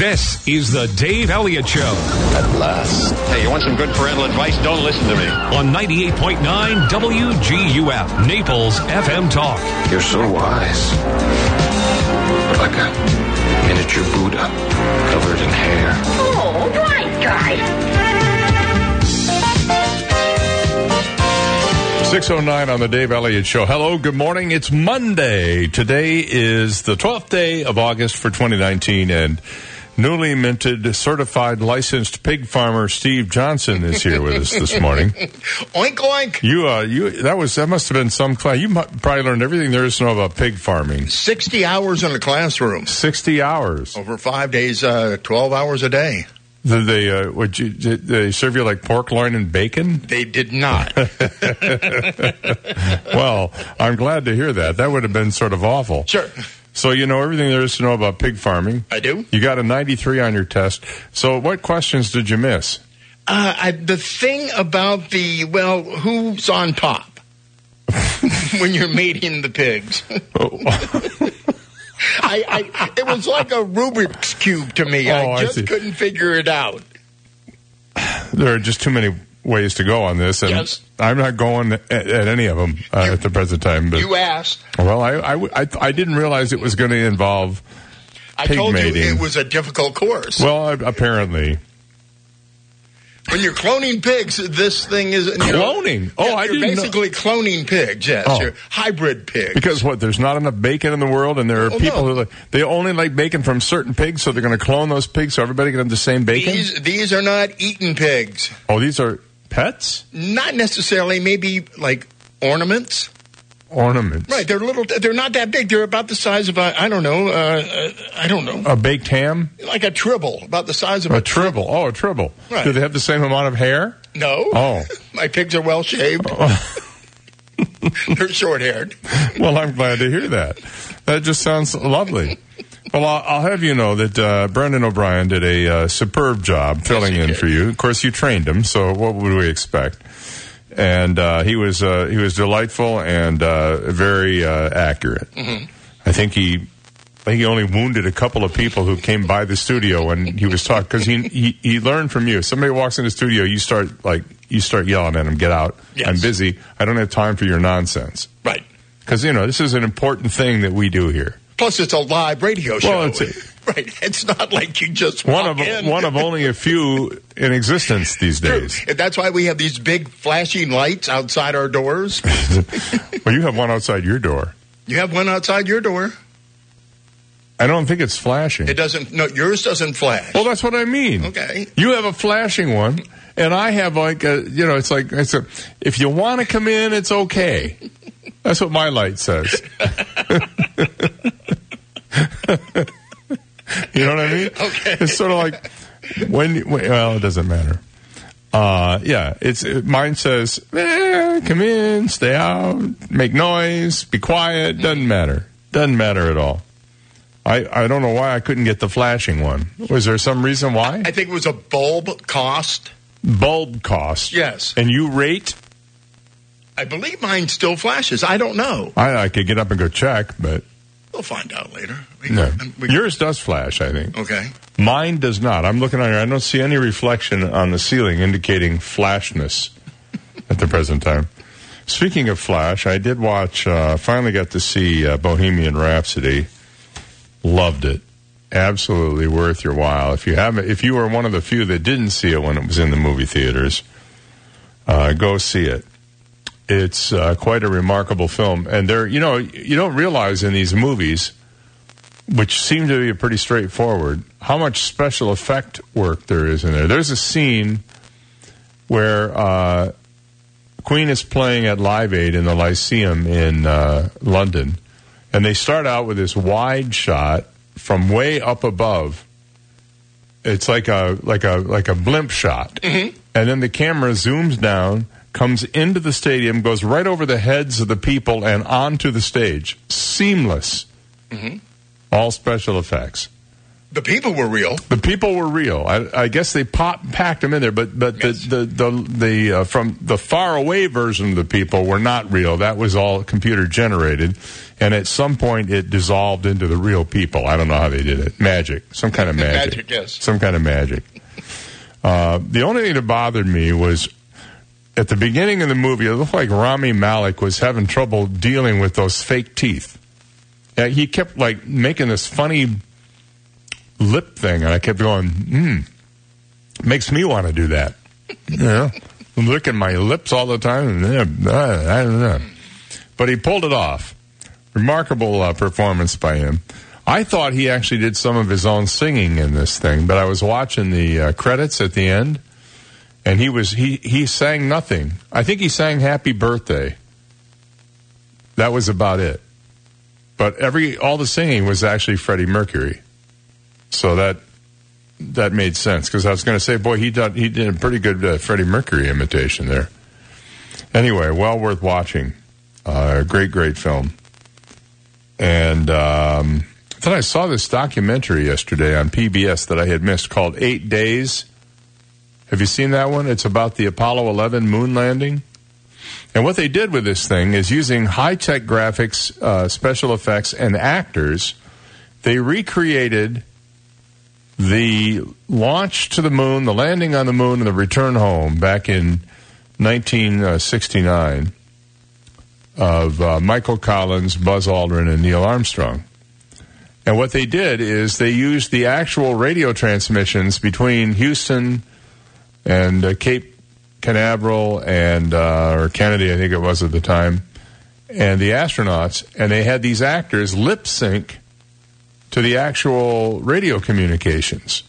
This is the Dave Elliott Show At last. Hey, you want some good parental advice? Don't listen to me. on 98.9 WGUF, Naples FM Talk. You're so wise. Like a miniature Buddha covered in hair. Oh, right, guy. 609 on the Dave Elliott Show. Hello, good morning. It's Monday. Today is the 12th day of August for 2019, and newly minted certified licensed pig farmer Steve Johnson is here with us this morning. Oink oink. You, uh, you, that was, that must have been some class. You probably learned everything there is to know about pig farming. 60 hours in a classroom 60 hours. over five days, uh, 12 hours a day. Did they, uh, would you, did they serve you like pork loin and bacon? They did not. Well, I'm glad to hear that. That would have been sort of awful. sure. So you know everything there is to know about pig farming. I do. You got a 93 on your test. So what questions did you miss? Uh, I, the thing about the, well, who's on top when you're mating the pigs? I, I, it was like a Rubik's Cube to me. Oh, I I just see. couldn't figure it out. there are just too many ways to go on this, and Yes. I'm not going at, at any of them uh, at the present time. But You asked. well, I, I, I, I didn't realize it was going to involve. I Pig told mating. you it was a difficult course. Well, apparently, when you're cloning pigs, this thing is you know- Cloning? Oh, Yeah, I you're didn't know- basically cloning pigs. Yes, Oh. you're hybrid pigs. because what? There's not enough bacon in the world, and there are Oh, people no. who like, they only like bacon from certain pigs, so they're going to clone those pigs so everybody can have the same bacon. These these are not eaten pigs. oh, these are pets, Not necessarily. Maybe like ornaments. ornaments, Right. They're little. They're not that big. They're about the size of a. I don't know. Uh, uh, I don't know. A baked ham, Like a tribble. About the size of a, a tribble. Oh, a tribble. Right. Do they have the same amount of hair? No. Oh. My pigs are well shaved. They're short haired. Well, I'm glad to hear that. That just sounds lovely. Well, I'll, have you know that uh, Brendan O'Brien did a uh, superb job filling in did. for you. Of course, you trained him, so what would we expect? And uh, he was uh, he was delightful and uh, very uh, accurate. Mm-hmm. I think he I think he only wounded a couple of people who came by the studio when he was talking because he, he he learned from you. Somebody walks in the studio, you start like you start yelling at him, "Get out! Yes. I'm busy. I don't have time for your nonsense." Right. Because, you know, this is an important thing that we do here. Plus, it's a live radio show. Well, it's a- right. It's not like you just One of in. one of only a few in existence these True. days. And that's why we have these big flashing lights outside our doors. Well, you have one outside your door. You have one outside your door. I don't think it's flashing. It doesn't. No, yours doesn't flash. well, that's what I mean. Okay. You have a flashing one, and I have like a, you know, it's like, it's a, if you want to come in, it's okay. That's what my light says. you know what I mean? Okay. It's sort of like when, when well, it doesn't matter. Uh, yeah, it's it, mine says, eh, come in, stay out, make noise, be quiet. Doesn't matter. Doesn't matter at all. I, I don't know why I couldn't get the flashing one. Was there some reason why? I think it was a bulb cost. Bulb cost. Yes. And you rate? I believe mine still flashes. I don't know. I, I could get up and go check, but We'll find out later. We, no. we- Yours does flash, I think. okay. Mine does not. I'm looking on here. I don't see any reflection on the ceiling indicating flashness at the present time. Speaking of flash, I did watch, uh, finally got to see uh, Bohemian Rhapsody. Loved it. Absolutely worth your while. If you haven't, if you were one of the few that didn't see it when it was in the movie theaters, uh, go see it. It's uh, quite a remarkable film, and there, you know, you don't realize in these movies, which seem to be pretty straightforward, how much special effect work there is in there. There's a scene where uh, Queen is playing at Live Aid in the Lyceum in uh, London, and they start out with this wide shot from way up above. It's like a like a like a blimp shot, and then the camera zooms down, comes into the stadium, goes right over the heads of the people and onto the stage, seamless. All special effects. The people were real. The people were real. I, I guess they pop, packed them in there, but but Yes. the the the, the uh, from the far away version of the people were not real. That was all computer generated, and at some point it dissolved into the real people. I don't know how they did it. Magic, some kind of magic. Magic, yes. some kind of magic. Uh, the only thing that bothered me was at the beginning of the movie. It looked like Rami Malek was having trouble dealing with those fake teeth. Yeah, he kept like making this funny lip thing, and I kept going, hmm, makes me want to do that. You know, licking my lips all the time, I don't know. But he pulled it off. Remarkable uh, performance by him. I thought he actually did some of his own singing in this thing, but I was watching the uh, credits at the end, and he was he he sang nothing. I think he sang "Happy Birthday." That was about it. But every all the singing was actually Freddie Mercury. So that that made sense because I was going to say, boy, he did he did a pretty good uh, Freddie Mercury imitation there. Anyway, well worth watching. Uh, great, great film. And um, then I saw this documentary yesterday on PBS that I had missed called Eight Days. Have you seen that one? It's about the Apollo 11 moon landing. And what they did with this thing is using high tech graphics, uh, special effects, and actors, they recreated the launch to the moon, the landing on the moon, and the return home back in 1969 of uh, Michael Collins, Buzz Aldrin, and Neil Armstrong. And what they did is they used the actual radio transmissions between Houston and uh, Cape Canaveral and uh, or Kennedy, I think it was at the time, and the astronauts, and they had these actors lip sync to the actual radio communications.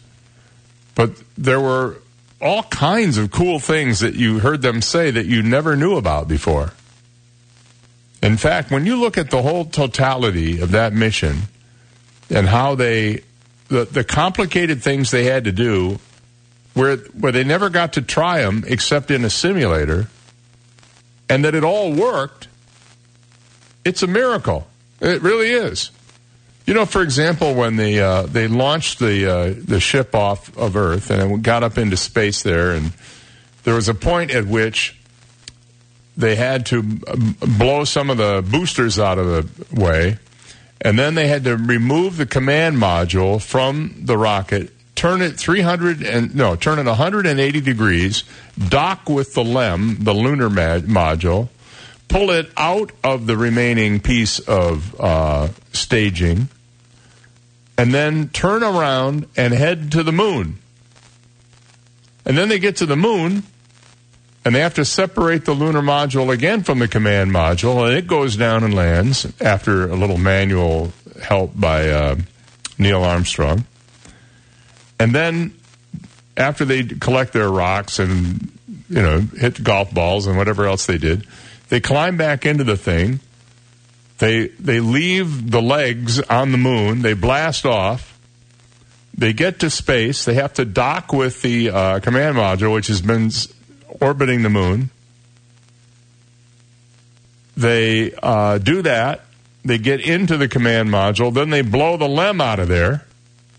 But there were all kinds of cool things that you heard them say that you never knew about before. In fact, when you look at the whole totality of that mission and how they, the, the complicated things they had to do, where, where they never got to try them except in a simulator, and that it all worked, it's a miracle. It really is. You know, for example, when they uh, they launched the uh, the ship off of Earth and it got up into space there, and there was a point at which they had to um, blow some of the boosters out of the way, and then they had to remove the command module from the rocket, turn it 300 and no, turn it 180 degrees, dock with the LEM, the lunar module, pull it out of the remaining piece of uh, staging, and then turn around and head to the moon. And then they get to the moon, and they have to separate the lunar module again from the command module, and it goes down and lands after a little manual help by uh, Neil Armstrong. And then after they collect their rocks and you know hit golf balls and whatever else they did, they climb back into the thing. They they leave the legs on the moon. They blast off. They get to space. They have to dock with the uh, command module, which has been orbiting the moon. They uh, do that. They get into the command module. Then they blow the LEM out of there.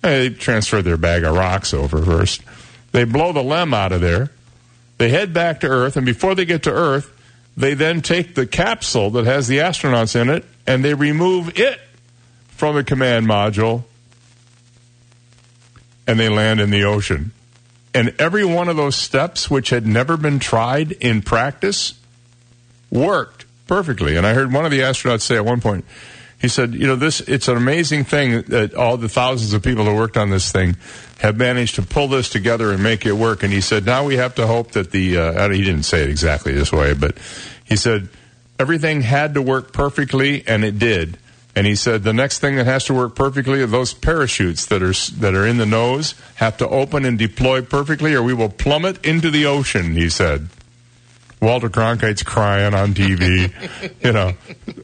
They transfer their bag of rocks over first. They blow the LEM out of there. They head back to Earth, and before they get to Earth, they then take the capsule that has the astronauts in it and they remove it from the command module and they land in the ocean. And every one of those steps, which had never been tried in practice, worked perfectly. And I heard one of the astronauts say at one point, he said, "You know, this it's an amazing thing that all the thousands of people who worked on this thing have managed to pull this together and make it work." And he said, "Now we have to hope that the uh, he didn't say it exactly this way, but he said everything had to work perfectly, and it did." And he said the next thing that has to work perfectly are those parachutes that are that are in the nose have to open and deploy perfectly, or we will plummet into the ocean. He said. Walter Cronkite's crying on TV. you know,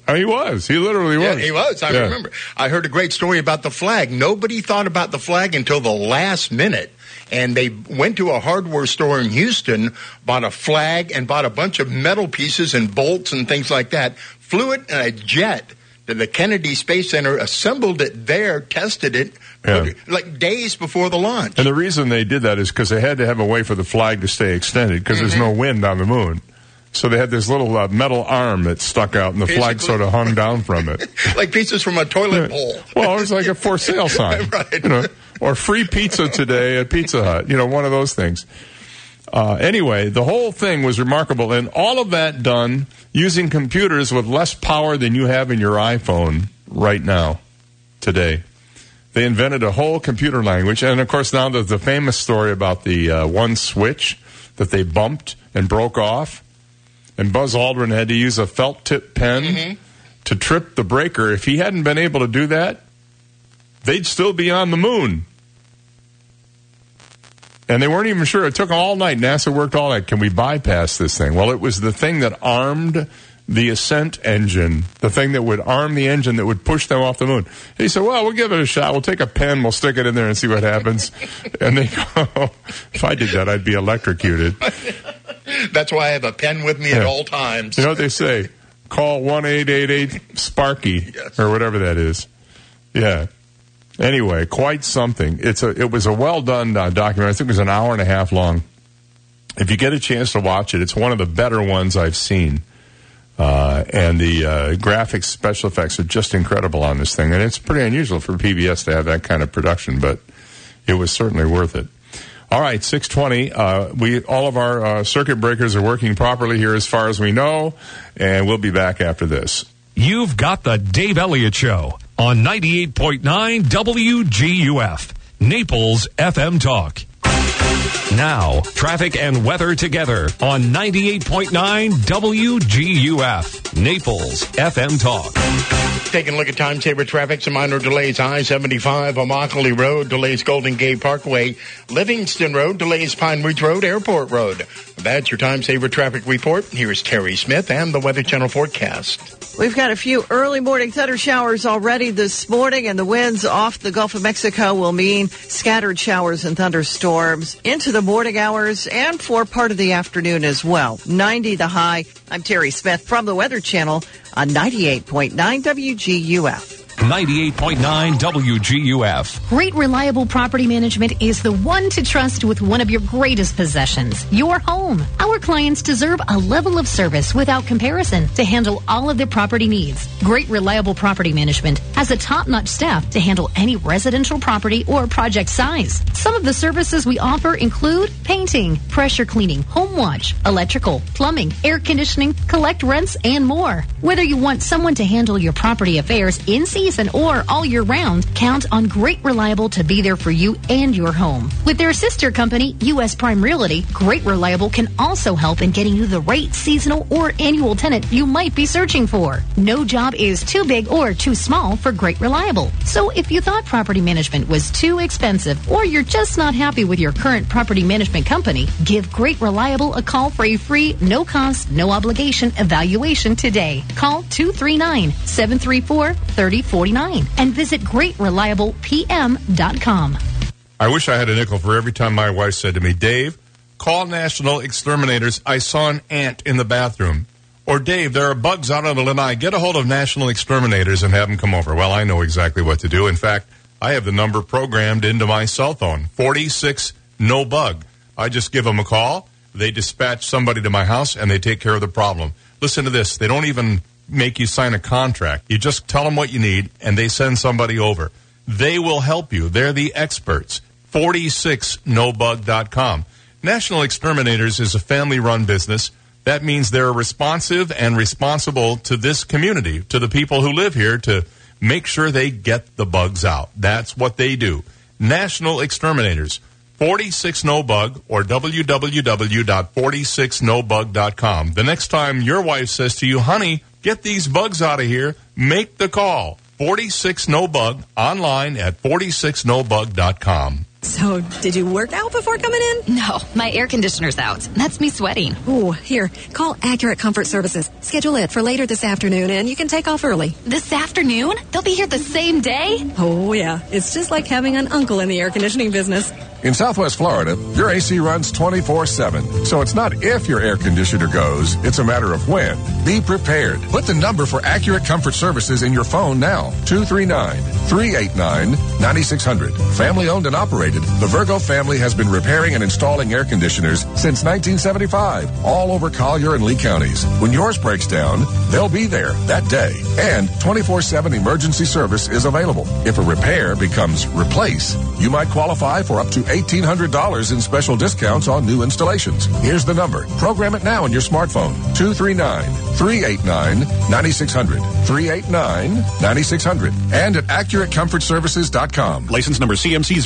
I mean, he was. He literally was. Yeah, he was. I Yeah. remember. I heard a great story about the flag. Nobody thought about the flag until the last minute. And they went to a hardware store in Houston, bought a flag, and bought a bunch of metal pieces and bolts and things like that. Flew it in a jet the Kennedy Space Center, assembled it there, tested it, Yeah. like days before the launch. And the reason they did that is because they had to have a way for the flag to stay extended because there's no wind on the moon. So they had this little uh, metal arm that stuck out, and the flag sort of hung down from it. like pieces from a toilet bowl. Well, it was like a for sale sign, Right. you know, or free pizza today at Pizza Hut, you know, one of those things. Uh, anyway, the whole thing was remarkable, and all of that done using computers with less power than you have in your iPhone right now, today. They invented a whole computer language, and of course now there's the famous story about the uh, one switch that they bumped and broke off, and Buzz Aldrin had to use a felt tip pen to trip the breaker. If he hadn't been able to do that, they'd still be on the moon. And they weren't even sure. It took all night. NASA worked all night. Can we bypass this thing? Well, it was the thing that armed the ascent engine, the thing that would arm the engine that would push them off the moon. He said, Well, we'll give it a shot. We'll take a pen, we'll stick it in there and see what happens. and they go, If I did that, I'd be electrocuted. That's why I have a pen with me at all times. You know what they say? Call one eight eight eight Sparky Yes. or whatever that is. Yeah. Anyway, quite something. It's a it was a well done uh, documentary. I think it was an hour and a half long. If you get a chance to watch it, it's one of the better ones I've seen. Uh, and the uh, graphics, special effects are just incredible on this thing, and it's pretty unusual for PBS to have that kind of production, but it was certainly worth it. All right, 620. Uh, we all of our uh, circuit breakers are working properly here, as far as we know, and we'll be back after this. You've got the Dave Elliott Show on 98.9 WGUF, Naples FM Talk. Now, traffic and weather together on 98.9 WGUF, Naples FM Talk. Taking a look at time saver traffic, some minor delays. I 75 Immokalee Road, delays Golden Gate Parkway, Livingston Road, delays Pine Ridge Road, Airport Road. That's your time saver traffic report. Here's Terry Smith and the Weather Channel forecast. We've got a few early morning thunder showers already this morning, and the winds off the Gulf of Mexico will mean scattered showers and thunderstorms into the morning hours and for part of the afternoon as well. 90 the high. I'm Terry Smith from the Weather Channel on 98.9 WGUF. 98.9 WGUF. Great Reliable Property Management is the one to trust with one of your greatest possessions, your home. Our clients deserve a level of service without comparison to handle all of their property needs. Great Reliable Property Management has a top-notch staff to handle any residential property or project size. Some of the services we offer include painting, pressure cleaning, home watch, electrical, plumbing, air conditioning, collect rents, and more. Whether you want someone to handle your property affairs in season or all year round, count on Great Reliable to be there for you and your home. With their sister company, U.S. Prime Realty, Great Reliable can also help in getting you the right seasonal or annual tenant you might be searching for. No job is too big or too small for Great Reliable. So if you thought property management was too expensive or you're just not happy with your current property management company, give Great Reliable a call for a free, no cost, no obligation evaluation today. Call 239 734 3049 and visit greatreliablepm.com. I wish I had a nickel for every time my wife said to me, Dave, call National Exterminators. I saw an ant in the bathroom. Or, Dave, there are bugs out on the lanai. Get a hold of National Exterminators and have them come over. Well, I know exactly what to do. In fact, I have the number programmed into my cell phone 46 no bug. I just give them a call. They dispatch somebody to my house and they take care of the problem. Listen to this. They don't even make you sign a contract. You just tell them what you need and they send somebody over. They will help you. They're the experts. 46nobug.com. National Exterminators is a family run business. That means they're responsive and responsible to this community, to the people who live here, to make sure they get the bugs out. That's what they do. National Exterminators. 46 No Bug or www.46nobug.com. The next time your wife says to you, honey, get these bugs out of here, make the call. 46 No Bug online at 46nobug.com. So, did you work out before coming in? No, my air conditioner's out. That's me sweating. Ooh, here, call Accurate Comfort Services. Schedule it for later this afternoon and you can take off early. This afternoon? They'll be here the same day? Oh, yeah. It's just like having an uncle in the air conditioning business. In Southwest Florida, your AC runs 24 7. So it's not if your air conditioner goes, it's a matter of when. Be prepared. Put the number for Accurate Comfort Services in your phone now 239 389 9600. Family owned and operated, the Virgo family has been repairing and installing air conditioners since 1975, all over Collier and Lee counties. When yours breaks down, they'll be there that day. And 24 7 emergency service is available. If a repair becomes replace, you might qualify for up to $1,800 in special discounts on new installations. Here's the number. Program it now on your smartphone 239 389 9600. 389 9600. And at AccurateComfortServices.com. License number CMC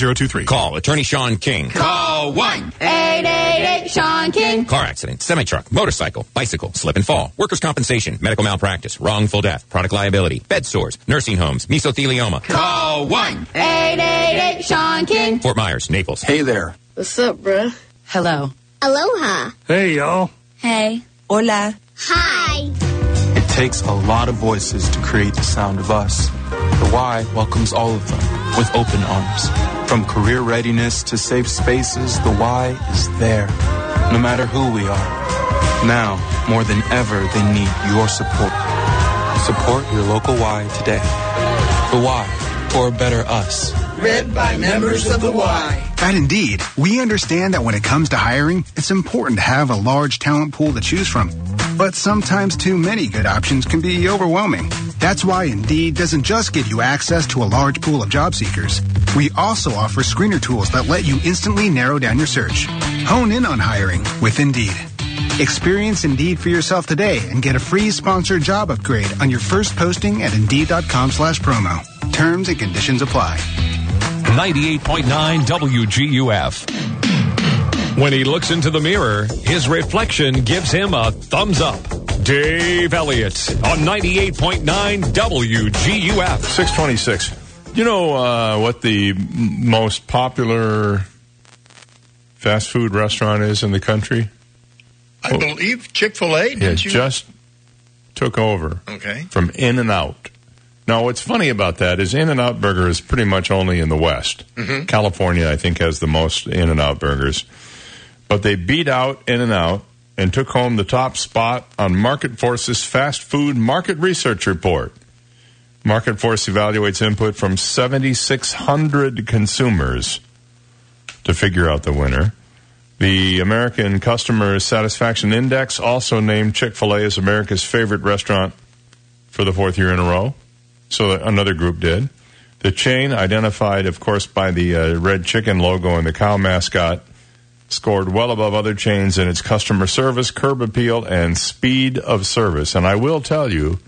057023. Call Attorney Sean King. Call 1 888 Sean King. Car accident, semi truck, motorcycle, bicycle, slip and fall, workers' compensation, medical malpractice, wrongful death, product liability, bed sores, nursing homes, mesothelioma. Call 1 888 Sean King. Fort Myers, Naples. Hey there. What's up, bruh? Hello. Aloha. Hey, y'all. Hey. Hola. Hi. It takes a lot of voices to create the sound of us. The Y welcomes all of them with open arms. From career readiness to safe spaces, the Y is there, no matter who we are. Now, more than ever, they need your support. Support your local Y today. The Y, for a better us. Read by members of the Y. At Indeed, we understand that when it comes to hiring, it's important to have a large talent pool to choose from. But sometimes too many good options can be overwhelming. That's why Indeed doesn't just give you access to a large pool of job seekers. We also offer screener tools that let you instantly narrow down your search. Hone in on hiring with Indeed. Experience Indeed for yourself today and get a free sponsored job upgrade on your first posting at Indeed.com slash promo. Terms and conditions apply. 98.9 WGUF. When he looks into the mirror, his reflection gives him a thumbs up. Dave Elliott on 98.9 WGUF. 626. You know uh, what the most popular fast food restaurant is in the country? I believe Chick fil A, Yeah, you? just took over Okay. from In and Out. Now, what's funny about that is In and Out Burger is pretty much only in the West. Mhm. California, I think, has the most In and Out burgers. But they beat out In and Out and took home the top spot on Market Force's Fast Food Market Research Report. Market Force evaluates input from 7,600 consumers to figure out the winner. The American Customer Satisfaction Index also named Chick fil A as America's favorite restaurant for the fourth year in a row. So another group did. The chain, identified, of course, by the uh, red chicken logo and the cow mascot, scored well above other chains in its customer service, curb appeal, and speed of service. And I will tell you,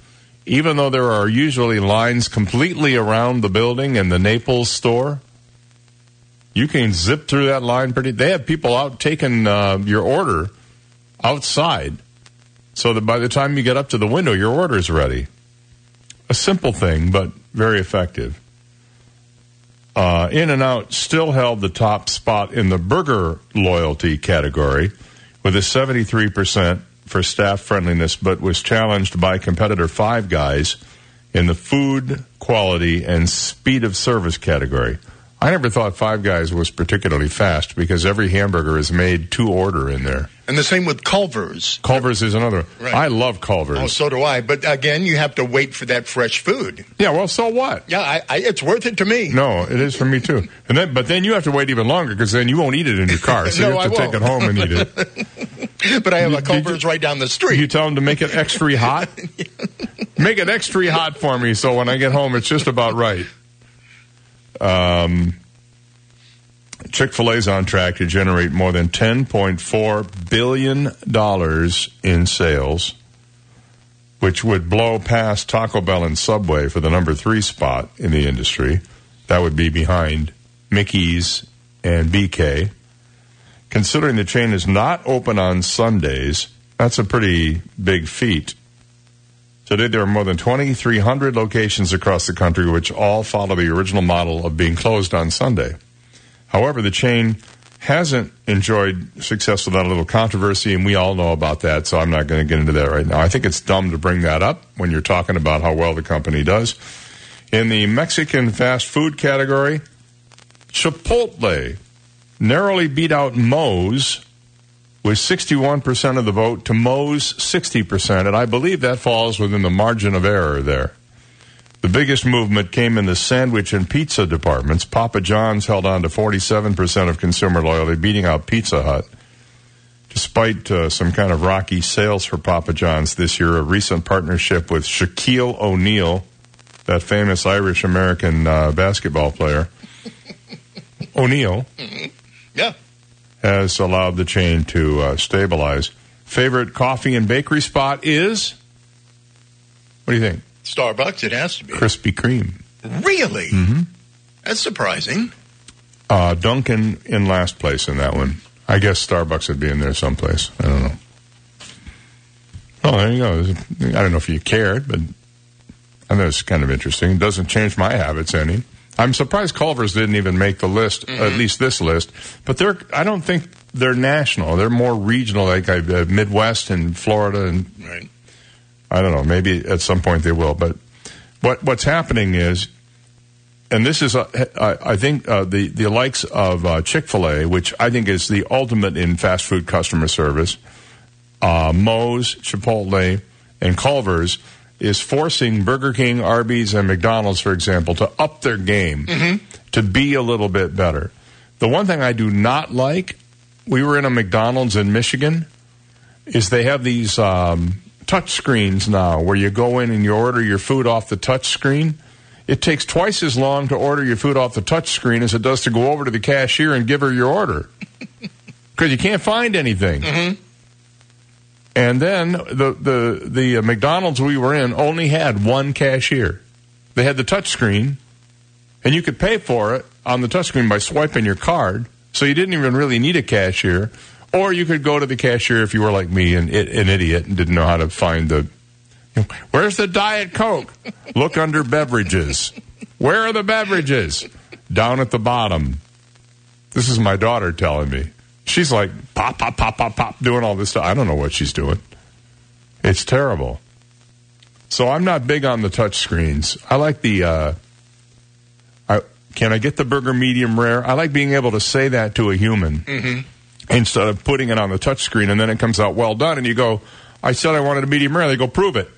even though there are usually lines completely around the building and the Naples store, you can zip through that line pretty. They have people out taking uh, your order outside, so that by the time you get up to the window, your order is ready. A simple thing, but very effective. Uh, In and Out still held the top spot in the burger loyalty category with a 73% for staff friendliness, but was challenged by competitor Five Guys in the food quality and speed of service category. I never thought Five Guys was particularly fast because every hamburger is made to order in there. And the same with Culver's. Culver's is another. Right. I love Culver's. Oh, so do I. But again, you have to wait for that fresh food. Yeah, well, so what? Yeah, I, I, it's worth it to me. No, it is for me too. And then, but then you have to wait even longer because then you won't eat it in your car. So No, you have to take it home and eat it. but I have You- a Culver's right down the street. You tell them to make it extra hot. make it extra hot for me, so when I get home, it's just about right. Um, Chick Fil A's on track to generate more than ten point four billion dollars in sales, which would blow past Taco Bell and Subway for the number three spot in the industry. That would be behind Mickey's and BK. Considering the chain is not open on Sundays, that's a pretty big feat. Today, there are more than 2,300 locations across the country which all follow the original model of being closed on Sunday. However, the chain hasn't enjoyed success without a little controversy, and we all know about that, so I'm not going to get into that right now. I think it's dumb to bring that up when you're talking about how well the company does. In the Mexican fast food category, Chipotle narrowly beat out Moe's with 61% of the vote to Moe's 60%, and I believe that falls within the margin of error there. The biggest movement came in the sandwich and pizza departments. Papa John's held on to 47% of consumer loyalty, beating out Pizza Hut. Despite uh, some kind of rocky sales for Papa John's this year, a recent partnership with Shaquille O'Neal, that famous Irish American uh, basketball player, O'Neal, Yeah. Has allowed the chain to uh, stabilize. Favorite coffee and bakery spot is? What do you think? Starbucks, it has to be. Krispy Kreme. Really? Mm-hmm. That's surprising. Uh, Dunkin' in last place in that one. I guess Starbucks would be in there someplace. I don't know. Oh, there you go. I don't know if you cared, but I know it's kind of interesting. It doesn't change my habits any. I'm surprised Culver's didn't even make the list, at least this list. But they're, I don't think they're national. They're more regional, like uh, Midwest and Florida, and Right. I don't know. Maybe at some point they will. But what what's happening is, and this is, uh, I, I think, uh, the the likes of uh, Chick Fil A, which I think is the ultimate in fast food customer service. Uh, Moe's, Chipotle, and Culver's is forcing Burger King, Arby's, and McDonald's, for example, to up their game to be a little bit better. The one thing I do not like, we were in a McDonald's in Michigan, is they have these um, touch screens now where you go in and you order your food off the touch screen. It takes twice as long to order your food off the touch screen as it does to go over to the cashier and give her your order because you can't find anything. And then the the the uh, McDonald's we were in only had one cashier. They had the touchscreen, and you could pay for it on the touchscreen by swiping your card. So you didn't even really need a cashier, or you could go to the cashier if you were like me and an idiot and didn't know how to find the. Where's the diet coke? Look under beverages. Where are the beverages? Down at the bottom. This is my daughter telling me. She's like pop, pop, pop, pop, pop, doing all this stuff. I don't know what she's doing. It's terrible. So I'm not big on the touch screens. I like the. Uh, I, can I get the burger medium rare? I like being able to say that to a human Mm-hmm. instead of putting it on the touch screen and then it comes out well done and you go, I said I wanted a medium rare. They go, prove it.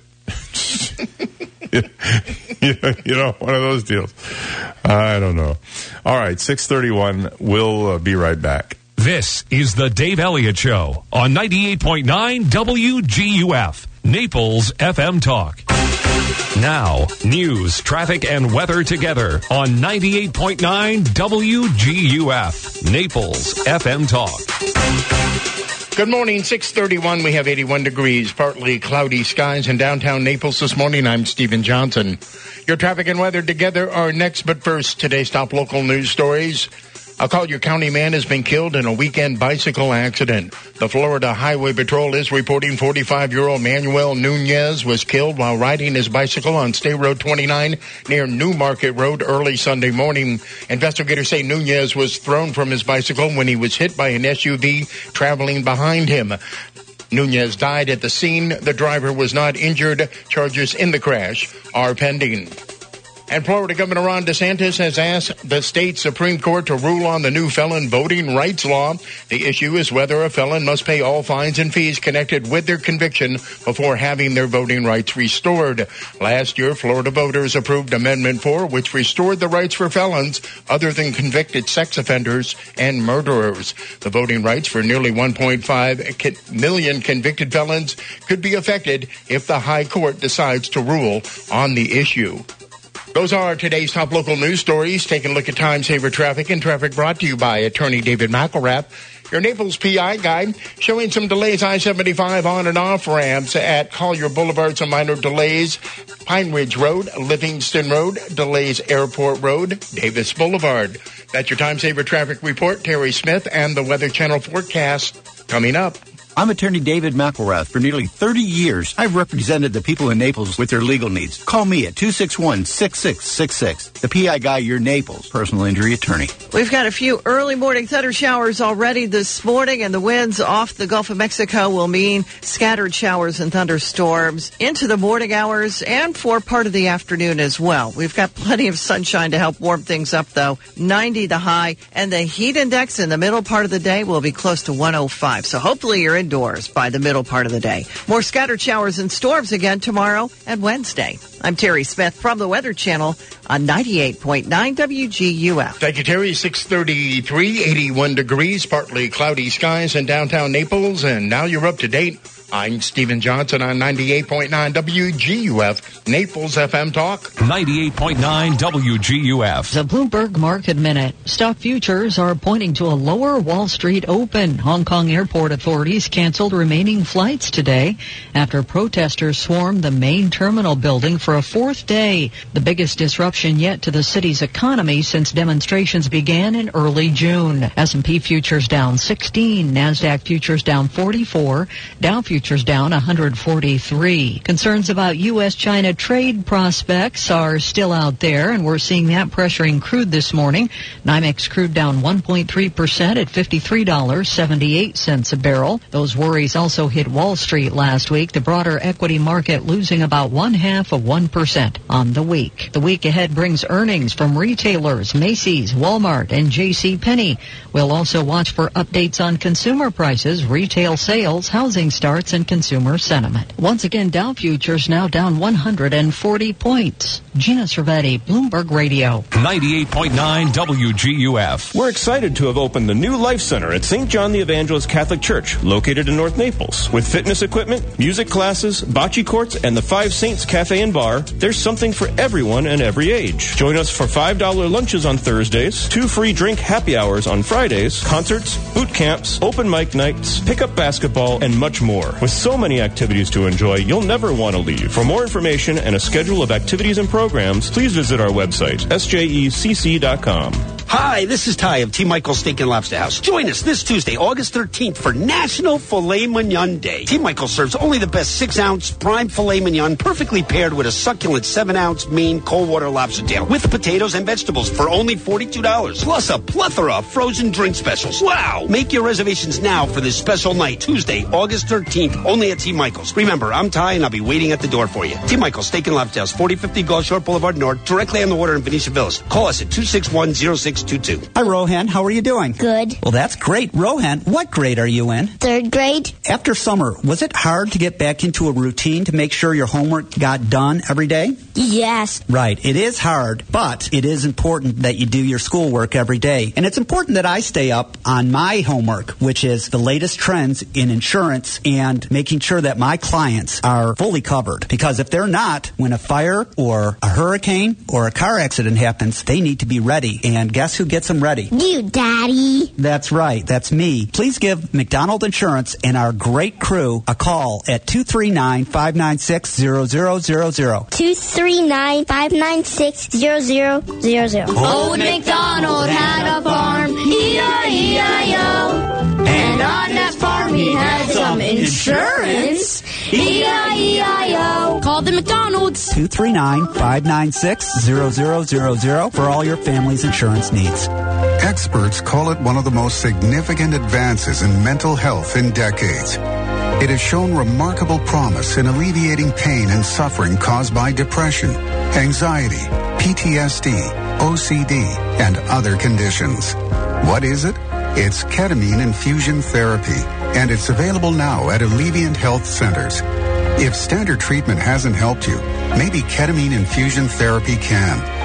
you know, one of those deals. I don't know. All right, 631. We'll uh, be right back. This is the Dave Elliott Show on 98.9 WGUF, Naples FM Talk. Now, news, traffic, and weather together on 98.9 WGUF, Naples FM Talk. Good morning, 631. We have 81 degrees, partly cloudy skies in downtown Naples this morning. I'm Stephen Johnson. Your traffic and weather together are next, but first, today's top local news stories. A Collier County man has been killed in a weekend bicycle accident. The Florida Highway Patrol is reporting 45-year-old Manuel Nunez was killed while riding his bicycle on State Road 29 near New Market Road early Sunday morning. Investigators say Nunez was thrown from his bicycle when he was hit by an SUV traveling behind him. Nunez died at the scene. The driver was not injured. Charges in the crash are pending. And Florida Governor Ron DeSantis has asked the state Supreme Court to rule on the new felon voting rights law. The issue is whether a felon must pay all fines and fees connected with their conviction before having their voting rights restored. Last year, Florida voters approved Amendment 4, which restored the rights for felons other than convicted sex offenders and murderers. The voting rights for nearly 1.5 million convicted felons could be affected if the High Court decides to rule on the issue. Those are today's top local news stories. Taking a look at time saver traffic and traffic brought to you by attorney David McElrath. Your Naples PI guide showing some delays I-75 on and off ramps at Collier Boulevard. Some minor delays. Pine Ridge Road, Livingston Road, delays Airport Road, Davis Boulevard. That's your time saver traffic report. Terry Smith and the Weather Channel forecast coming up. I'm attorney David McElrath. For nearly 30 years, I've represented the people in Naples with their legal needs. Call me at 261-6666. The PI guy, your Naples personal injury attorney. We've got a few early morning thunder showers already this morning, and the winds off the Gulf of Mexico will mean scattered showers and thunderstorms into the morning hours and for part of the afternoon as well. We've got plenty of sunshine to help warm things up, though. 90 the high, and the heat index in the middle part of the day will be close to 105. So hopefully you're indoors by the middle part of the day. More scattered showers and storms again tomorrow and Wednesday. I'm Terry Smith from the Weather Channel on 98.9 WGUF. Thank you, Terry. 633, 81 degrees, partly cloudy skies in downtown Naples. And now you're up to date. I'm Stephen Johnson on 98.9 WGUF, Naples FM Talk. 98.9 WGUF. The Bloomberg Market Minute. Stock futures are pointing to a lower Wall Street open. Hong Kong airport authorities canceled remaining flights today after protesters swarmed the main terminal building for a fourth day, the biggest disruption yet to the city's economy since demonstrations began in early June. S&P futures down 16, Nasdaq futures down 44, Dow futures futures down 143. Concerns about U.S.-China trade prospects are still out there, and we're seeing that pressuring crude this morning. NYMEX crude down 1.3% at $53.78 a barrel. Those worries also hit Wall Street last week. The broader equity market losing about one half of 1% on the week. The week ahead brings earnings from retailers, Macy's, Walmart, and J.C. Penney. We'll also watch for updates on consumer prices, retail sales, housing starts, and consumer sentiment. Once again, Dow futures now down 140 points. Gina Cervetti, Bloomberg Radio. 98.9 WGUF. We're excited to have opened the new Life Center at St. John the Evangelist Catholic Church, located in North Naples. With fitness equipment, music classes, bocce courts, and the Five Saints Cafe and Bar, there's something for everyone and every age. Join us for $5 lunches on Thursdays, two free drink happy hours on Fridays, concerts, boot camps, open mic nights, pickup basketball, and much more. With so many activities to enjoy, you'll never want to leave. For more information and a schedule of activities and programs, please visit our website, sjecc.com. Hi, this is Ty of T. Michael's Steak and Lobster House. Join us this Tuesday, August 13th for National Filet Mignon Day. T. Michael serves only the best 6-ounce prime filet mignon, perfectly paired with a succulent 7-ounce Maine cold water lobster tail with potatoes and vegetables for only $42. Plus a plethora of frozen drink specials. Wow! Make your reservations now for this special night, Tuesday, August 13th, only at T. Michael's. Remember, I'm Ty and I'll be waiting at the door for you. T. Michael's Steak and Lobster House, 4050 Gulf Shore Boulevard North, directly on the water in Venetian Villas. Call us at 261 622. Hi, Rohan. How are you doing? Good. Well, that's great. Rohan, what grade are you in? Third grade. After summer, was it hard to get back into a routine to make sure your homework got done every day? Yes. Right. It is hard, but it is important that you do your schoolwork every day. And it's important that I stay up on my homework, which is the latest trends in insurance and making sure that my clients are fully covered. Because if they're not, when a fire or a hurricane or a car accident happens, they need to be ready. And guess who gets them ready? You, Daddy. That's right. That's me. Please give McDonald Insurance and our great crew a call at 239 596 0000. 239 596 0000. Old MacDonald had a farm, E-I-E-I-O. And on that farm he had some insurance, E-I-E-I-O. Call the McDonald's. 239 596 0000 for all your family's insurance needs. Experts call it one of the most significant advances in mental health in decades. It has shown remarkable promise in alleviating pain and suffering caused by depression, anxiety, PTSD, OCD, and other conditions. What is it? It's ketamine infusion therapy, and it's available now at Alleviant Health Centers. If standard treatment hasn't helped you, maybe ketamine infusion therapy can.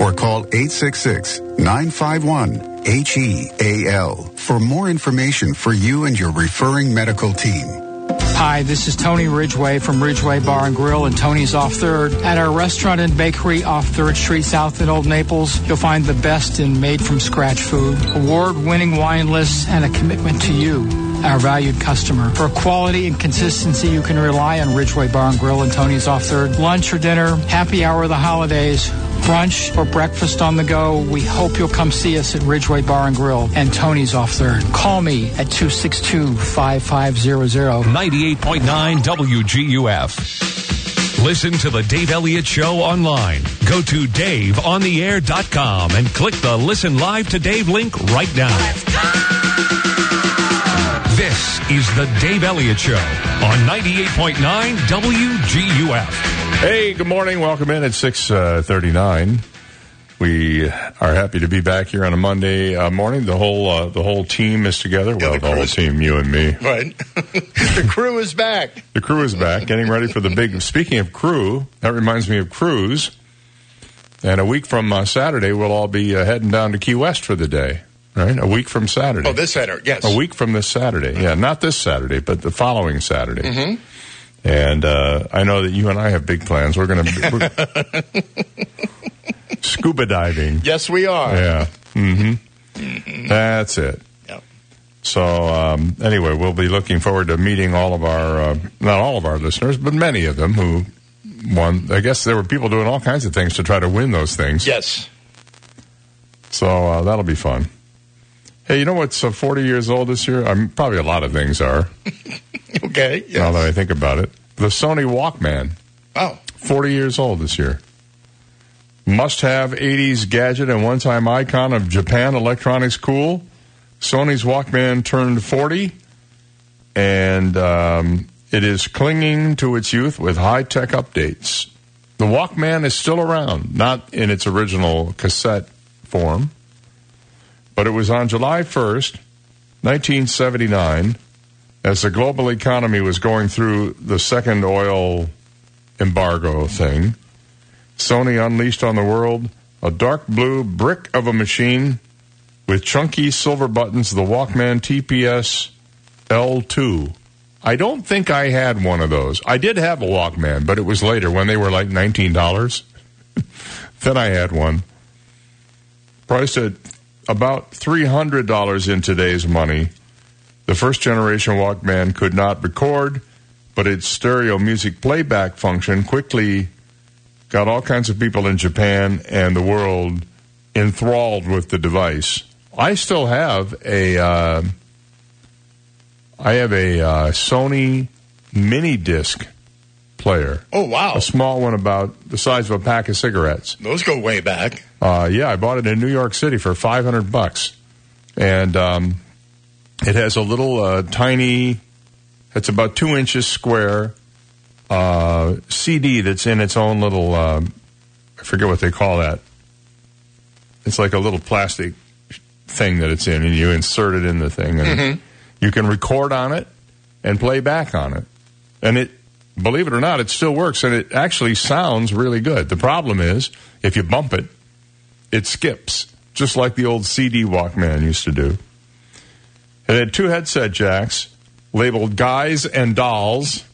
or call 866 951 HEAL for more information for you and your referring medical team. Hi, this is Tony Ridgway from Ridgway Bar and Grill and Tony's Off Third. At our restaurant and bakery off Third Street South in Old Naples, you'll find the best in made from scratch food, award winning wine lists, and a commitment to you, our valued customer. For quality and consistency, you can rely on Ridgway Bar and Grill and Tony's Off Third. Lunch or dinner, happy hour of the holidays, brunch or breakfast on the go, we hope you'll come see us at Ridgway Bar and Grill and Tony's Off Third. Call me at 262-5500. 98.9 WGUF. Listen to the Dave Elliott Show online. Go to daveontheair.com and click the Listen Live to Dave link right now. This is the Dave Elliott Show on 98.9 WGUF. Hey, good morning. Welcome in at six uh. We are happy to be back here on a Monday uh, morning. The whole uh, the whole team is together. well, the, whole team, you and me. Right. the crew is back. The crew is back, getting ready for the big. Speaking of crew, that reminds me of cruise. And a week from uh, Saturday, we'll all be uh, heading down to Key West for the day. Right, a week from Saturday. Oh, this Saturday, yes. A week from this Saturday. Yeah, not this Saturday, but the following Saturday. Mm-hmm. And uh, I know that you and I have big plans. We're going to scuba diving. Yes, we are. Yeah. Mm-hmm. That's it. Yep. So um, anyway, we'll be looking forward to meeting all of our, uh, not all of our listeners, but many of them who won. I guess there were people doing all kinds of things to try to win those things. Yes. So uh, that'll be fun. Hey, you know what's uh, 40 years old this year? Um, probably a lot of things are. Okay. Yes. Now that I think about it, the Sony Walkman. Oh. 40 years old this year. Must have 80s gadget and one time icon of Japan electronics cool. Sony's Walkman turned 40, and um, it is clinging to its youth with high tech updates. The Walkman is still around, not in its original cassette form, but it was on July 1st, 1979 as the global economy was going through the second oil embargo thing, Sony unleashed on the world a dark blue brick of a machine with chunky silver buttons, the Walkman TPS L2. I don't think I had one of those. I did have a Walkman, but it was later when they were like $19. then I had one. Priced at about $300 in today's money. The first generation Walkman could not record, but its stereo music playback function quickly got all kinds of people in Japan and the world enthralled with the device. I still have a, uh, I have a uh, Sony mini disc player. Oh wow! A small one about the size of a pack of cigarettes. Those go way back. Uh, yeah, I bought it in New York City for five hundred bucks, and um, it has a little uh, tiny. It's about two inches square. Uh, CD that's in its own little. Uh, I forget what they call that. It's like a little plastic thing that it's in, and you insert it in the thing, and Mhm. you can record on it and play back on it. And it, believe it or not, it still works, and it actually sounds really good. The problem is, if you bump it, it skips, just like the old CD Walkman used to do. It had two headset jacks labeled guys and dolls.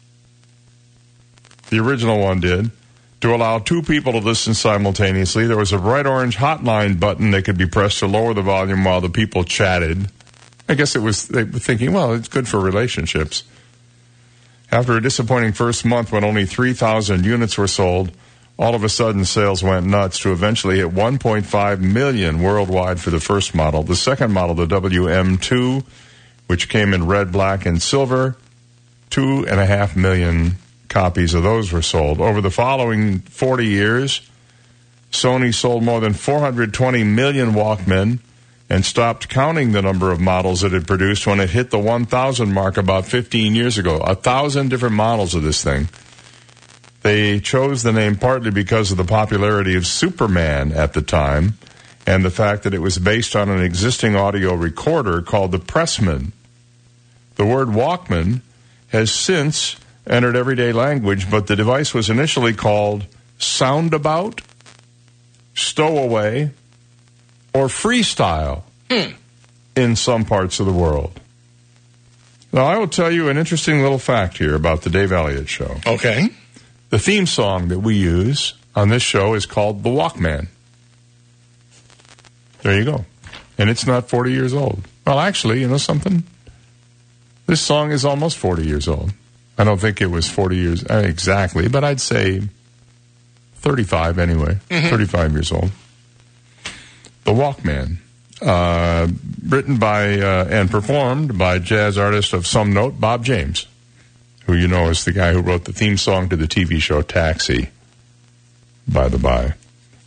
The original one did. To allow two people to listen simultaneously, there was a bright orange hotline button that could be pressed to lower the volume while the people chatted. I guess it was, they were thinking, well, it's good for relationships. After a disappointing first month when only 3,000 units were sold, all of a sudden sales went nuts to eventually hit 1.5 million worldwide for the first model. The second model, the WM2, which came in red, black, and silver, two and a half million copies of those were sold. Over the following 40 years, Sony sold more than 420 million Walkmen and stopped counting the number of models it had produced when it hit the 1,000 mark about 15 years ago. A thousand different models of this thing. They chose the name partly because of the popularity of Superman at the time and the fact that it was based on an existing audio recorder called the Pressman. The word Walkman has since entered everyday language, but the device was initially called Soundabout, Stowaway, or Freestyle in some parts of the world. Now, I will tell you an interesting little fact here about the Dave Elliott Show. Okay. The theme song that we use on this show is called The Walkman. There you go. And it's not 40 years old. Well, actually, you know something? This song is almost 40 years old. I don't think it was 40 years uh, exactly, but I'd say 35 anyway. 35 years old. The Walkman. Uh, written by uh, and performed by jazz artist of some note, Bob James, who you know is the guy who wrote the theme song to the TV show Taxi. By the by,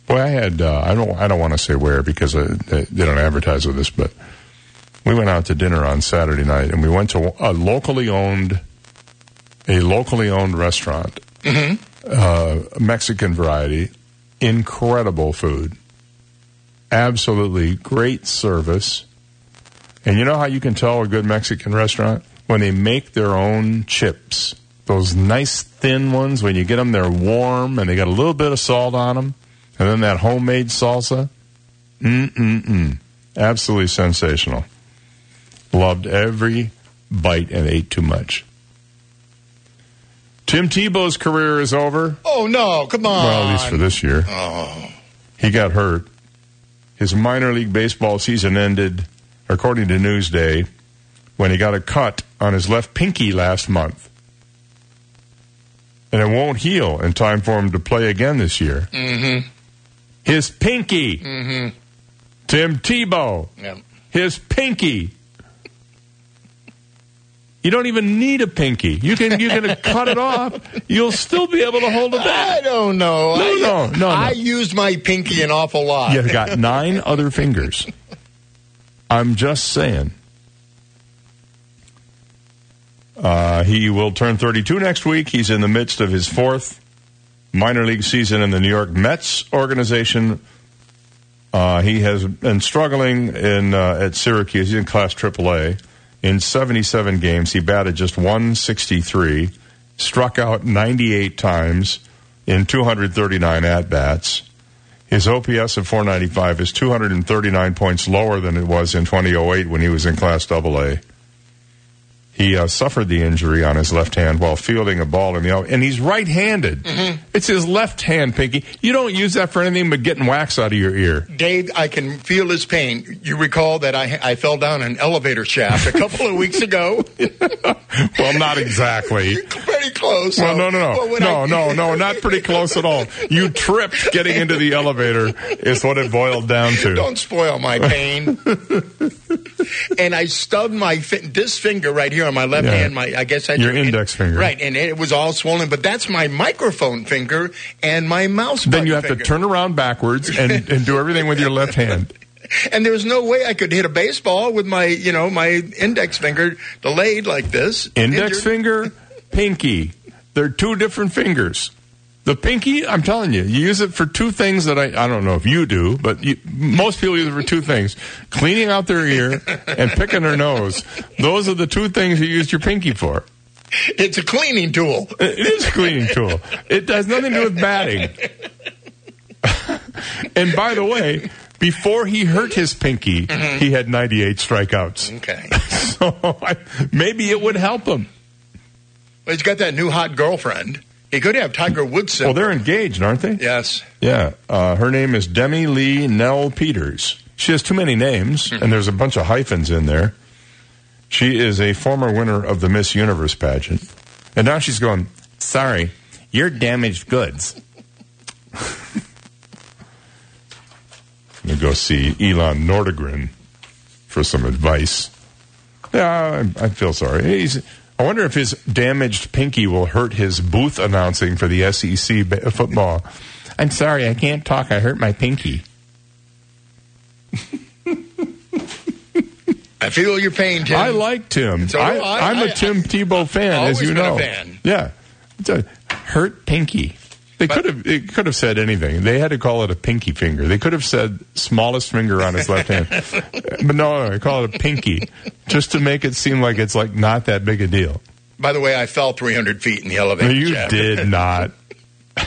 boy, I had uh, I don't I don't want to say where because uh, they they don't advertise with this, but we went out to dinner on Saturday night and we went to a locally owned a locally owned restaurant, uh, Mexican variety, incredible food absolutely great service. And you know how you can tell a good Mexican restaurant? When they make their own chips. Those nice thin ones, when you get them, they're warm and they got a little bit of salt on them. And then that homemade salsa. Mm-mm-mm. Absolutely sensational. Loved every bite and ate too much. Tim Tebow's career is over. Oh, no. Come on. Well, at least for this year. Oh. He got hurt. His minor league baseball season ended, according to Newsday, when he got a cut on his left pinky last month. And it won't heal in time for him to play again this year. Mm-hmm. His pinky. Mm-hmm. Tim Tebow. Yep. His pinky. You don't even need a pinky. You can you can cut it off. You'll still be able to hold it I don't know. No, I, no, no, no. I used my pinky an awful lot. You've got nine other fingers. I'm just saying. Uh, he will turn 32 next week. He's in the midst of his fourth minor league season in the New York Mets organization. Uh, he has been struggling in uh, at Syracuse. He's in Class AAA. In 77 games, he batted just 163, struck out 98 times in 239 at bats. His OPS of 495 is 239 points lower than it was in 2008 when he was in Class AA. He uh, suffered the injury on his left hand while fielding a ball in the out, and he's right-handed. It's his left hand, Pinky. You don't use that for anything but getting wax out of your ear. Dave, I can feel his pain. You recall that I, I fell down an elevator shaft a couple of weeks ago? Well, not exactly. Pretty close. Well, no, no, no, no, I- no, no, not pretty close at all. You tripped getting into the elevator is what it boiled down to. Don't spoil my pain. and I stubbed my fi- this finger right here on my left Yeah. hand. My I guess I Your index finger. Right, and it was all swollen. But that's my microphone finger and my mouse. Then you have finger. to turn around backwards and, and do everything with your left hand. And there was no way I could hit a baseball with my, you know, my index finger delayed like this. Index Injured. finger, pinky. They're two different fingers. The pinky, I'm telling you, you use it for two things that I, I don't know if you do, but you, most people use it for two things. Cleaning out their ear and picking their nose. Those are the two things you use your pinky for. It's a cleaning tool. It is a cleaning tool. It has nothing to do with batting. and by the way, before he hurt his pinky, mm-hmm. he had 98 strikeouts. Okay. So I, maybe it would help him. Well, he's got that new hot girlfriend. He could have Tiger Woods. Well, they're engaged, aren't they? Yes. Yeah. Uh, her name is Demi-Leigh Nel-Peters. She has too many names, and there's a bunch of hyphens in there. She is a former winner of the Miss Universe pageant. And now she's going, sorry, you're damaged goods. I'm going to go see Elin Nordegren for some advice. Yeah, I, I feel sorry. He's, I wonder if his damaged pinky will hurt his booth announcing for the SEC football. I'm sorry, I can't talk. I hurt my pinky. I feel your pain, Tim. I like Tim. So I, I. I'm a I- Tim Tebow fan, as you know. fan. Yeah, it's a hurt pinky. They could have. They could have said anything. They had to call it a pinky finger. They could have said smallest finger on his left hand, but no, no, they call it a pinky, just to make it seem like it's like not that big a deal. By the way, I fell 300 feet in the elevator. you shaft. did not.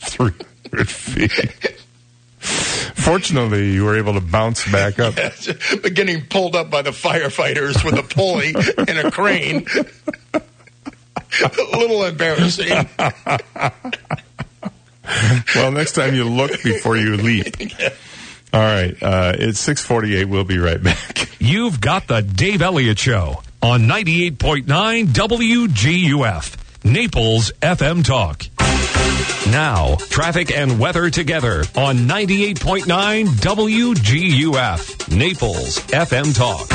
300 feet. Fortunately, you were able to bounce back up. but getting pulled up by the firefighters with a pulley and a crane. a little embarrassing. well, next time you look before you leap. All right, uh, it's six forty-eight. We'll be right back. You've got the Dave Elliott Show on ninety-eight point nine WGUF, Naples FM Talk. Now, traffic and weather together on 98.9 WGUF, Naples FM Talk.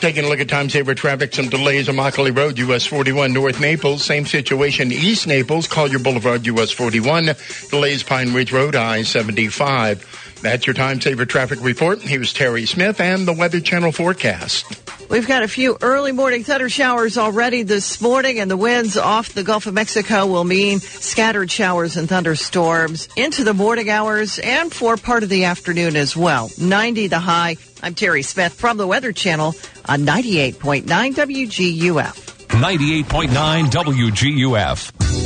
Taking a look at time saver traffic, some delays on Immokalee Road, US 41 North Naples. Same situation East Naples, Collier Boulevard, US 41. Delays Pine Ridge Road, I 75. That's your time saver traffic report. Here's Terry Smith and the Weather Channel forecast. We've got a few early morning thunder showers already this morning, and the winds off the Gulf of Mexico will mean scattered showers and thunderstorms into the morning hours and for part of the afternoon as well. 90 the high. I'm Terry Smith from the Weather Channel on 98.9 WGUF. 98.9 WGUF.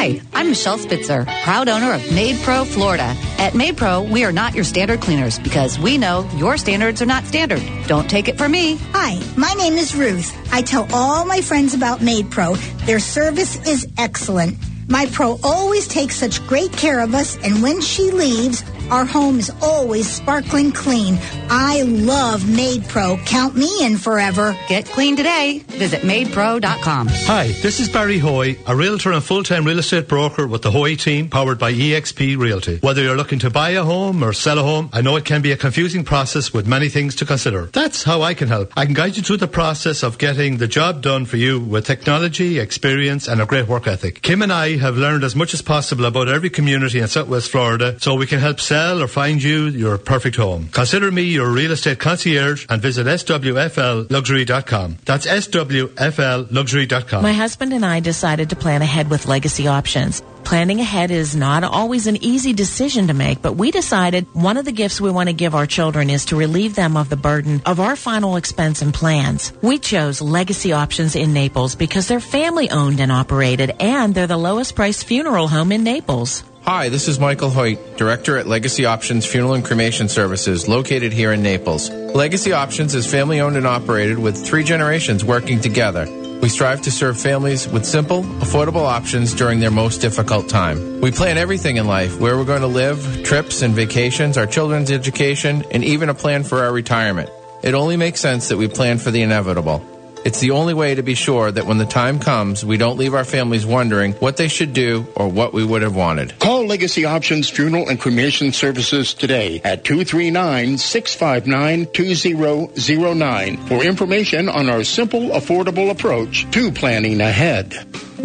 Hi, I'm Michelle Spitzer, proud owner of Maid Pro Florida. At Maid Pro, we are not your standard cleaners because we know your standards are not standard. Don't take it from me. Hi, my name is Ruth. I tell all my friends about Maid Pro. Their service is excellent. My pro always takes such great care of us, and when she leaves, our home is always sparkling clean. I love Maid Pro. Count me in forever. Get clean today. Visit maidpro.com. Hi, this is Barry Hoy, a realtor and full-time real estate broker with the Hoy team powered by EXP Realty. Whether you're looking to buy a home or sell a home, I know it can be a confusing process with many things to consider. That's how I can help. I can guide you through the process of getting the job done for you with technology, experience, and a great work ethic. Kim and I have learned as much as possible about every community in Southwest Florida so we can help sell or find you your perfect home. Consider me your real estate concierge and visit swflluxury.com. That's swflluxury.com. My husband and I decided to plan ahead with legacy options. Planning ahead is not always an easy decision to make, but we decided one of the gifts we want to give our children is to relieve them of the burden of our final expense and plans. We chose Legacy Options in Naples because they're family owned and operated and they're the lowest priced funeral home in Naples. Hi, this is Michael Hoyt, Director at Legacy Options Funeral and Cremation Services, located here in Naples. Legacy Options is family owned and operated with three generations working together. We strive to serve families with simple, affordable options during their most difficult time. We plan everything in life where we're going to live, trips and vacations, our children's education, and even a plan for our retirement. It only makes sense that we plan for the inevitable. It's the only way to be sure that when the time comes, we don't leave our families wondering what they should do or what we would have wanted. Call Legacy Options Funeral and Cremation Services today at 239-659-2009 for information on our simple, affordable approach to planning ahead.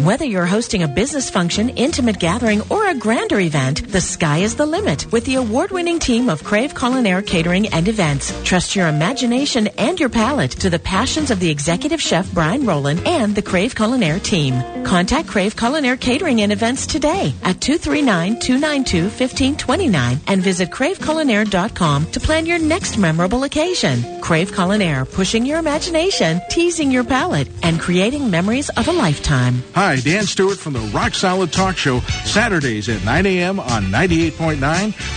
Whether you're hosting a business function, intimate gathering, or a grander event, the sky is the limit with the award-winning team of Crave Culinaire Catering and Events. Trust your imagination and your palate to the passions of the executive chef Brian Rowland and the Crave Culinaire team. Contact Crave Culinaire Catering and Events today at 239-292-1529 and visit craveculinaire.com to plan your next memorable occasion. Crave Culinaire, pushing your imagination, teasing your palate, and creating memories of a lifetime. Hi, Dan Stewart from the Rock Solid Talk Show, Saturdays at 9 a.m. on 98.9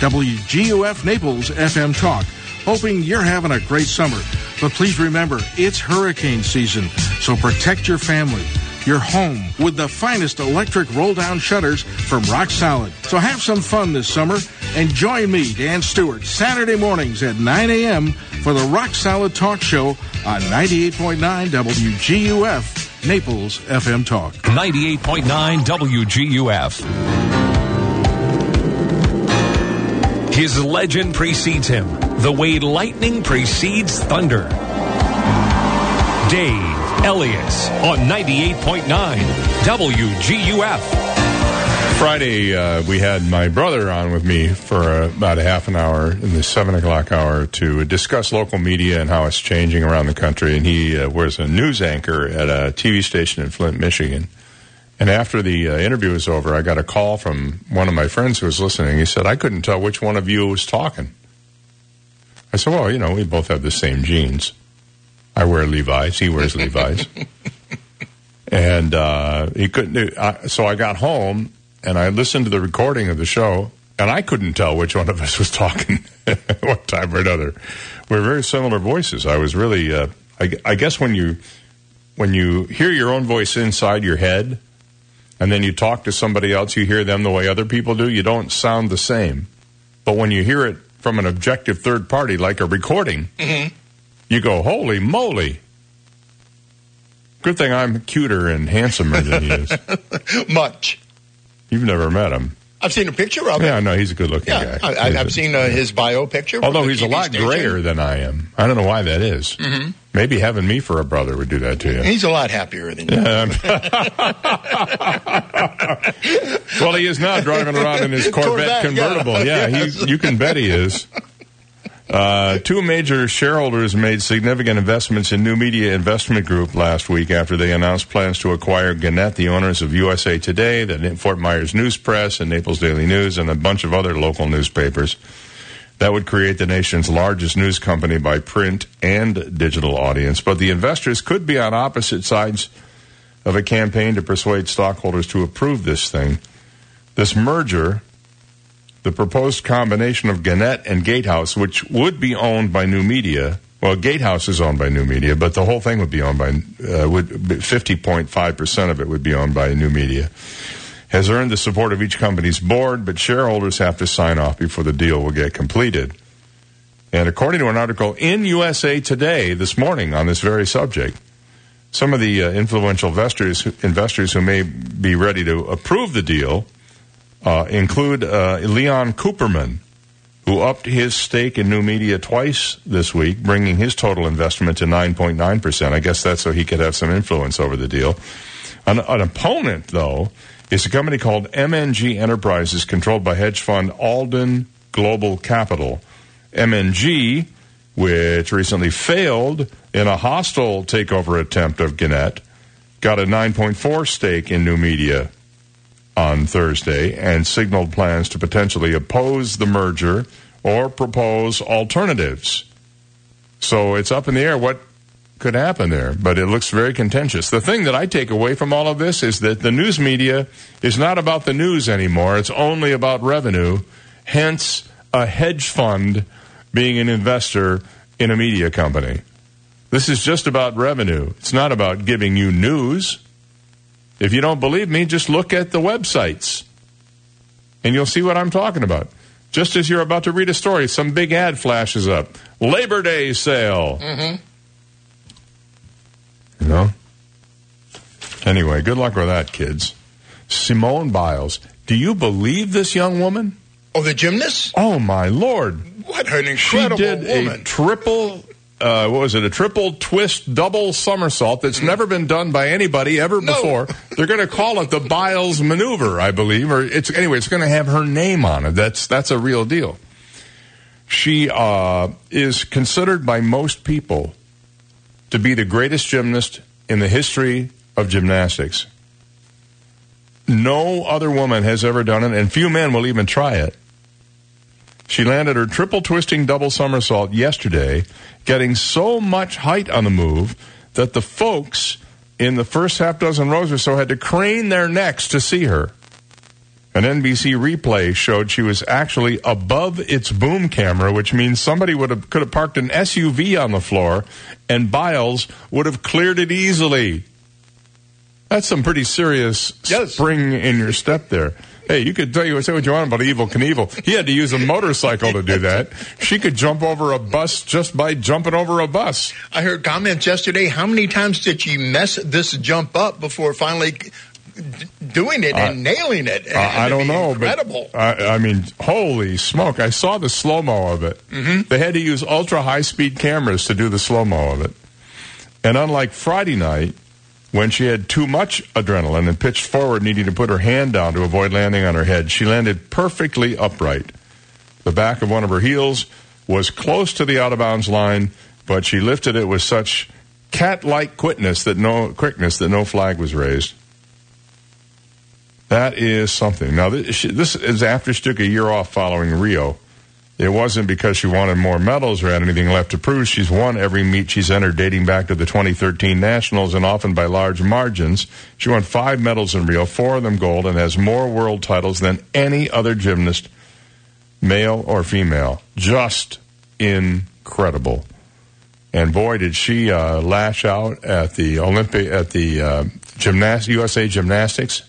WGUF Naples FM Talk. Hoping you're having a great summer. But please remember, it's hurricane season, so protect your family, your home, with the finest electric roll down shutters from Rock Solid. So have some fun this summer And join me, Dan Stewart, Saturday mornings at 9 a.m. for the Rock Solid Talk Show on 98.9 WGUF, Naples FM Talk. 98.9 WGUF. His legend precedes him, the way lightning precedes thunder. Dave Elliott on 98.9 WGUF. Friday, uh, we had my brother on with me for uh, about a half an hour in the seven o'clock hour to discuss local media and how it's changing around the country. And he uh, was a news anchor at a TV station in Flint, Michigan. And after the uh, interview was over, I got a call from one of my friends who was listening. He said, I couldn't tell which one of you was talking. I said, Well, you know, we both have the same jeans. I wear Levi's, he wears Levi's. And uh, he couldn't. Uh, so I got home and I listened to the recording of the show, and I couldn't tell which one of us was talking at one time or another. We're very similar voices. I was really, uh, I, I guess, when you when you hear your own voice inside your head, and then you talk to somebody else, you hear them the way other people do. You don't sound the same, but when you hear it from an objective third party, like a recording, Mm-hmm. You go, "Holy moly!" Good thing I'm cuter and handsomer than he is. Much. You've never met him. I've seen a picture of him. Yeah, no, he's a good-looking Yeah, guy. I, I, He's I've a- seen uh, his bio picture. Although he's a lot station. grayer than I am. I don't know why that is. Mhm. Maybe having me for a brother would do that to you. He's a lot happier than you. Yeah. well, he is now driving around in his Corvette, Corvette, yeah. convertible. Yeah, Yes. he, you can bet he is. Uh, two major shareholders made significant investments in New Media Investment Group last week after they announced plans to acquire Gannett, the owners of USA Today, the Fort Myers News Press, and Naples Daily News, and a bunch of other local newspapers. That would create the nation's largest news company by print and digital audience. But the investors could be on opposite sides of a campaign to persuade stockholders to approve this thing. This merger, the proposed combination of Gannett and Gatehouse, which would be owned by New Media. Well, Gatehouse is owned by New Media, but the whole thing would be owned by uh, would fifty point five percent of it would be owned by New Media. Has earned the support of each company's board, but shareholders have to sign off before the deal will get completed. And according to an article in USA Today this morning on this very subject, some of the uh, influential investors investors who may be ready to approve the deal uh, include uh, Leon Cooperman, who upped his stake in New Media twice this week, bringing his total investment to 9.9%. I guess that's so he could have some influence over the deal. An, an opponent, though, is a company called MNG Enterprises, controlled by hedge fund Alden Global Capital. MNG, which recently failed in a hostile takeover attempt of Gannett, got a 9.4 stake in New Media on Thursday and signaled plans to potentially oppose the merger or propose alternatives. So it's up in the air what could happen there, but it looks very contentious. The thing that I take away from all of this is that the news media is not about the news anymore. It's only about revenue, hence a hedge fund being an investor in a media company. This is just about revenue. It's not about giving you news. If you don't believe me, just look at the websites and you'll see what I'm talking about. Just as you're about to read a story, some big ad flashes up Labor Day sale. Mm-hmm. You know? Anyway, good luck with that, kids. Simone Biles. Do you believe this young woman? Oh, the gymnast? Oh, my Lord. What an incredible woman. She did woman. a triple, uh, what was it? A triple twist double somersault that's never been done by anybody ever before. They're going to call it the Biles maneuver, I believe, or it's anyway. It's going to have her name on it. That's that's a real deal. She uh, is considered by most people to be the greatest gymnast in the history of gymnastics. No other woman has ever done it, and few men will even try it. She landed her triple twisting double somersault yesterday, getting so much height on the move that the folks in the first half dozen rows or so had to crane their necks to see her. An NBC replay showed she was actually above its boom camera, which means somebody would have could have parked an SUV on the floor and Biles would have cleared it easily. That's some pretty serious spring in your step there. Hey, you could tell you say what you want about Evel Knievel. He had to use a motorcycle to do that. She could jump over a bus just by jumping over a bus. I heard comments yesterday. How many times did she mess this jump up before finally doing it and Uh, nailing it? Uh, I don't know, Incredible. but I, I mean, holy smoke! I saw the slow mo of it. Mhm. They had to use ultra high speed cameras to do the slow mo of it. And unlike Friday night, when she had too much adrenaline and pitched forward, needing to put her hand down to avoid landing on her head, she landed perfectly upright. The back of one of her heels was close to the out of bounds line, but she lifted it with such cat like quickness that no quickness that no flag was raised. That is something. Now, this, this is after she took a year off following Rio. It wasn't because she wanted more medals or had anything left to prove. She's won every meet she's entered dating back to the 2013 Nationals and often by large margins. She won five medals in Rio, four of them gold, and has more world titles than any other gymnast, male or female. Just incredible. And boy, did she uh, lash out at the Olympic, at the uh, gymnast, USA Gymnastics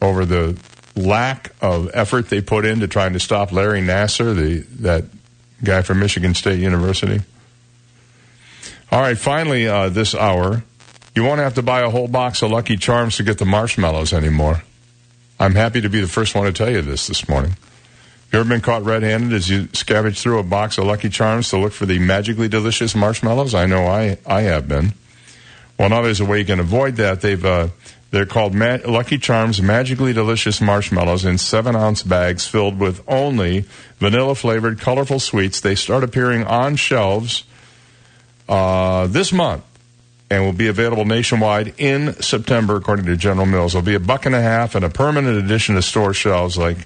over the lack of effort they put into trying to stop Larry Nassar, the that guy from Michigan State University. All right, finally, uh, this hour, you won't have to buy a whole box of Lucky Charms to get the marshmallows anymore. I'm happy to be the first one to tell you this this morning. You ever been caught red-handed as you scavenge through a box of Lucky Charms to look for the magically delicious marshmallows? I know I I have been. Well, now there's a way you can avoid that. They've uh, they're called Ma- Lucky Charms Magically Delicious Marshmallows in seven ounce bags filled with only vanilla flavored colorful sweets. They start appearing on shelves uh, this month and will be available nationwide in September, according to General Mills. There'll be a buck and a half and a permanent addition to store shelves, like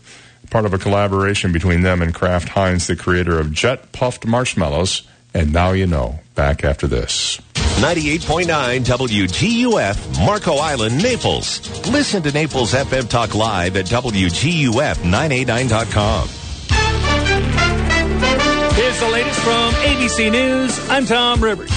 part of a collaboration between them and Kraft Heinz, the creator of Jet Puffed Marshmallows. And now you know. Back after this. 98.9 WGUF, Marco Island, Naples. Listen to Naples FM Talk live at WGUF989.com. Here's the latest from ABC News. I'm Tom Rivers.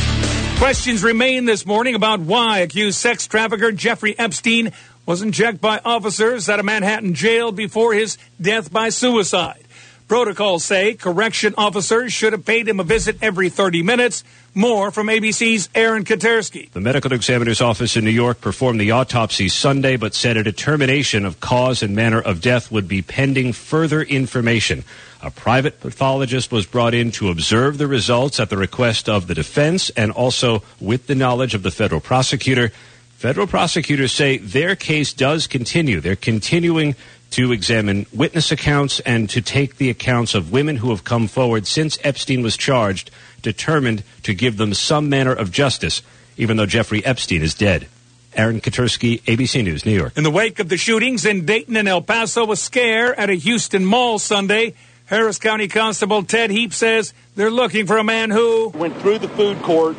Questions remain this morning about why accused sex trafficker Jeffrey Epstein wasn't checked by officers at a Manhattan jail before his death by suicide. Protocols say correction officers should have paid him a visit every 30 minutes. More from ABC's Aaron Katersky. The medical examiner's office in New York performed the autopsy Sunday, but said a determination of cause and manner of death would be pending further information. A private pathologist was brought in to observe the results at the request of the defense and also with the knowledge of the federal prosecutor. Federal prosecutors say their case does continue. They're continuing to examine witness accounts and to take the accounts of women who have come forward since Epstein was charged, determined to give them some manner of justice, even though Jeffrey Epstein is dead. Aaron Katersky, ABC News, New York. In the wake of the shootings in Dayton and El Paso, a scare at a Houston mall Sunday. Harris County Constable Ted Heap says they're looking for a man who went through the food court.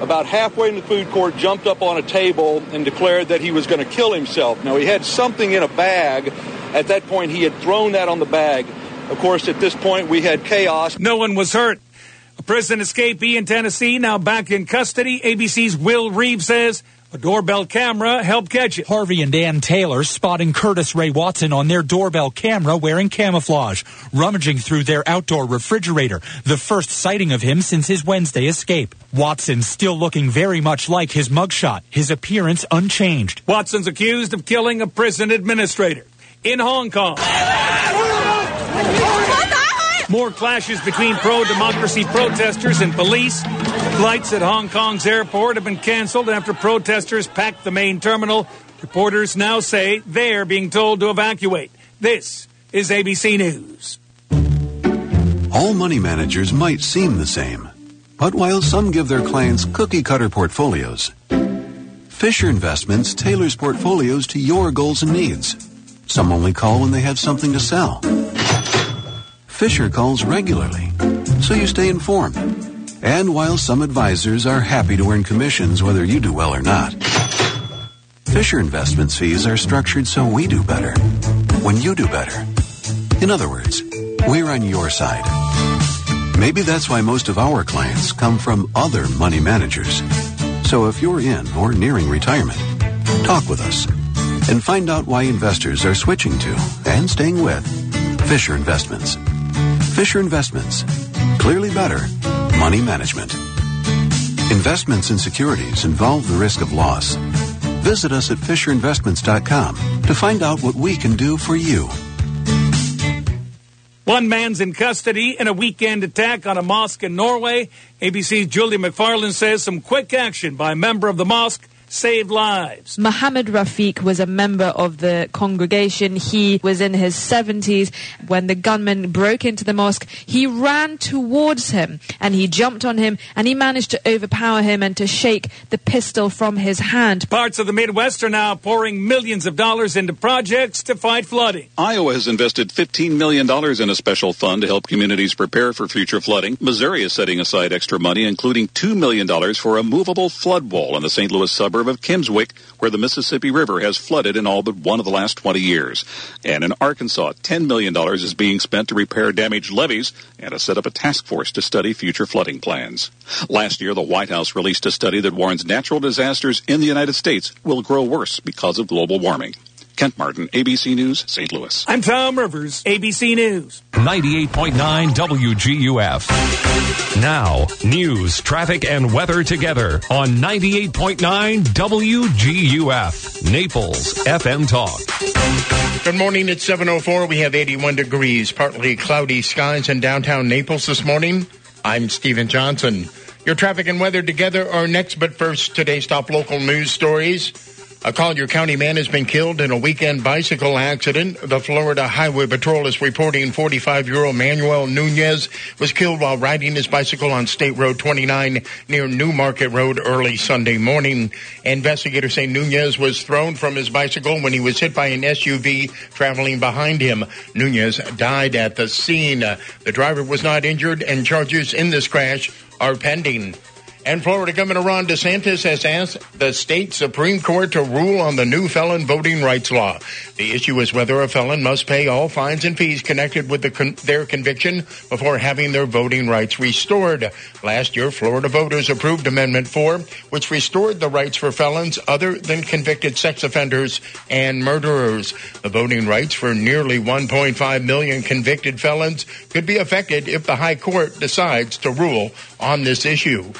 About halfway in the food court, jumped up on a table and declared that he was going to kill himself. Now, he had something in a bag. At that point, he had thrown that on the bag. Of course, at this point, we had chaos. No one was hurt. A prison escapee in Tennessee now back in custody. ABC's Will Reeves says a doorbell camera helped catch it. Harvey and Dan Taylor spotting Curtis Ray Watson on their doorbell camera wearing camouflage, rummaging through their outdoor refrigerator, the first sighting of him since his Wednesday escape. Watson still looking very much like his mugshot, his appearance unchanged. Watson's accused of killing a prison administrator in Hong Kong. More clashes between pro democracy protesters and police. Flights at Hong Kong's airport have been canceled after protesters packed the main terminal. Reporters now say they're being told to evacuate. This is ABC News. All money managers might seem the same, but while some give their clients cookie cutter portfolios, Fisher Investments tailors portfolios to your goals and needs. Some only call when they have something to sell. Fisher calls regularly, so you stay informed. And while some advisors are happy to earn commissions whether you do well or not, Fisher Investments fees are structured so we do better when you do better. In other words, we're on your side. Maybe that's why most of our clients come from other money managers. So if you're in or nearing retirement, talk with us. and find out why investors are switching to and staying with Fisher Investments. Fisher Investments. Clearly better. Money management. Investments in securities involve the risk of loss. Visit us at FisherInvestments.com to find out what we can do for you. One man's in custody in a weekend attack on a mosque in Norway. ABC's Julie McFarland says some quick action by a member of the mosque saved lives. Mohammed Rafiq was a member of the congregation. He was in his 70s when the gunman broke into the mosque. He ran towards him and he jumped on him and he managed to overpower him and to shake the pistol from his hand. Parts of the Midwest are now pouring millions of dollars into projects to fight flooding. Iowa has invested $15 million in a special fund to help communities prepare for future flooding. Missouri is setting aside extra money, including $2 million for a movable flood wall in the St. Louis suburb of Kimmswick, where the Mississippi River has flooded in all but one of the last 20 years. And in Arkansas, $10 million is being spent to repair damaged levees and to set up a task force to study future flooding plans. Last year, the White House released a study that warns natural disasters in the United States will grow worse because of global warming. Kent Martin, ABC News, St. Louis. I'm Tom Rivers, ABC News. 98.9 WGUF. Now, news, traffic, and weather together on 98.9 WGUF. Naples FM Talk. Good morning. It's 7.04. We have 81 degrees, partly cloudy skies in downtown Naples this morning. I'm Stephen Johnson. Your traffic and weather together are next, but first, today's top local news stories. A Collier County man has been killed in a weekend bicycle accident. The Florida Highway Patrol is reporting 45-year-old Manuel Nunez was killed while riding his bicycle on State Road 29 near New Market Road early Sunday morning. Investigators say Nunez was thrown from his bicycle when he was hit by an SUV traveling behind him. Nunez died at the scene. The driver was not injured and charges in this crash are pending. And Florida Governor Ron DeSantis has asked the state Supreme Court to rule on the new felon voting rights law. The issue is whether a felon must pay all fines and fees connected with the con- their conviction before having their voting rights restored. Last year, Florida voters approved Amendment 4, which restored the rights for felons other than convicted sex offenders and murderers. The voting rights for nearly 1.5 million convicted felons could be affected if the High Court decides to rule on this issue.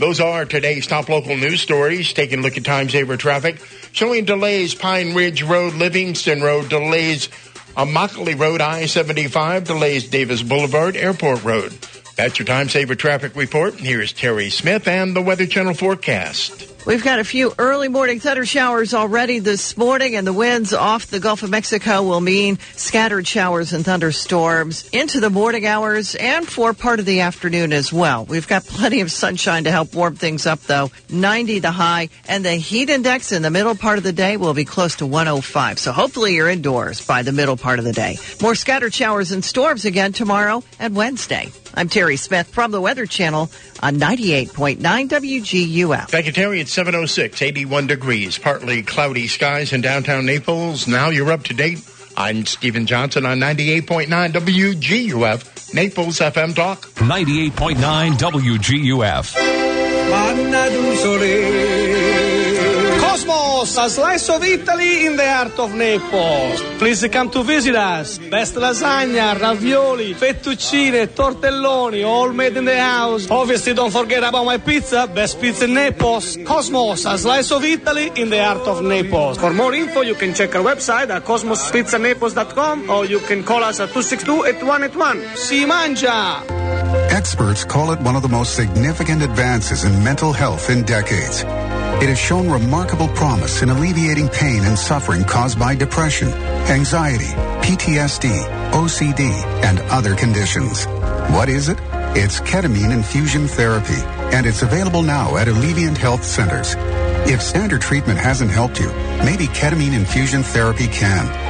Those are today's top local news stories. Taking a look at time saver traffic. Showing delays Pine Ridge Road, Livingston Road, delays Immokalee Road, I-75, delays Davis Boulevard, Airport Road. That's your time saver traffic report. Here's Terry Smith and the Weather Channel forecast. We've got a few early morning thunder showers already this morning, and the winds off the Gulf of Mexico will mean scattered showers and thunderstorms into the morning hours and for part of the afternoon as well. We've got plenty of sunshine to help warm things up, though. 90 the high, and the heat index in the middle part of the day will be close to 105. So hopefully you're indoors by the middle part of the day. More scattered showers and storms again tomorrow and Wednesday. I'm Terry Smith from the Weather Channel on 98.9 WGUF. Thank you, Terry. It's 706, 81 degrees, partly cloudy skies in downtown Naples. Now you're up to date. I'm Stephen Johnson on 98.9 WGUF, Naples FM Talk. 98.9 WGUF. Cosmos, a slice of Italy in the heart of Naples. Please come to visit us. Best lasagna, ravioli, fettuccine, tortelloni, all made in the house. Obviously, don't forget about my pizza. Best pizza in Naples. Cosmos, a slice of Italy in the heart of Naples. For more info, you can check our website at cosmospizzanaples.com or you can call us at 262-8181. Si mangia! Experts call it one of the most significant advances in mental health in decades. It has shown remarkable promise in alleviating pain and suffering caused by depression, anxiety, PTSD, OCD, and other conditions. What is it? It's ketamine infusion therapy, and it's available now at Alleviant Health Centers. If standard treatment hasn't helped you, maybe ketamine infusion therapy can.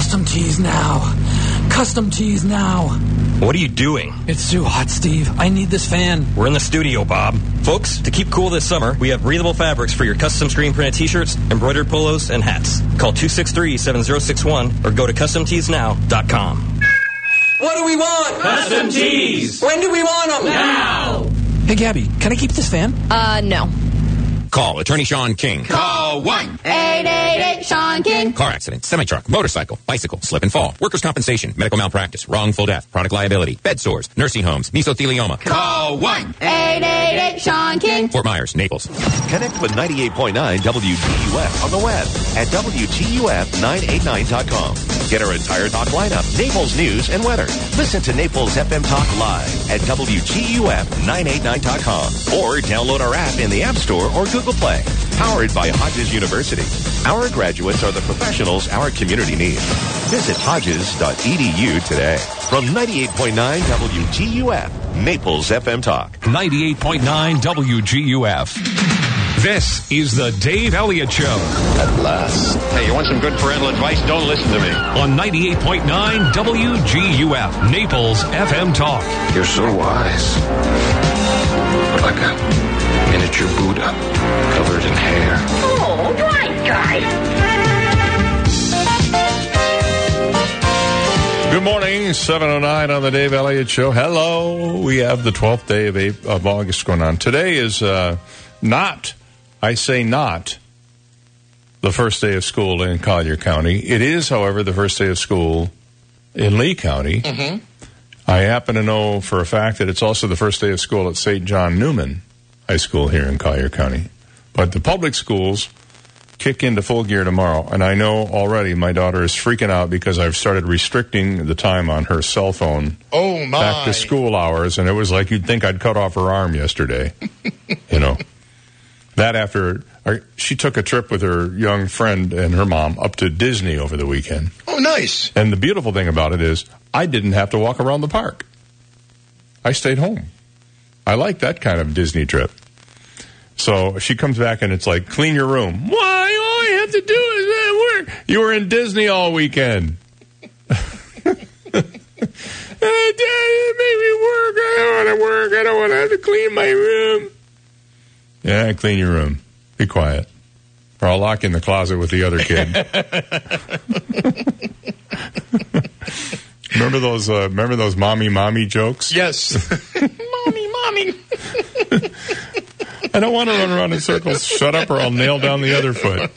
Custom tees now. Custom tees now. What are you doing? It's too hot, Steve. I need this fan. We're in the studio, Bob. Folks, to keep cool this summer, we have breathable fabrics for your custom screen printed t-shirts, embroidered polos, and hats. Call 263-7061 or go to customteesnow.com. What do we want? Custom tees. When do we want them? Now. Hey, Gabby, can I keep this fan? Uh, no. Call Attorney Sean King. Call one. 888 Sean King. Car accident, semi truck, motorcycle, bicycle, slip and fall, workers' compensation, medical malpractice, wrongful death, product liability, bed sores, nursing homes, mesothelioma. Call one. 888 Sean King. Fort Myers, Naples. Connect with 98.9 WGUF on the web at WGUF989.com. Get our entire talk lineup, Naples news and weather. Listen to Naples FM Talk live at WGUF989.com or download our app in the App Store or Google Play. Powered by Hodges University. Our graduates are the professionals our community needs. Visit hodges.edu today. From 98.9 WGUF, Naples FM Talk. 98.9 WGUF. This is the Dave Elliott Show. At last. Hey, you want some good parental advice? Don't listen to me. On 98.9 WGUF, Naples FM Talk. You're so wise. But like a miniature Buddha covered in hair. Oh, right, guy. Good morning, 709 on the Dave Elliott Show. Hello. We have the 12th day of, April, of August going on. Today is uh, not, I say not, the first day of school in Collier County. It is, however, the first day of school in Lee County. Mm-hmm. I happen to know for a fact that it's also the first day of school at St. John Neumann High School here in Collier County. But the public schools kick into full gear tomorrow. And I know already my daughter is freaking out because I've started restricting the time on her cell phone Oh, my. back to school hours. And it was like you'd think I'd cut off her arm yesterday. you know. That after she took a trip with her young friend and her mom up to Disney over the weekend. Oh, nice. And the beautiful thing about it is I didn't have to walk around the park. I stayed home. I like that kind of Disney trip. So she comes back and it's like, clean your room. Why? All I have to do is uh, work. You were in Disney all weekend. Uh, Dad, made me work. I don't want to work. I don't want to have to clean my room. Yeah, clean your room. Be quiet. Or I'll lock you in the closet with the other kid. remember those? Uh, remember those mommy mommy jokes? Yes. mommy, mommy. I don't want to run around in circles. Shut up, or I'll nail down the other foot.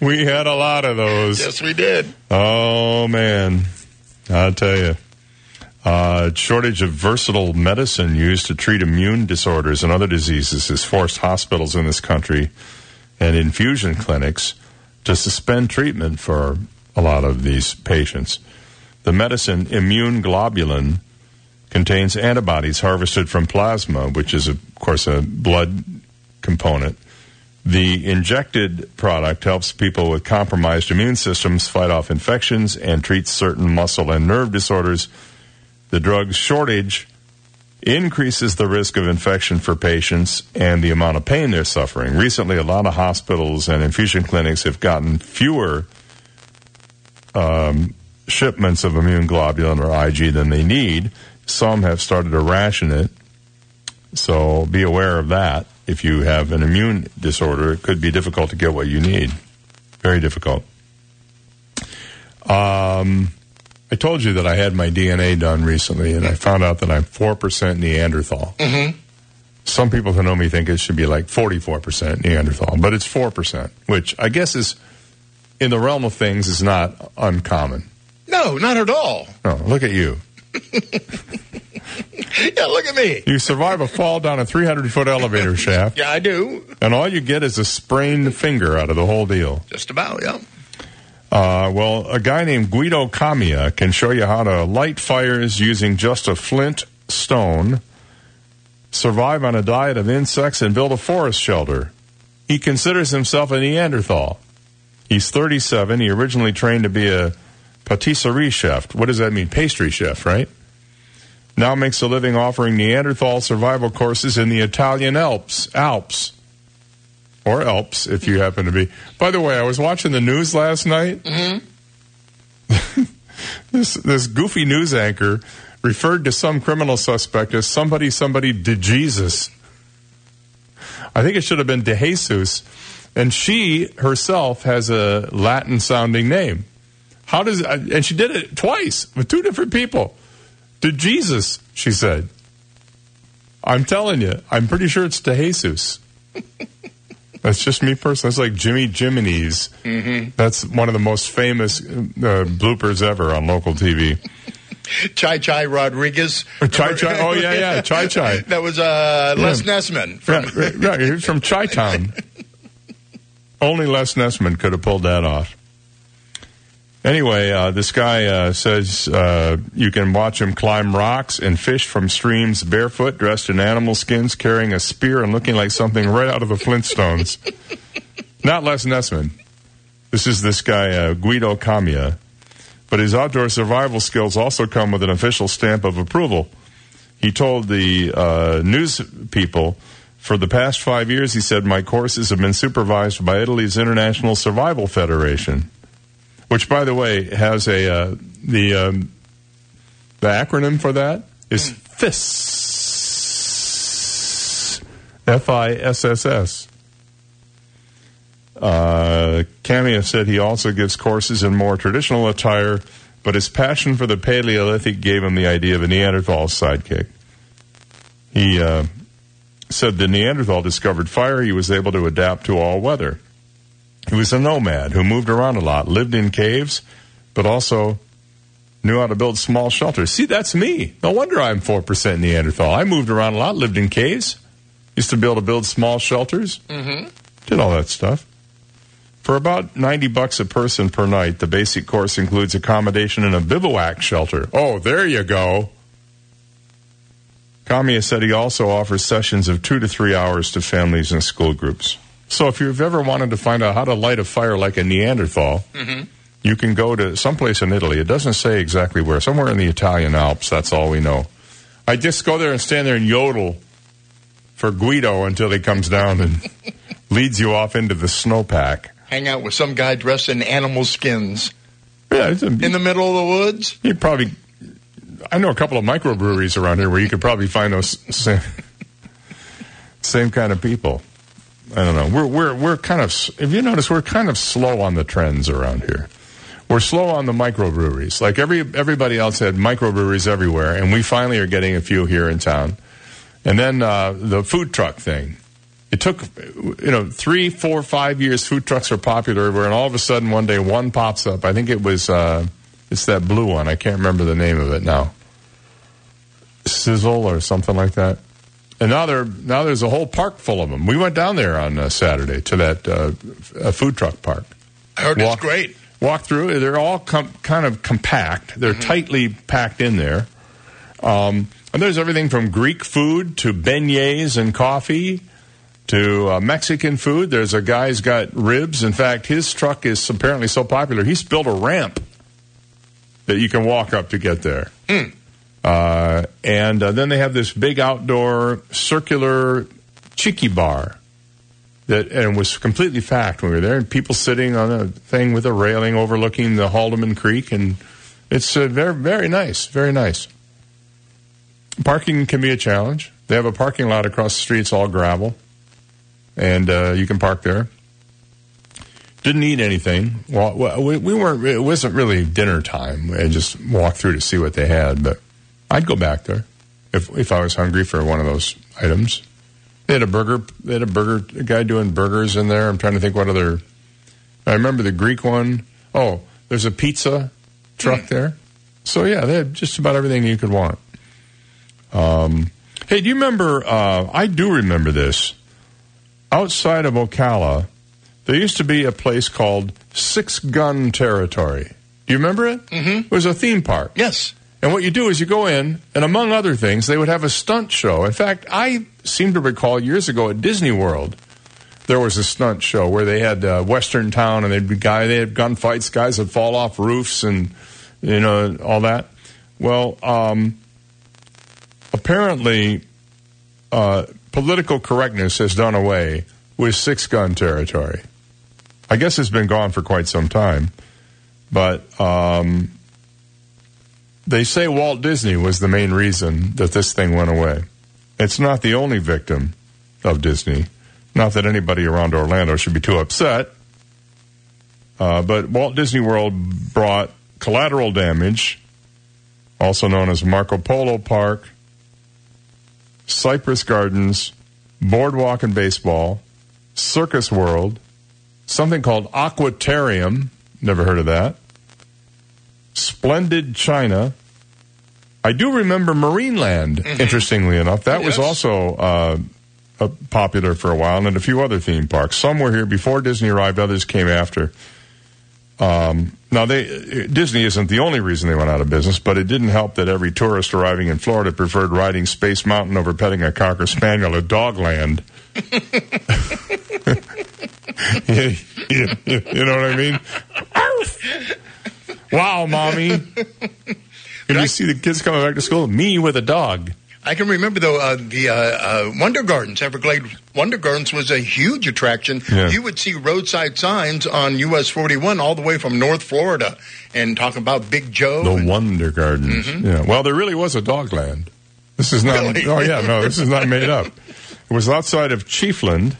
we, we had a lot of those. Yes, we did. Oh man, I'll tell you. Uh, shortage of versatile medicine used to treat immune disorders and other diseases has forced hospitals in this country and infusion clinics to suspend treatment for a lot of these patients. The medicine immune globulin contains antibodies harvested from plasma, which is, of course, a blood component. The injected product helps people with compromised immune systems fight off infections and treats certain muscle and nerve disorders. The drug's shortage increases the risk of infection for patients and the amount of pain they're suffering. Recently, a lot of hospitals and infusion clinics have gotten fewer um, shipments of immune globulin or IG than they need. Some have started to ration it. So be aware of that. If you have an immune disorder, it could be difficult to get what you need. Very difficult. Um, I told you that I had my DNA done recently, and I found out that I'm 4% Neanderthal. Mm-hmm. Some people who know me think it should be like 44% Neanderthal, but it's 4%, which I guess is, in the realm of things, is not uncommon. No, not at all. No, look at you. Yeah, look at me. You survive a fall down a 300 foot elevator shaft, Yeah, I do. and all you get is a sprained finger out of the whole deal. Just about, yeah. Uh, well, a guy named Guido Camia can show you how to light fires using just a flint stone, survive on a diet of insects, and build a forest shelter. He considers himself a Neanderthal. He's 37. He originally trained to be a patisserie chef. What does that mean? Pastry chef, right? Now makes a living offering Neanderthal survival courses in the Italian Alps. Alps. or Alps if you happen to be. By the way, I was watching the news last night. Mm-hmm. this this goofy news anchor referred to some criminal suspect as somebody somebody de Jesus. I think it should have been de Jesus, and she herself has a Latin sounding name. How does and she did it twice with two different people. To Jesus, she said. I'm telling you, I'm pretty sure it's to Jesus. That's just me personally. It's like Jimmy Jiminy's. Mm-hmm. That's one of the most famous uh, bloopers ever on local TV. Chai Chai Rodriguez. Chai Chai. Oh yeah, yeah. Chai Chai. That was uh, Les Yeah. Nessman. From, Right, right, right. He was from Chi Town. Only Les Nessman could have pulled that off. Anyway, uh, this guy uh, says uh, you can watch him climb rocks and fish from streams barefoot, dressed in animal skins, carrying a spear and looking like something right out of the Flintstones. Not Les Nessman. This is this guy, uh, Guido Camia. But his outdoor survival skills also come with an official stamp of approval. He told the uh, news people, for the past five years, he said, my courses have been supervised by Italy's International Survival Federation, which, by the way, has a uh, the um, the acronym for that is FISS, F I S S S. Uh, Camia said he also gives courses in more traditional attire, but his passion for the Paleolithic gave him the idea of a Neanderthal sidekick. He uh, said the Neanderthal discovered fire. He was able to adapt to all weather. He was a nomad who moved around a lot, lived in caves, but also knew how to build small shelters. See, that's me. No wonder I'm 4% Neanderthal. I moved around a lot, lived in caves, used to be able to build small shelters, mm-hmm. did all that stuff. For about 90 bucks a person per night, the basic course includes accommodation in a bivouac shelter. Oh, there you go. Camia said he also offers sessions of two to three hours to families and school groups. So if you've ever wanted to find out how to light a fire like a Neanderthal, Mm-hmm. you can go to someplace in Italy. It doesn't say exactly where. Somewhere in the Italian Alps. That's all we know. I just go there and stand there and yodel for Guido until he comes down and leads you off into the snowpack. Hang out with some guy dressed in animal skins. Yeah, it's a, in the middle of the woods. You probably. I know a couple of microbreweries around here where you could probably find those same, same kind of people. I don't know. We're we're we're kind of. If you notice, we're kind of slow on the trends around here. We're slow on the microbreweries. Like every everybody else had microbreweries everywhere, and we finally are getting a few here in town. And then uh, the food truck thing. It took, you know, three, four, five years. Food trucks are popular everywhere, and all of a sudden, one day, one pops up. I think it was, uh, it's that blue one. I can't remember the name of it now. Sizzle or something like that. And now there, now there's a whole park full of them. We went down there on uh, Saturday to that uh, food truck park. I heard it's great. Walk through. They're all com- kind of compact. They're tightly packed in there. Um, and there's everything from Greek food to beignets and coffee to uh, Mexican food. There's a guy's got ribs. In fact, his truck is apparently so popular, he's built a ramp that you can walk up to get there. Uh, and uh, then they have this big outdoor circular chickee bar that and was completely packed when we were there, and people sitting on a thing with a railing overlooking the Haldeman Creek, and it's uh, very very nice, very nice. Parking can be a challenge. They have a parking lot across the street; it's all gravel, and uh, you can park there. Didn't eat anything. Well, we, we weren't. It wasn't really dinner time. I just walked through to see what they had, but I'd go back there if if I was hungry for one of those items. They had a burger. They had a burger a guy doing burgers in there. I'm trying to think what other. I remember the Greek one. Oh, there's a pizza truck there. So yeah, they had just about everything you could want. Um, hey, do you remember? Uh, I do remember this. Outside of Ocala, there used to be a place called Six Gun Territory. Do you remember it? Mm-hmm. It was a theme park. Yes. And what you do is you go in, and among other things, they would have a stunt show. In fact, I seem to recall years ago at Disney World, there was a stunt show where they had uh, Western Town, and they'd be guy they had gunfights, guys would fall off roofs, and you know all that. Well, um, apparently, uh, political correctness has done away with six gun territory. I guess it's been gone for quite some time, but um, they say Walt Disney was the main reason that this thing went away. It's not the only victim of Disney. Not that anybody around Orlando should be too upset. Uh, but Walt Disney World brought collateral damage, also known as Marco Polo Park, Cypress Gardens, Boardwalk and Baseball, Circus World, something called Aquatarium, never heard of that, Splendid China. I do remember Marineland, interestingly enough. That was also uh, uh, popular for a while, and a few other theme parks. Some were here before Disney arrived, others came after. Um, now, they, Disney isn't the only reason they went out of business, but it didn't help that every tourist arriving in Florida preferred riding Space Mountain over petting a Cocker Spaniel at Dogland. you, you- you know what I mean? Wow, mommy. And you see the kids coming back to school, me with a dog. I can remember though uh, the uh, uh, Wonder Gardens, Everglades Wonder Gardens was a huge attraction. Yeah. You would see roadside signs on US 41 all the way from North Florida, and talk about Big Joe. The Wonder Gardens. Yeah. Well, there really was a dogland. This is not. Mm-hmm. Really? Oh yeah, no, this is not made up. It was outside of Chiefland,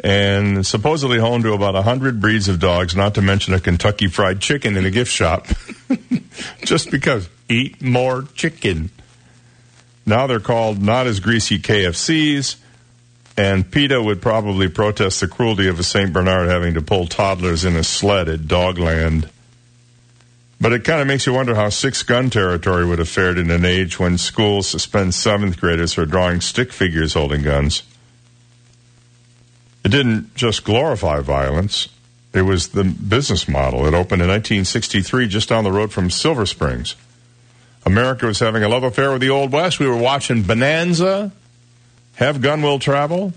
and supposedly home to about a hundred breeds of dogs, not to mention a Kentucky Fried Chicken in a gift shop. Just because eat more chicken. Now they're called not as greasy KFCs, and PETA would probably protest the cruelty of a St. Bernard having to pull toddlers in a sled at Dogland. But it kind of makes you wonder how six gun territory would have fared in an age when schools suspend seventh graders for drawing stick figures holding guns. It didn't just glorify violence, it was the business model. It opened in 1963 just down the road from Silver Springs. America was having a love affair with the Old West. We were watching Bonanza, Have Gun Will Travel.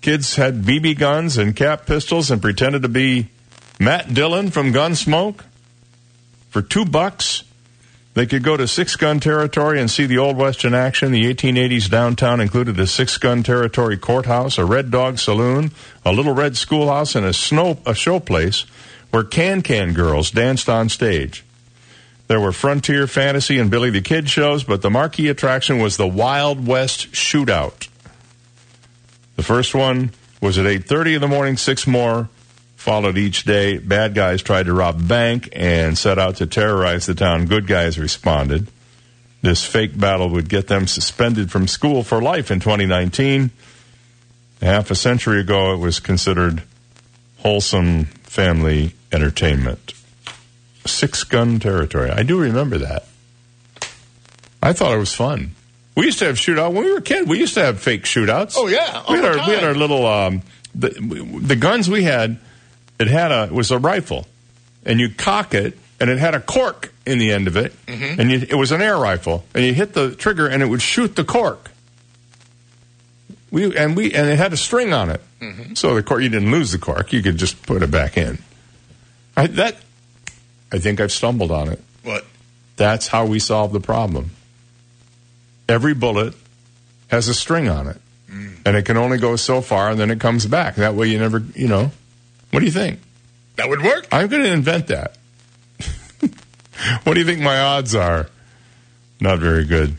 Kids had BB guns and cap pistols and pretended to be Matt Dillon from Gunsmoke. For two bucks, they could go to six gun territory and see the Old West in action. The 1880s downtown included a six gun territory courthouse, a red dog saloon, a little red schoolhouse, and a snow a show place where can can girls danced on stage. There were Frontier Fantasy and Billy the Kid shows, but the marquee attraction was the Wild West Shootout. The first one was at 8:30 in the morning, six more followed each day. Bad guys tried to rob a bank and set out to terrorize the town. Good guys responded. This fake battle would get them suspended from school for life in 2019. Half a century ago, it was considered wholesome family entertainment. Six gun territory. I do remember that. I thought it was fun. We used to have shootout when we were a kid. We used to have fake shootouts. Oh yeah, we had our we had our little um, the the guns we had. It had a it was a rifle, and you cock it, and it had a cork in the end of it, Mm-hmm. and you, it was an air rifle, and you hit the trigger, and it would shoot the cork. We and we and it had a string on it, Mm-hmm. so the cork you didn't lose the cork. You could just put it back in. I, that I think I've stumbled on it. What? That's how we solve the problem. Every bullet has a string on it, and it can only go so far, and then it comes back. That way, you never, you know. What do you think? That would work. I'm going to invent that. what do you think my odds are? Not very good.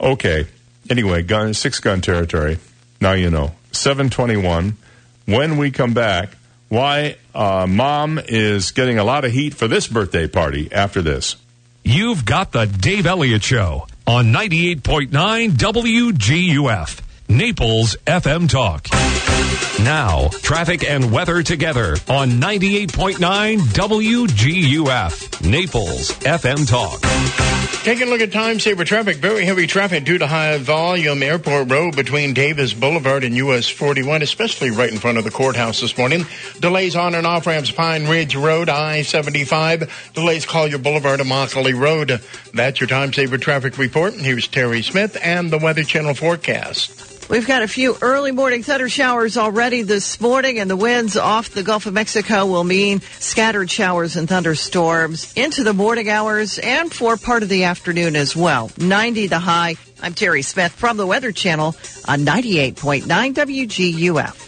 Okay. Anyway, gun six gun territory. Now you know. 721. When we come back, why uh, mom is getting a lot of heat for this birthday party after this. You've got the Dave Elliott Show on 98.9 WGUF, Naples FM Talk. Now, traffic and weather together on 98.9 WGUF, Naples FM Talk. Taking a look at time saver traffic. Very heavy traffic due to high volume Airport Road between Davis Boulevard and US 41, especially right in front of the courthouse this morning. Delays on and off ramps Pine Ridge Road, I 75. Delays Collier Boulevard and Immokalee Road. That's your time saver traffic report. Here's Terry Smith and the Weather Channel forecast. We've got a few early morning thunder showers already this morning, and the winds off the Gulf of Mexico will mean scattered showers and thunderstorms into the morning hours and for part of the afternoon as well. 90 the high. I'm Terry Smith from the Weather Channel on 98.9 WGUF.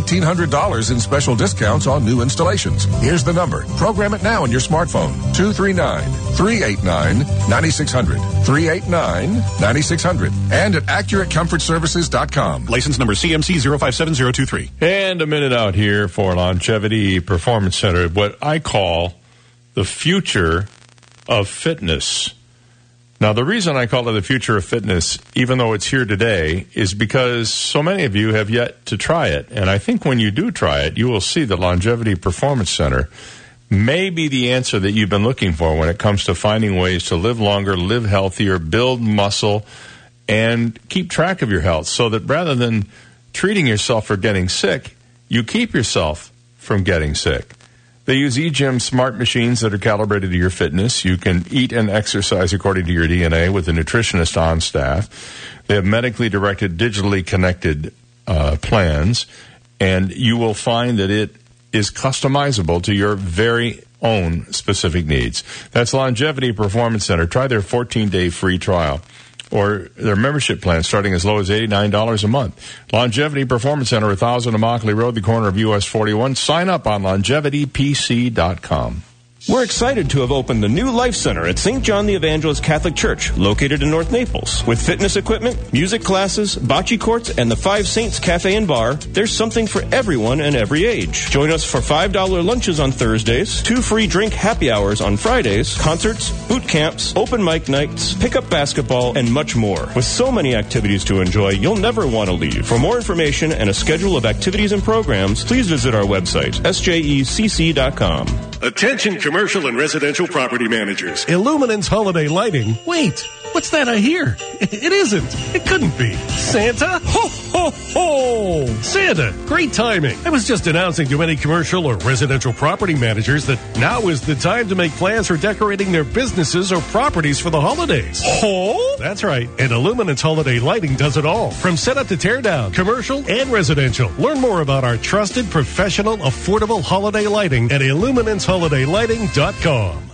$1,800 in special discounts on new installations. Here's the number. Program it now on your smartphone. 239 389 9600. 389 9600. And at AccurateComfortServices.com. License number CMC 057023. And a minute out here for Longevity Performance Center, what I call the future of fitness. Now, the reason I call it the future of fitness, even though it's here today, is because so many of you have yet to try it. And I think when you do try it, you will see the Longevity Performance Center may be the answer that you've been looking for when it comes to finding ways to live longer, live healthier, build muscle, and keep track of your health so that rather than treating yourself for getting sick, you keep yourself from getting sick. They use eGym smart machines that are calibrated to your fitness. You can eat and exercise according to your DNA with a nutritionist on staff. They have medically directed, digitally connected uh, plans, and you will find that it is customizable to your very own specific needs. That's Longevity Performance Center. Try their 14 day free trial or their membership plan starting as low as $89 a month. Longevity Performance Center, 1000 Immokalee Road, the corner of US 41. Sign up on longevitypc.com. We're excited to have opened the new Life Center at St. John the Evangelist Catholic Church, located in North Naples. With fitness equipment, music classes, bocce courts, and the Five Saints Cafe and Bar, there's something for everyone and every age. Join us for $5 lunches on Thursdays, two free drink happy hours on Fridays, concerts, boot camps, open mic nights, pickup basketball, and much more. With so many activities to enjoy, you'll never want to leave. For more information and a schedule of activities and programs, please visit our website, sjecc.com. Attention commercial and residential property managers. Illuminance holiday lighting. Wait, what's that I hear? It isn't. It couldn't be. Santa? Ho, ho, ho! Santa, great timing. I was just announcing to any commercial or residential property managers that now is the time to make plans for decorating their businesses or properties for the holidays. Ho? That's right. And Illuminance holiday lighting does it all. From setup to tear down, commercial and residential. Learn more about our trusted, professional, affordable holiday lighting at illuminanceholiday.lighting.com.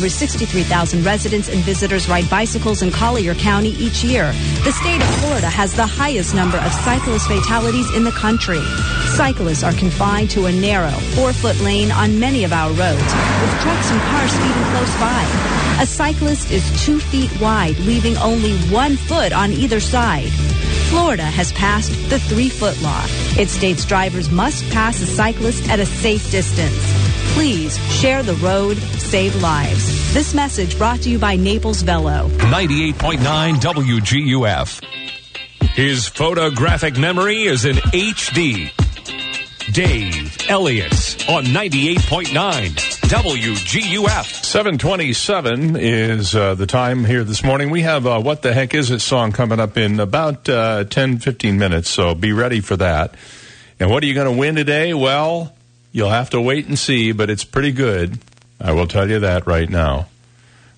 Over 63,000 residents and visitors ride bicycles in Collier County each year. The state of Florida has the highest number of cyclist fatalities in the country. Cyclists are confined to a narrow, four-foot lane on many of our roads, with trucks and cars speeding close by. A cyclist is two feet wide, leaving only one foot on either side. Florida has passed the three-foot law. It states drivers must pass a cyclist at a safe distance. Please share the road, save lives. This message brought to you by Naples Velo. 98.9 WGUF. His photographic memory is in HD. Dave Elliott on 98.9 WGUF. 727 is uh, the time here this morning. We have uh, What the Heck Is It song coming up in about uh, 10, 15 minutes, so be ready for that. And what are you going to win today? Well, you'll have to wait and see, but it's pretty good. I will tell you that right now.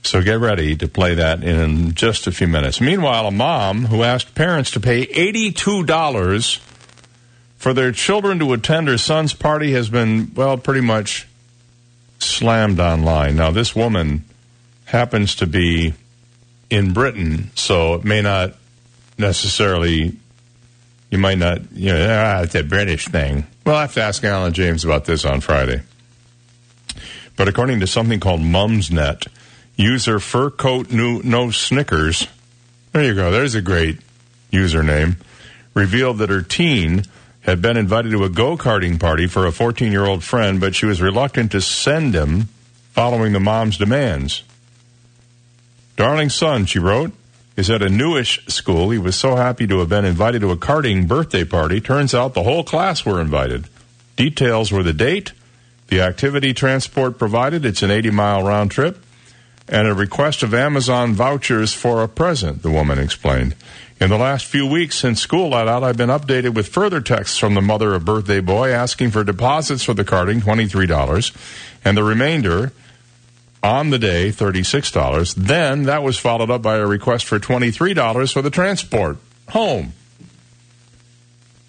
So get ready to play that in just a few minutes. Meanwhile, a mom who asked parents to pay $82 for their children to attend her son's party has been, well, pretty much slammed online. Now, this woman happens to be in Britain, so it may not necessarily, you might not, you know, ah, it's a British thing. We'll have to ask Alan James about this on Friday. But according to something called Mumsnet, user fur coat no, no Snickers, there you go, there's a great username, revealed that her teen had been invited to a go karting party for a 14 year old friend, but she was reluctant to send him following the mom's demands. Darling son, she wrote, is at a newish school. He was so happy to have been invited to a karting birthday party. Turns out the whole class were invited. Details were the date, the activity transport provided, it's an 80 mile round trip, and a request of Amazon vouchers for a present, the woman explained. In the last few weeks since school let out, I've been updated with further texts from the mother of birthday boy asking for deposits for the karting, $23, and the remainder on the day, $36. Then that was followed up by a request for $23 for the transport home.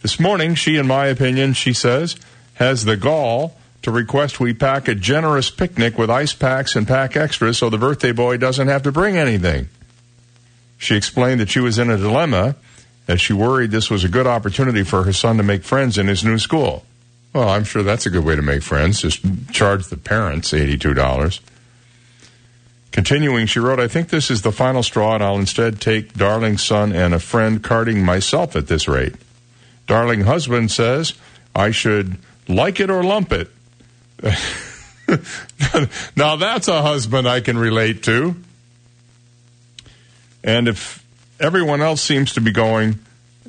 This morning, she, in my opinion, she says, has the gall to request we pack a generous picnic with ice packs and pack extras so the birthday boy doesn't have to bring anything. She explained that she was in a dilemma as she worried this was a good opportunity for her son to make friends in his new school. Well, I'm sure that's a good way to make friends. Just charge the parents $82. Continuing, she wrote, I think this is the final straw, and I'll instead take darling son and a friend karting myself at this rate. Darling husband says I should like it or lump it. now that's a husband I can relate to. And if everyone else seems to be going,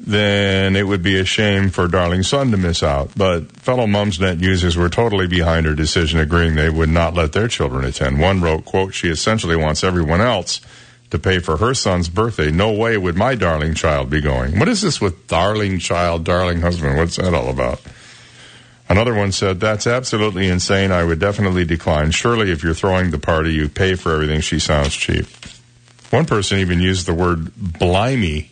then it would be a shame for darling son to miss out. But fellow Mumsnet users were totally behind her decision, agreeing they would not let their children attend. One wrote, quote, she essentially wants everyone else to pay for her son's birthday. No way would my darling child be going. What is this with darling child, darling husband? What's that all about? Another one said, That's absolutely insane. I would definitely decline. Surely, if you're throwing the party, you pay for everything. She sounds cheap. One person even used the word blimey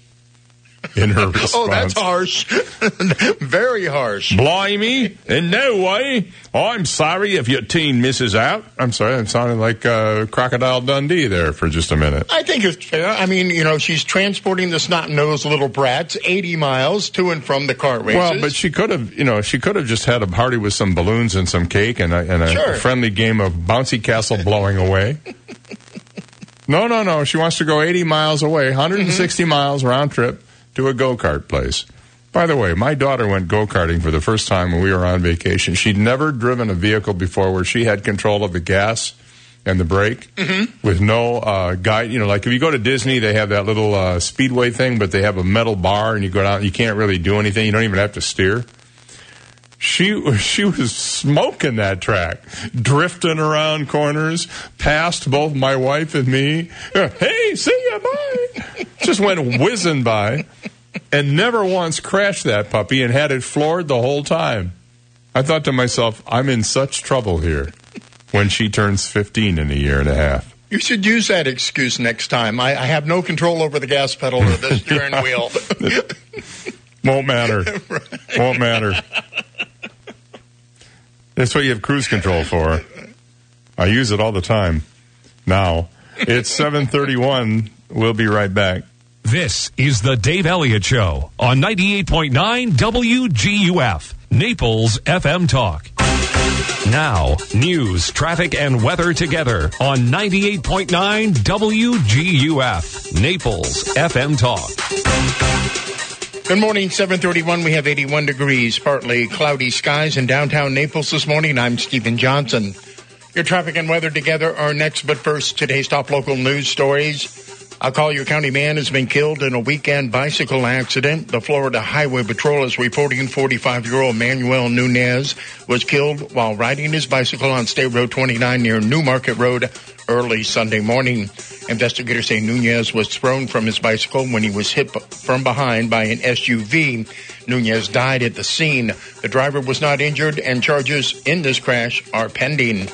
in her response. oh, that's harsh. Very harsh. Blimey? In no way. I'm sorry if your teen misses out. I'm sorry, it sounded like uh, Crocodile Dundee there for just a minute. I think it's fair. I mean, you know, she's transporting the snot-nosed little brats 80 miles to and from the car races. Well, but she could have, you know, she could have just had a party with some balloons and some cake and a, and a Sure. friendly game of bouncy castle blowing away. no, no, no. She wants to go 80 miles away, 160 miles round trip to a go kart place. By the way, my daughter went go karting for the first time when we were on vacation. She'd never driven a vehicle before where she had control of the gas and the brake with no uh, guide. You know, like if you go to Disney, they have that little uh, speedway thing, but they have a metal bar, and you go down. You can't really do anything. You don't even have to steer. She she was smoking that track, drifting around corners, past both my wife and me. Hey, see ya, bye. Just went whizzing by, and never once crashed that puppy, and had it floored the whole time. I thought to myself, I'm in such trouble here. When she turns 15 in a year and a half. You should use that excuse next time. I, I have no control over the gas pedal or the steering wheel. Won't matter. Won't matter. That's what you have cruise control for. I use it all the time. Now, it's 731. We'll be right back. This is the Dave Elliott Show on 98.9 WGUF, Naples FM Talk. Now, news, traffic, and weather together on 98.9 WGUF, Naples FM Talk. Good morning, 731. We have 81 degrees, partly cloudy skies in downtown Naples this morning. I'm Stephen Johnson. Your traffic and weather together are next, but first, today's top local news stories. A Collier County man has been killed in a weekend bicycle accident. The Florida Highway Patrol is reporting 45-year-old Manuel Nunez was killed while riding his bicycle on State Road 29 near Newmarket Road early Sunday morning. Investigators say Nunez was thrown from his bicycle when he was hit from behind by an SUV. Nunez died at the scene. The driver was not injured and charges in this crash are pending.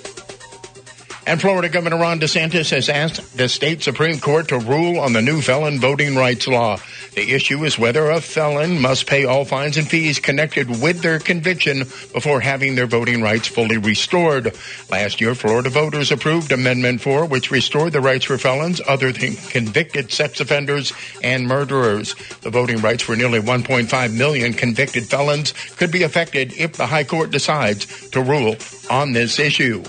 And Florida Governor Ron DeSantis has asked the state Supreme Court to rule on the new felon voting rights law. The issue is whether a felon must pay all fines and fees connected with their conviction before having their voting rights fully restored. Last year, Florida voters approved Amendment 4, which restored the rights for felons other than convicted sex offenders and murderers. The voting rights for nearly 1.5 million convicted felons could be affected if the High Court decides to rule on this issue.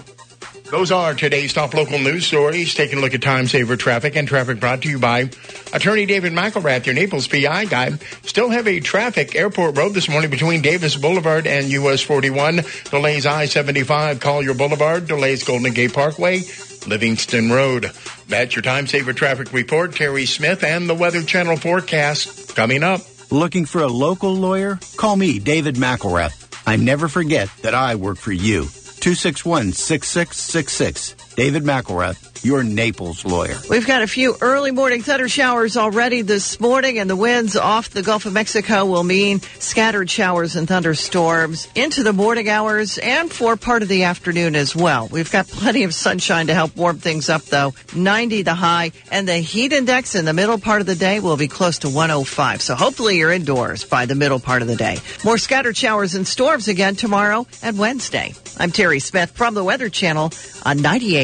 Those are today's top local news stories. Taking a look at time saver traffic and traffic brought to you by Attorney David McElrath, your Naples PI guy. Still heavy traffic Airport Road this morning between Davis Boulevard and US 41. Delays I-75 Collier Boulevard. Delays Golden Gate Parkway. Livingston Road. That's your time saver traffic report. Terry Smith and the Weather Channel forecast coming up. Looking for a local lawyer? Call me, David McElrath. I never forget that I work for you. 261 6666. David McElrath, your Naples lawyer. We've got a few early morning thunder showers already this morning, and the winds off the Gulf of Mexico will mean scattered showers and thunderstorms into the morning hours and for part of the afternoon as well. We've got plenty of sunshine to help warm things up, though. 90 the high, and the heat index in the middle part of the day will be close to 105. So hopefully you're indoors by the middle part of the day. More scattered showers and storms again tomorrow and Wednesday. I'm Terry Smith from the Weather Channel on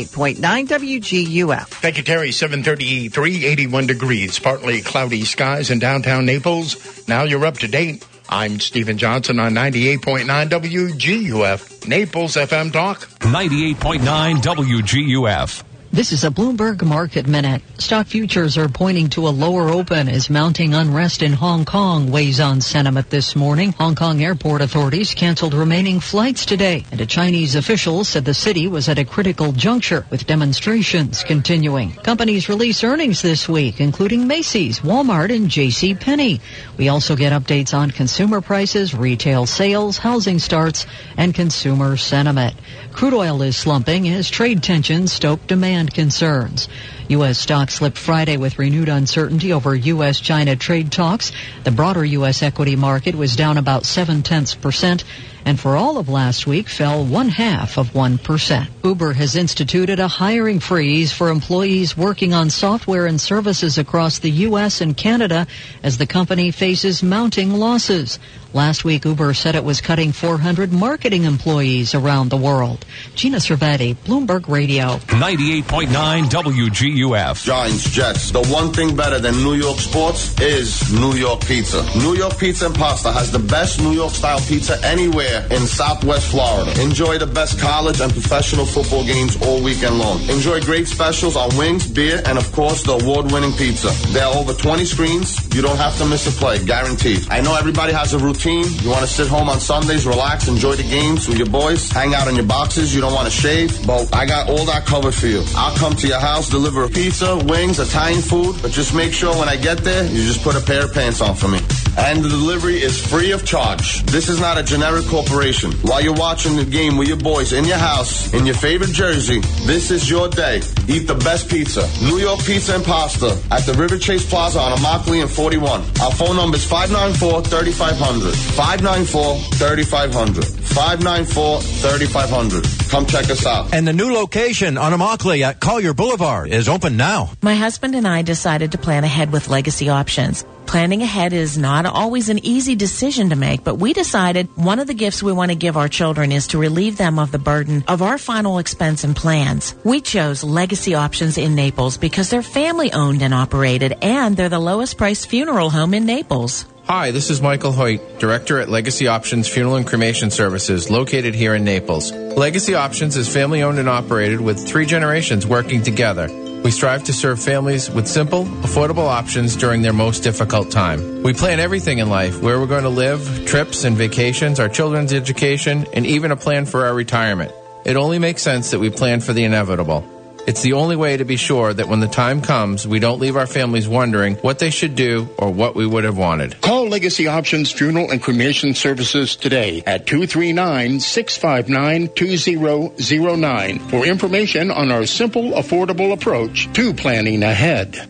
98.9 WGUF. Thank you, Terry. 733, 81 degrees, partly cloudy skies in downtown Naples. Now you're up to date. I'm Stephen Johnson on 98.9 WGUF, Naples FM Talk. 98.9 WGUF. This is a Bloomberg Market Minute. Stock futures are pointing to a lower open as mounting unrest in Hong Kong weighs on sentiment this morning. Hong Kong airport authorities canceled remaining flights today, and a Chinese official said the city was at a critical juncture with demonstrations continuing. Companies release earnings this week, including Macy's, Walmart, and J.C. Penney. We also get updates on consumer prices, retail sales, housing starts, and consumer sentiment. Crude oil is slumping as trade tensions stoke demand concerns. U.S. stocks slipped Friday with renewed uncertainty over U.S.-China trade talks. The broader U.S. equity market was down about seven tenths percent and for all of last week fell one half of 1%. Uber has instituted a hiring freeze for employees working on software and services across the U.S. and Canada as the company faces mounting losses. Last week, Uber said it was cutting 400 marketing employees around the world. Gina Cervetti, Bloomberg Radio. 98.9 WGUF. Giants, Jets. The one thing better than New York sports is New York pizza. New York Pizza and Pasta has the best New York style pizza anywhere in Southwest Florida. Enjoy the best college and professional football games all weekend long. Enjoy great specials on wings, beer, and of course the award-winning pizza. There are over 20 screens. You don't have to miss a play, guaranteed. I know everybody has a routine. You want to sit home on Sundays, relax, enjoy the games with your boys, hang out in your boxes. You don't want to shave, but I got all that covered for you. I'll come to your house, deliver a pizza, wings, Italian food, but just make sure when I get there, you just put a pair of pants on for me. And the delivery is free of charge. This is not a generic corporation. While you're watching the game with your boys in your house, in your favorite jersey, this is your day. Eat the best pizza. New York Pizza and Pasta at the River Chase Plaza on Immokalee and 41. Our phone number is 594-3500. 594-3500. 594-3500. Come check us out. And the new location on Immokalee at Collier Boulevard is open now. My husband and I decided to plan ahead with legacy options. Planning ahead is not always an easy decision to make, but we decided one of the gifts we want to give our children is to relieve them of the burden of our final expense and plans. We chose Legacy Options in Naples because they're family owned and operated and they're the lowest priced funeral home in Naples. Hi, this is Michael Hoyt, Director at Legacy Options Funeral and Cremation Services, located here in Naples. Legacy Options is family owned and operated with three generations working together. We strive to serve families with simple, affordable options during their most difficult time. We plan everything in life where we're going to live, trips and vacations, our children's education, and even a plan for our retirement. It only makes sense that we plan for the inevitable. It's the only way to be sure that when the time comes, we don't leave our families wondering what they should do or what we would have wanted. Call Legacy Options Funeral and Cremation Services today at 239-659-2009 for information on our simple, affordable approach to planning ahead.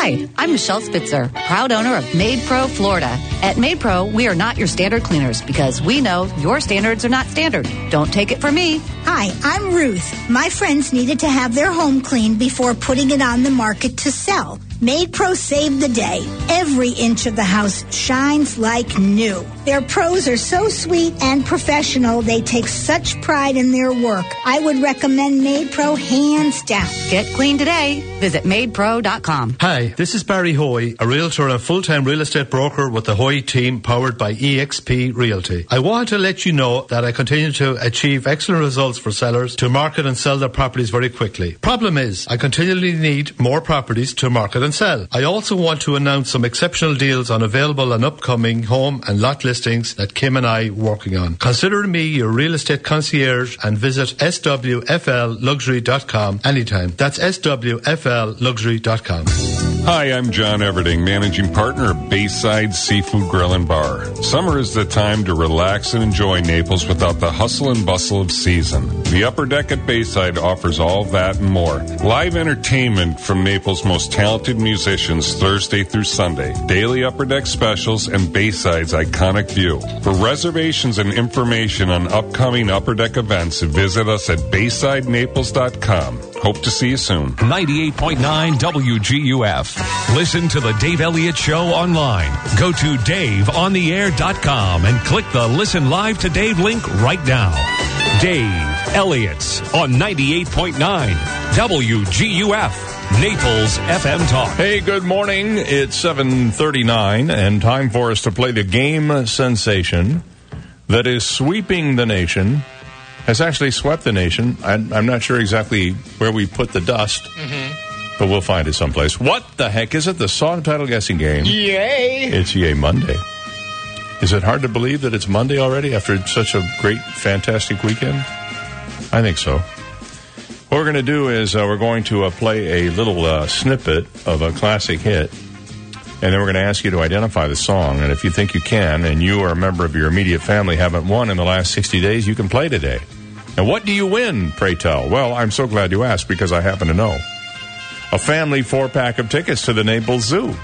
Hi, I'm Michelle Spitzer, proud owner of Maid Pro Florida. At Maid Pro, we are not your standard cleaners because we know your standards are not standard. Don't take it from me. Hi, I'm Ruth. My friends needed to have their home cleaned before putting it on the market to sell. Maid Pro saved the day. Every inch of the house shines like new. Their pros are so sweet and professional, they take such pride in their work. I would recommend Maid Pro hands down. Get clean today. Visit maidpro.com. Hi, this is Barry Hoy, a realtor and full-time real estate broker with the Hoy team powered by EXP Realty. I want to let you know that I continue to achieve excellent results for sellers to market and sell their properties very quickly. Problem is, I continually need more properties to market and sell. I also want to announce some exceptional deals on available and upcoming home and lot listings that Kim and I are working on. Consider me your real estate concierge and visit swflluxury.com anytime. That's swflluxury.com. Hi, I'm John Everding, managing partner of Bayside Seafood Grill and Bar. Summer is the time to relax and enjoy Naples without the hustle and bustle of season. The Upper Deck at Bayside offers all that and more. Live entertainment from Naples' most talented musicians Thursday through Sunday. Daily Upper Deck specials and Bayside's iconic view. For reservations and information on upcoming Upper Deck events, visit us at BaysideNaples.com. Hope to see you soon. 98.9 WGUF. Listen to the Dave Elliott Show online. Go to DaveOnTheAir.com and click the Listen Live to Dave link right now. Dave Elliott's on 98.9 WGUF. Naples FM Talk. Hey, good morning. It's 7:39 and time for us to play the game sensation that is sweeping the nation. Has actually swept the nation. I'm, I'm not sure exactly where we put the dust, mm-hmm. but we'll find it someplace. What the heck is it? The song title guessing game. Yay! It's Yay Monday. Is it hard to believe that it's Monday already after such a great, fantastic weekend? I think so. What we're going to do is uh, we're going to uh, play a little uh, snippet of a classic hit, and then we're going to ask you to identify the song. And if you think you can, and you or a member of your immediate family haven't won in the last 60 days, you can play today. And what do you win, pray tell? Well, I'm so glad you asked because I happen to know. A family four pack of tickets to the Naples Zoo.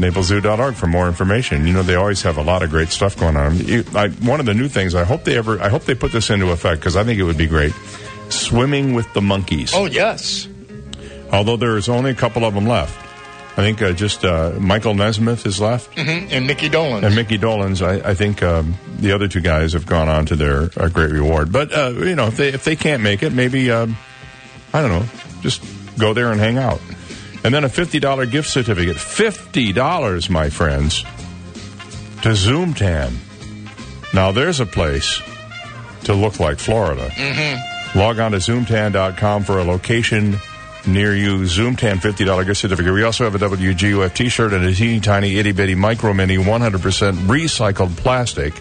NaplesZoo.org for more information. You know they always have a lot of great stuff going on. You, I, one of the new things I hope they ever I hope they put this into effect because I think it would be great. Swimming with the monkeys. Oh, yes. Although there is only a couple of them left. I think uh, just uh, Michael Nesmith is left. hmm And Mickey Dolenz. And Mickey Dolenz's, I, I think um, the other two guys have gone on to their uh, great reward. But uh, you know, if they if they can't make it, maybe um, I don't know, just go there and hang out. And then a fifty dollar gift certificate, fifty dollars, my friends, to Zoomtan. Now there's a place to look like Florida. Mm-hmm. Log on to zoomtan.com for a location near you. Zoomtan $50 gift certificate. We also have a WGUF t-shirt and a teeny tiny itty bitty micro mini 100% recycled plastic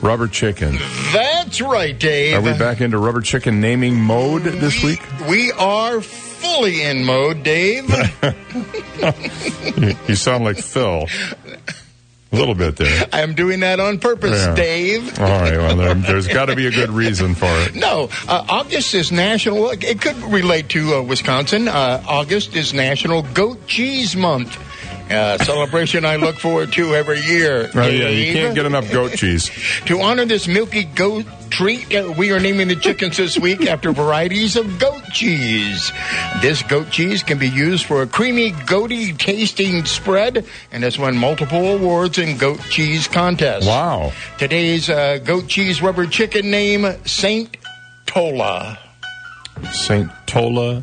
rubber chicken. That's right, Dave. Are we back into rubber chicken naming mode this week? We are fully in mode, Dave. you, you sound like Phil. A little bit there. I'm doing that on purpose, Yeah. Dave. All right, well, there, there's got to be a good reason for it. No, uh, August is national. It could relate to uh, Wisconsin. Uh, August is National Goat Cheese Month. Uh, celebration I look forward to every year. Oh, yeah, you can't get enough goat cheese. To honor this milky goat treat, uh, we are naming the chickens this week after varieties of goat cheese. This goat cheese can be used for a creamy, goaty tasting spread and has won multiple awards in goat cheese contests. Wow. Today's uh, goat cheese rubber chicken name, Saint Tola. St. Tola,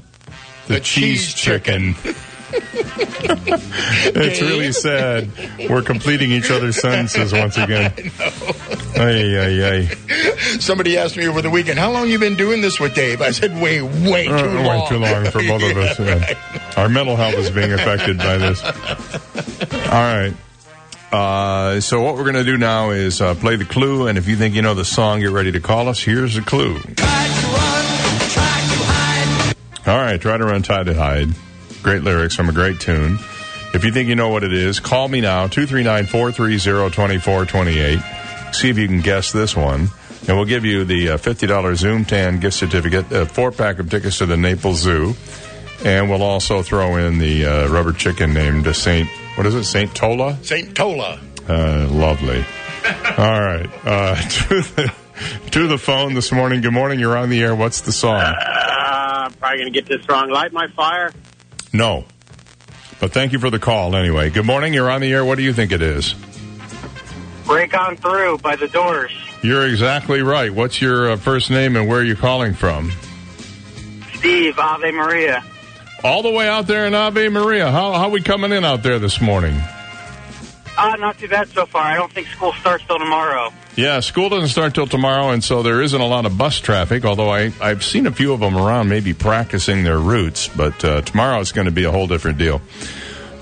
the, cheese, chicken. it's really sad. We're completing each other's sentences once again. Ay, ay, ay. Somebody asked me over the weekend, how long you been doing this with Dave? I said, way, way too Uh, long. Way too long for both of us. yeah. Our mental health is being affected by this. All right. Uh, so what we're going to do now is uh, play the clue, and if you think you know the song, get ready to call us. Here's the clue. All right, try to run, try to hide. Great lyrics from a great tune. If you think you know what it is, call me now, 239-430-2428. See if you can guess this one. And we'll give you the uh, $50 Zoom Tan gift certificate, a four pack of tickets to the Naples Zoo. And we'll also throw in the uh, rubber chicken named Saint. What is it? Saint Tola. Saint Tola. Uh, lovely. All right. Uh, to, the, to the phone this morning. Good morning. You're on the air. What's the song? Uh, I'm probably going to get this wrong. Light my fire. No. But thank you for the call anyway. Good morning. You're on the air. What do you think it is? Break on through by the Doors. You're exactly right. What's your uh, first name and where are you calling from? Steve Ave Maria. All the way out there in Ave Maria. How how we coming in out there this morning? Uh, not too bad so far. I don't think school starts till tomorrow. Yeah, school doesn't start till tomorrow, and so there isn't a lot of bus traffic. Although I I've seen a few of them around, maybe practicing their routes. But uh, tomorrow it's going to be a whole different deal.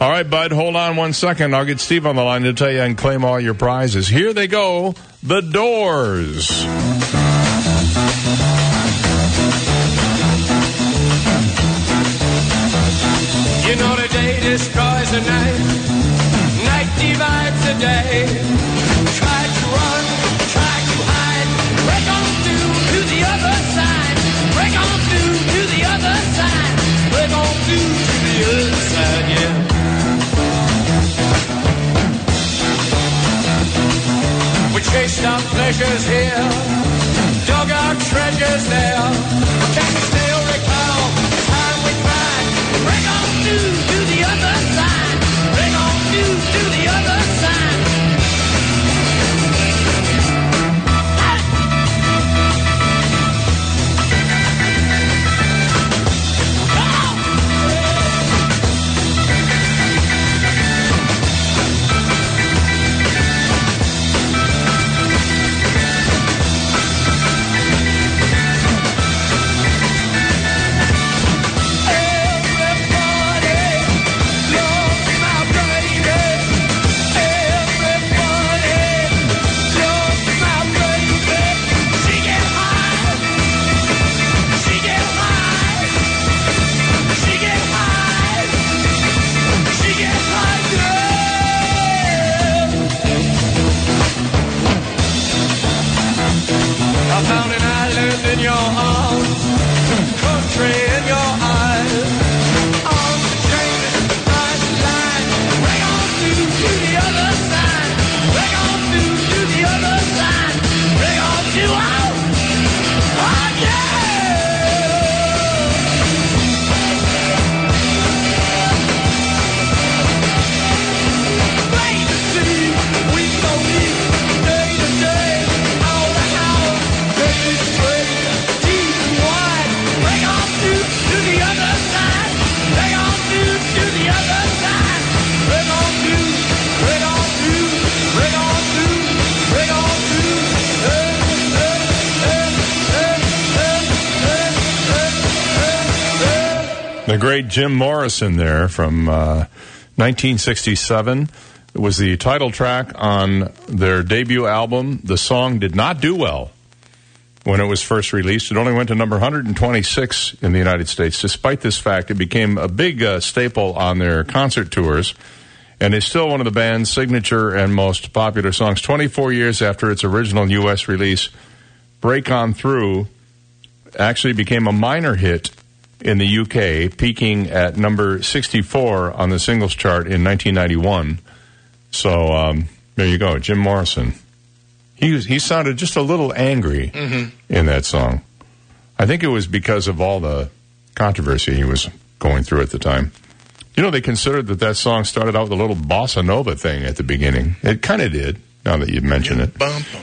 All right, bud, hold on one second. I'll get Steve on the line to tell you and claim all your prizes. Here they go, the Doors. You know the day destroys the night, night divides the day. Chased our pleasures here, dug our treasures there. Can you still recall the time we cried? Break on through to the other The great Jim Morrison there from uh, 1967. It was the title track on their debut album. The song did not do well when it was first released. It only went to number 126 in the United States. Despite this fact, it became a big uh, staple on their concert tours and is still one of the band's signature and most popular songs. 24 years after its original U.S. release, Break On Through actually became a minor hit in the UK, peaking at number 64 on the singles chart in 1991. So um, there you go, Jim Morrison. He was, he sounded just a little angry Mm-hmm. in that song. I think it was because of all the controversy he was going through at the time. You know, they considered that that song started out with a little bossa nova thing at the beginning. It kind of did. Now that you mention it,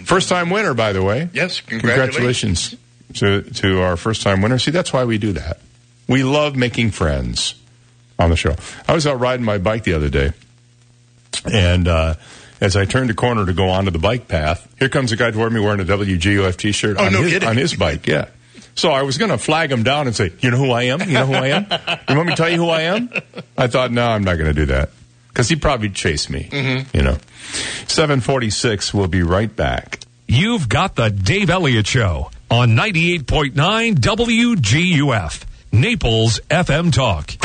first time winner, by the way. Yes, congratulations. Congratulations to to our first time winner. See, that's why we do that. We love making friends on the show. I was out riding my bike the other day, and uh, as I turned a corner to go onto the bike path, here comes a guy toward me wearing a WGUF T-shirt Oh, on, no his, on his bike. Yeah. So I was going to flag him down and say, "You know who I am? You know who I am? You want me to tell you who I am?" I thought, "No, I'm not going to do that." Because he'd probably chase me, Mm-hmm. you know. 746, we'll be right back. You've got the Dave Elliott Show on 98.9 WGUF, Naples FM Talk.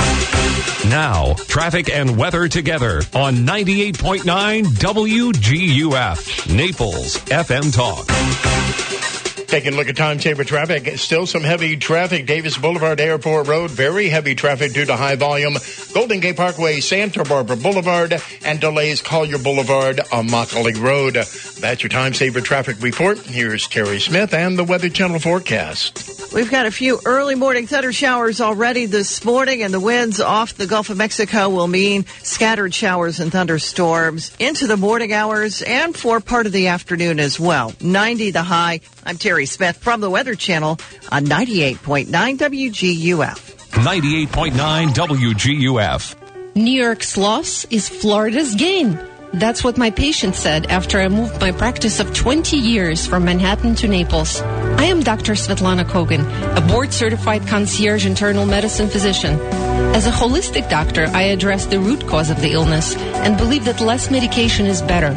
Now, traffic and weather together on 98.9 WGUF, Naples FM Talk. Taking a look at time saver traffic. Still some heavy traffic. Davis Boulevard, Airport Road. Very heavy traffic due to high volume. Golden Gate Parkway, Santa Barbara Boulevard, and delays Collier Boulevard on Immokalee Road. That's your time saver traffic report. Here's Terry Smith and the Weather Channel forecast. We've got a few early morning thunder showers already this morning, and the winds off the Gulf of Mexico will mean scattered showers and thunderstorms into the morning hours and for part of the afternoon as well. 90 the high. I'm Terry Smith from the Weather Channel on 98.9 WGUF. 98.9 WGUF. New York's loss is Florida's gain. That's what my patient said after I moved my practice of 20 years from Manhattan to Naples. I am Dr. Svetlana Kogan, a board certified concierge internal medicine physician. As a holistic doctor, I address the root cause of the illness and believe that less medication is better.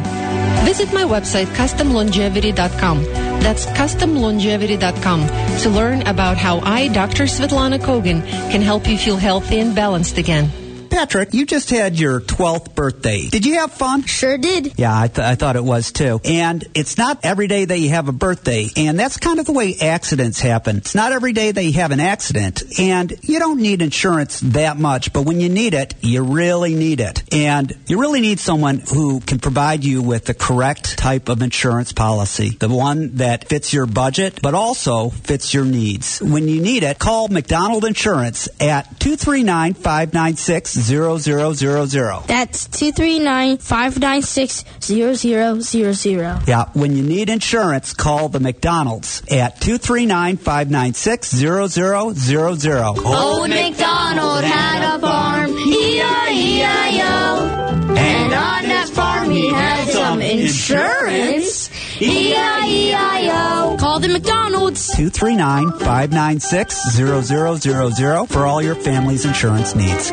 Visit my website, customlongevity.com. That's customlongevity.com to learn about how I, Dr. Svetlana Kogan, can help you feel healthy and balanced again. Patrick, you just had your 12th birthday. Did you have fun? Sure did. Yeah, I, th- I thought it was too. And it's not every day that you have a birthday. And that's kind of the way accidents happen. It's not every day that you have an accident. And you don't need insurance that much, but when you need it, you really need it. And you really need someone who can provide you with the correct type of insurance policy. The one that fits your budget, but also fits your needs. When you need it, call McDonald Insurance at 239 596 0000. That's 239 596 0000. Yeah, when you need insurance, call the McDonald's at 239 596 0000. Old MacDonald had a farm, E-I-E-I-O. And on that farm he had some insurance, E E-I-E-I-O. Call the McDonald's. 239 596 0000 for all your family's insurance needs.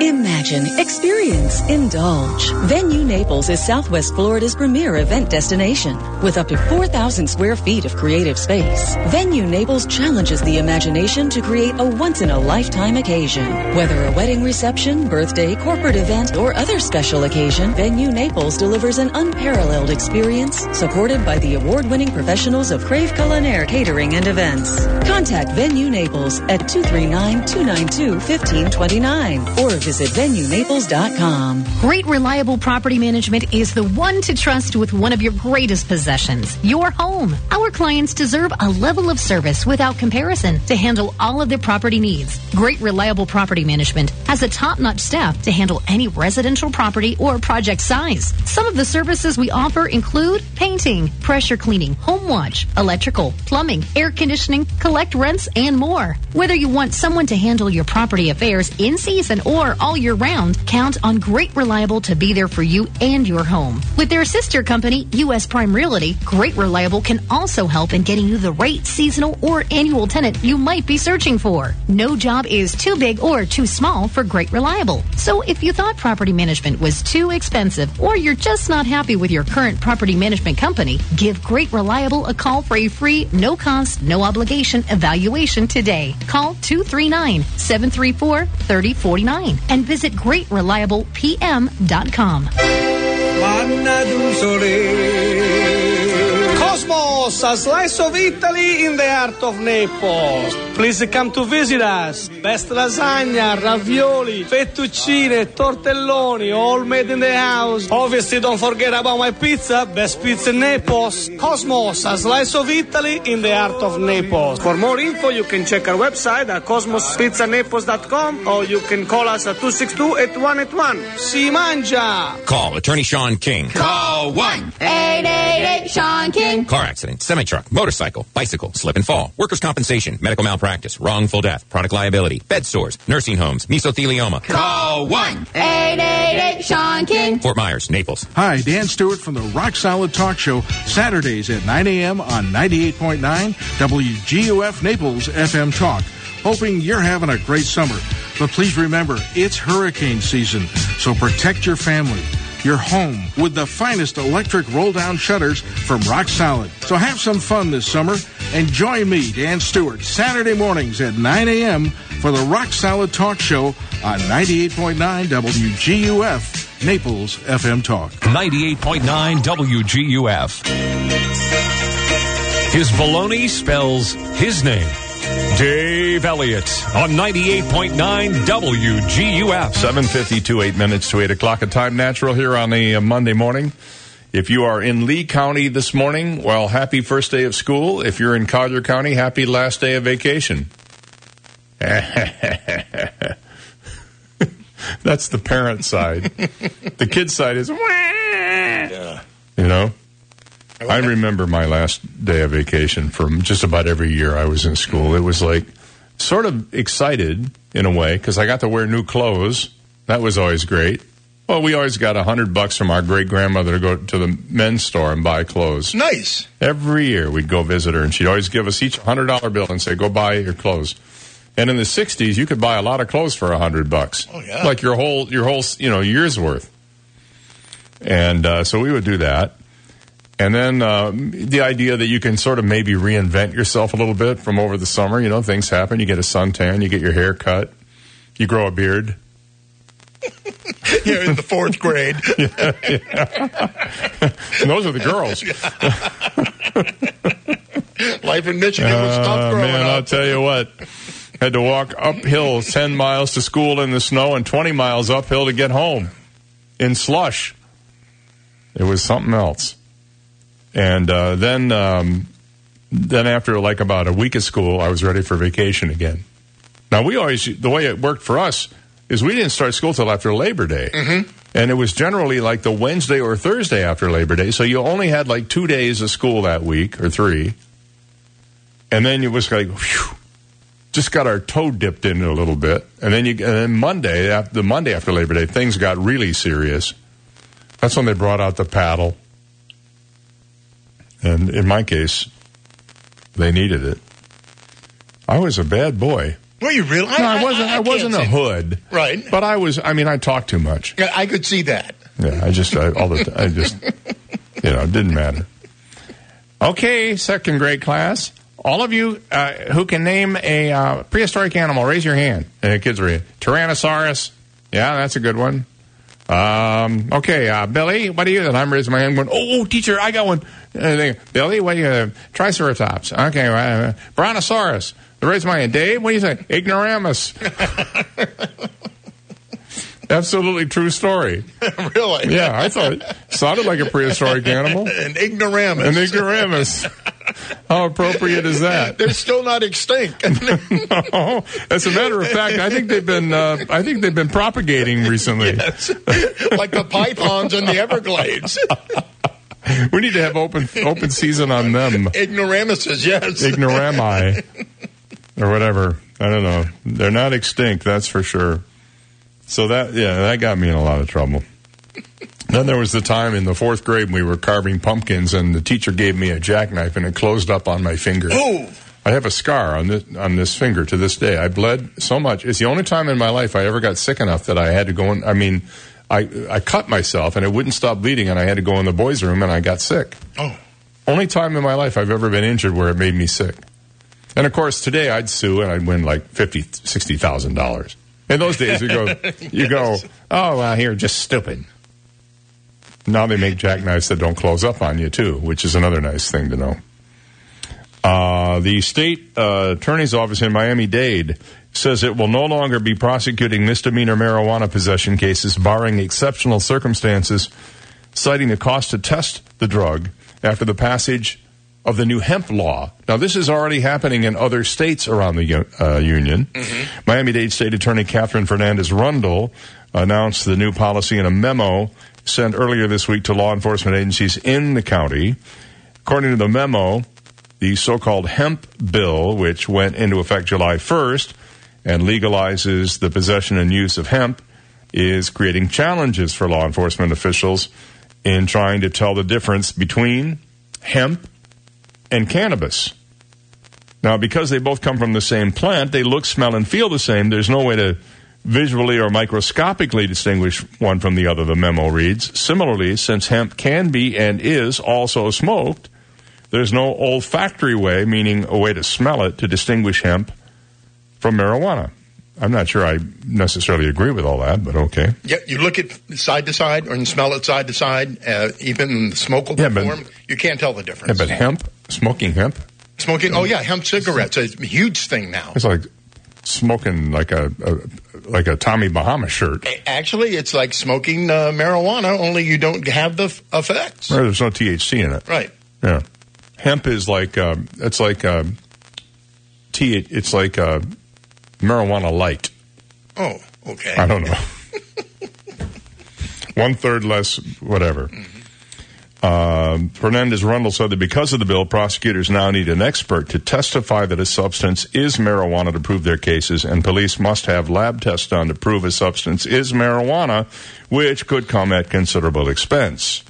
Imagine, experience, indulge. Venue Naples is Southwest Florida's premier event destination with up to 4,000 square feet of creative space. Venue Naples challenges the imagination to create a once in a lifetime occasion. Whether a wedding reception, birthday, corporate event, or other special occasion, Venue Naples delivers an unparalleled experience supported by the award winning professionals of Crave Culinaire Catering and Events. Contact Venue Naples at 239 292 1529 or visit venuenaples.com. Great Reliable Property Management is the one to trust with one of your greatest possessions, your home. Our clients deserve a level of service without comparison to handle all of their property needs. Great Reliable Property Management has a top-notch staff to handle any residential property or project size. Some of the services we offer include painting, pressure cleaning, home watch, electrical, plumbing, air conditioning, collect rents, and more. Whether you want someone to handle your property affairs in season or all year round, count on Great Reliable to be there for you and your home. With their sister company, U.S. Prime Realty, Great Reliable can also help in getting you the right seasonal or annual tenant you might be searching for. No job is too big or too small for Great Reliable. So if you thought property management was too expensive or you're just not happy with your current property management company, give Great Reliable a call for a free, no cost, no obligation evaluation today. Call 239 734 3049 and visit greatreliablepm.com. Cosmos, a slice of Italy in the heart of Naples. Please come to visit us. Best lasagna, ravioli, fettuccine, tortelloni, all made in the house. Obviously, don't forget about my pizza. Best pizza in Naples. Cosmos, a slice of Italy in the heart of Naples. For more info, you can check our website at cosmospizzanaples.com or you can call us at 262-8181. Si mangia! Call attorney Sean King. Call 1 888 Sean King. Car accident, semi truck, motorcycle, bicycle, slip and fall, workers' compensation, medical malpractice, wrongful death, product liability, bed sores, nursing homes, mesothelioma. Call 1 888 Sean King. Fort Myers, Naples. Hi, Dan Stewart from the Rock Solid Talk Show, Saturdays at 9 a.m. on 98.9 WGUF Naples FM Talk. Hoping you're having a great summer. But please remember, it's hurricane season, so protect your family, your home, with the finest electric roll down shutters from Rock Solid. So have some fun this summer and join me, Dan Stewart, Saturday mornings at 9 a.m. for the Rock Solid Talk Show on 98.9 WGUF, Naples FM Talk. 98.9 WGUF. His baloney spells his name. Dave Elliott on 98.9 WGUF. 752, eight minutes to 8 o'clock at Time Natural here on a uh, Monday morning. If you are in Lee County this morning, well, happy first day of school. If you're in Collier County, happy last day of vacation. That's the parent side. the kid side is, Yeah. you know? I remember my last day of vacation from just about every year I was in school. It was like sort of excited in a way because I got to wear new clothes. That was always great. Well, we always got a hundred bucks from our great grandmother to go to the men's store and buy clothes. Nice. Every year we'd go visit her, and she'd always give us each a hundred dollar bill and say, "Go buy your clothes." And in the '60s, you could buy a lot of clothes for a hundred bucks. Oh, yeah. like your whole your whole you know year's worth. And uh, so we would do that. And then uh, the idea that you can sort of maybe reinvent yourself a little bit from over the summer. You know, things happen. You get a suntan, you get your hair cut, you grow a beard. You're in the fourth grade. And those are the girls. Life in Michigan was tough Uh, growing man, I'll tell you what. Had to walk uphill 10 miles to school in the snow and 20 miles uphill to get home in slush. It was something else. And uh, then, um, then after like about a week of school, I was ready for vacation again. Now we always the way it worked for us is we didn't start school till after Labor Day, Mm-hmm. and it was generally like the Wednesday or Thursday after Labor Day. So you only had like two days of school that week or three, and then it was like, whew, just got our toe dipped in a little bit, and then you and then Monday, the Monday after Labor Day, things got really serious. That's when they brought out the paddle, and in my case, they needed it. I was a bad boy. Were you really? No, I wasn't. I, can't wasn't a hood, Right. But I was. I mean, I talked too much. Yeah, I could see that. Yeah, I just I, all the time. I just you know it didn't matter. Okay, second grade class. All of you uh, who can name a uh, prehistoric animal, raise your hand. And the kids read Tyrannosaurus. Yeah, that's a good one. Um, okay, uh, Billy, what are you? And I'm raising my hand, going, "Oh, oh, teacher, I got one." Billy, what do you? Uh, Triceratops. Okay, uh, Brontosaurus. I raise my hand. Dave, what do you think? Ignoramus. Absolutely true story. really? Yeah, I thought it sounded like a prehistoric animal. An ignoramus. An ignoramus. How appropriate is that? They're still not extinct. no. As a matter of fact, I think they've been uh, I think they've been propagating recently. Yes. like the pythons in the Everglades. We need to have open open season on them. Ignoramuses, yes. Ignorami. Or whatever. I don't know. They're not extinct, that's for sure. So that yeah, that got me in a lot of trouble. Then there was the time in the fourth grade when we were carving pumpkins, and the teacher gave me a jackknife, and it closed up on my finger. Oh. I have a scar on this on this finger to this day. I bled so much. It's the only time in my life I ever got sick enough that I had to go in. I mean, I I cut myself, and it wouldn't stop bleeding, and I had to go in the boys' room, and I got sick. Oh. Only time in my life I've ever been injured where it made me sick. And of course, today I'd sue and I'd win like fifty, sixty thousand dollars. In those days, you go, you go, oh well, here, just stupid. Now they make jackknives that don't close up on you too, which is another nice thing to know. Uh, the state uh, attorney's office in Miami-Dade says it will no longer be prosecuting misdemeanor marijuana possession cases, barring exceptional circumstances, citing the cost to test the drug after the passage of the new hemp law. Now, this is already happening in other states around the uh, union. Miami-Dade State Attorney Katherine Fernandez Rundle announced the new policy in a memo sent earlier this week to law enforcement agencies in the county. According to the memo, the so-called hemp bill, which went into effect July 1st and legalizes the possession and use of hemp, is creating challenges for law enforcement officials in trying to tell the difference between hemp and cannabis. Now, because they both come from the same plant, they look, smell, and feel the same. There's no way to visually or microscopically distinguish one from the other, the memo reads. Similarly, since hemp can be and is also smoked, there's no olfactory way, meaning a way to smell it, to distinguish hemp from marijuana. I'm not sure I necessarily agree with all that, but okay. Yeah, you look at side to side or and smell it side to side, uh, even in the smokable Yeah, but- form, you can't tell the difference. Yeah, but hemp Smoking hemp? Smoking, oh yeah, hemp cigarettes. It's a huge thing now. It's like smoking like a, a like a Tommy Bahama shirt. Actually, it's like smoking uh, marijuana, only you don't have the f- effects. Or there's no THC in it. Right. Yeah. Hemp is like um, it's like um, T. It's like uh, marijuana light. Oh, okay. I don't know. One third less, whatever. Um, Fernandez Rundle said that because of the bill, prosecutors now need an expert to testify that a substance is marijuana to prove their cases, and police must have lab tests done to prove a substance is marijuana, which could come at considerable expense.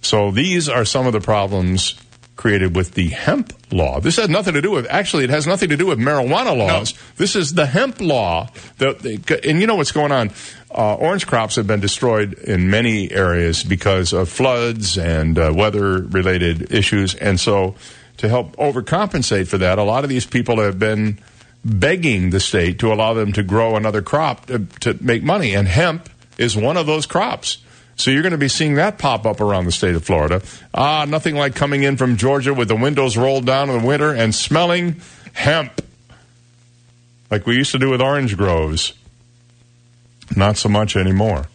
So these are some of the problems created with the hemp law. This has nothing to do with, actually, it has nothing to do with marijuana laws. This is the hemp law. That, and you know what's going on? Uh, orange crops have been destroyed in many areas because of floods and uh, weather related issues. And so, to help overcompensate for that, a lot of these people have been begging the state to allow them to grow another crop to, to make money. And hemp is one of those crops. So you're going to be seeing that pop up around the state of Florida. Ah, nothing like coming in from Georgia with the windows rolled down in the winter and smelling hemp. Like we used to do with orange groves. Not so much anymore.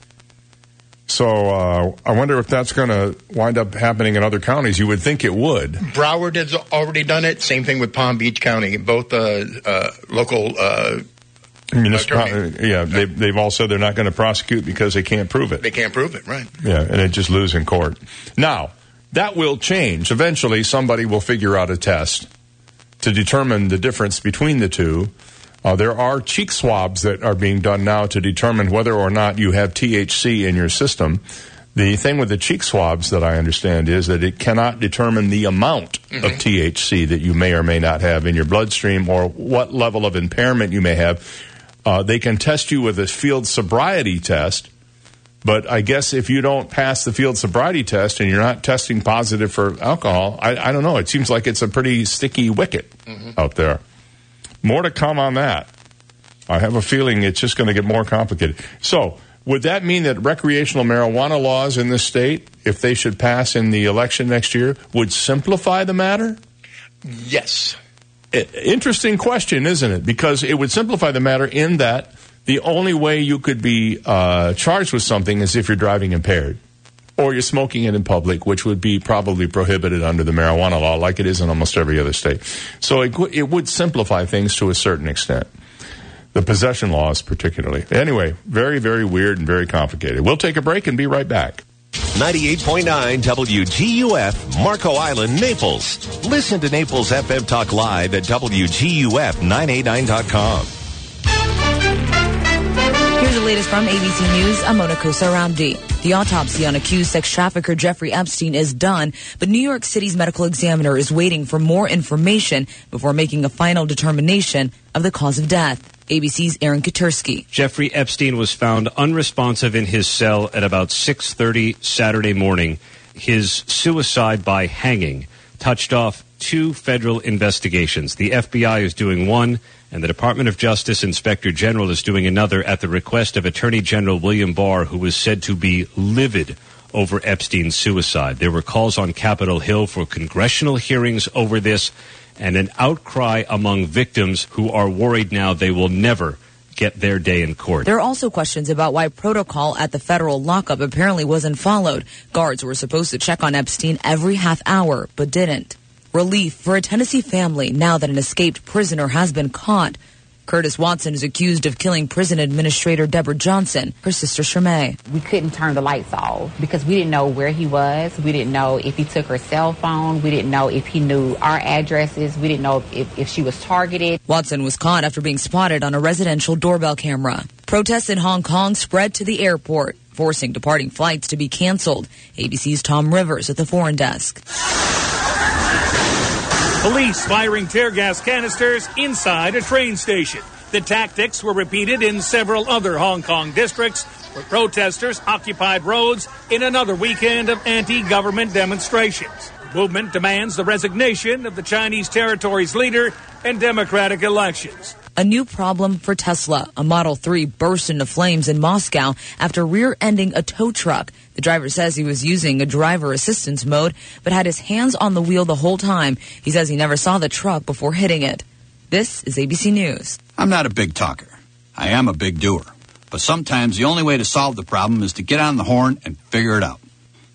So uh, I wonder if that's going to wind up happening in other counties. You would think it would. Broward has already done it. Same thing with Palm Beach County. Both uh, uh, local. Municipal- yeah, they've, they've all said they're not going to prosecute because they can't prove it. they can't prove it, right? Yeah, and it just lose in court. Now, that will change. Eventually, somebody will figure out a test to determine the difference between the two. Uh, there are cheek swabs that are being done now to determine whether or not you have THC in your system. The thing with the cheek swabs that I understand is that it cannot determine the amount of THC that you may or may not have in your bloodstream or what level of impairment you may have. Uh, they can test you with a field sobriety test, but I guess if you don't pass the field sobriety test and you're not testing positive for alcohol, I, I don't know. It seems like it's a pretty sticky wicket out there. More to come on that. I have a feeling it's just going to get more complicated. So, would that mean that recreational marijuana laws in this state, if they should pass in the election next year, would simplify the matter? Yes. Interesting question, isn't it? Because it would simplify the matter in that the only way you could be uh, charged with something is if you're driving impaired or you're smoking it in public, which would be probably prohibited under the marijuana law, like it is in almost every other state. So it, it would simplify things to a certain extent. The possession laws, particularly. Anyway, very, very weird and very complicated. We'll take a break and be right back. 98.9 WGUF, Marco Island, Naples. Listen to Naples FM Talk Live at WGUF989.com. Here's the latest from ABC News. I'm Mona Kosar Abdi. The autopsy on accused sex trafficker Jeffrey Epstein is done, but New York City's medical examiner is waiting for more information before making a final determination of the cause of death. ABC's Aaron Katersky. Jeffrey Epstein was found unresponsive in his cell at about 6:30 Saturday morning. His suicide by hanging touched off two federal investigations. The FBI is doing one and the Department of Justice Inspector General is doing another at the request of Attorney General William Barr who was said to be livid over Epstein's suicide. There were calls on Capitol Hill for congressional hearings over this and an outcry among victims who are worried now they will never get their day in court. There are also questions about why protocol at the federal lockup apparently wasn't followed. Guards were supposed to check on Epstein every half hour, but didn't. Relief for a Tennessee family now that an escaped prisoner has been caught. Curtis Watson is accused of killing prison administrator Deborah Johnson, her sister Shermay. we couldn't turn the lights off because we didn't know where he was. We didn't know if he took her cell phone. We didn't know if he knew our addresses. We didn't know if, if she was targeted. Watson was caught after being spotted on a residential doorbell camera. Protests in Hong Kong spread to the airport, forcing departing flights to be canceled. ABC's Tom Rivers at the foreign desk. Police firing tear gas canisters inside a train station. The tactics were repeated in several other Hong Kong districts where protesters occupied roads in another weekend of anti government demonstrations. The movement demands the resignation of the Chinese territory's leader and democratic elections. A new problem for Tesla. A Model 3 burst into flames in Moscow after rear-ending a tow truck. The driver says he was using a driver assistance mode, but had his hands on the wheel the whole time. He says he never saw the truck before hitting it. This is ABC News. I'm not a big talker. I am a big doer. But sometimes the only way to solve the problem is to get on the horn and figure it out.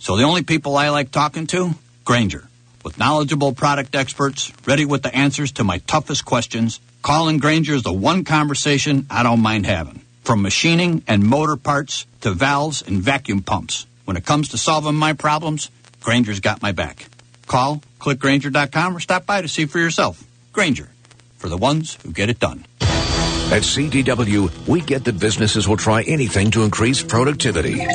So the only people I like talking to? Grainger. With knowledgeable product experts, ready with the answers to my toughest questions, calling Grainger is the one conversation I don't mind having. From machining and motor parts to valves and vacuum pumps. When it comes to solving my problems, Grainger's got my back. Call, clickgrainger.com, or stop by to see for yourself. Grainger, for the ones who get it done. At CDW, we get that businesses will try anything to increase productivity.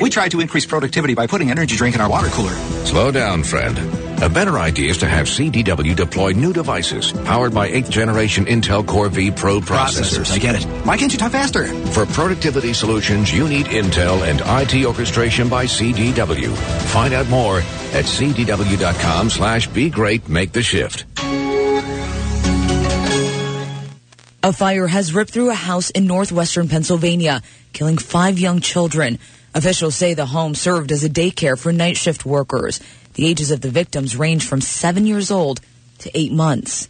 We try to increase productivity by putting energy drink in our water cooler. Slow down, friend. A better idea is to have CDW deploy new devices powered by 8th generation Intel Core vPro processors. Processors, I get it. Why can't you talk faster? For productivity solutions, you need Intel and IT orchestration by CDW. Find out more at cdw.com slash be great, make the shift. A fire has ripped through a house in northwestern Pennsylvania, killing five young children. Officials say the home served as a daycare for night shift workers. The ages of the victims range from seven years old to eight months.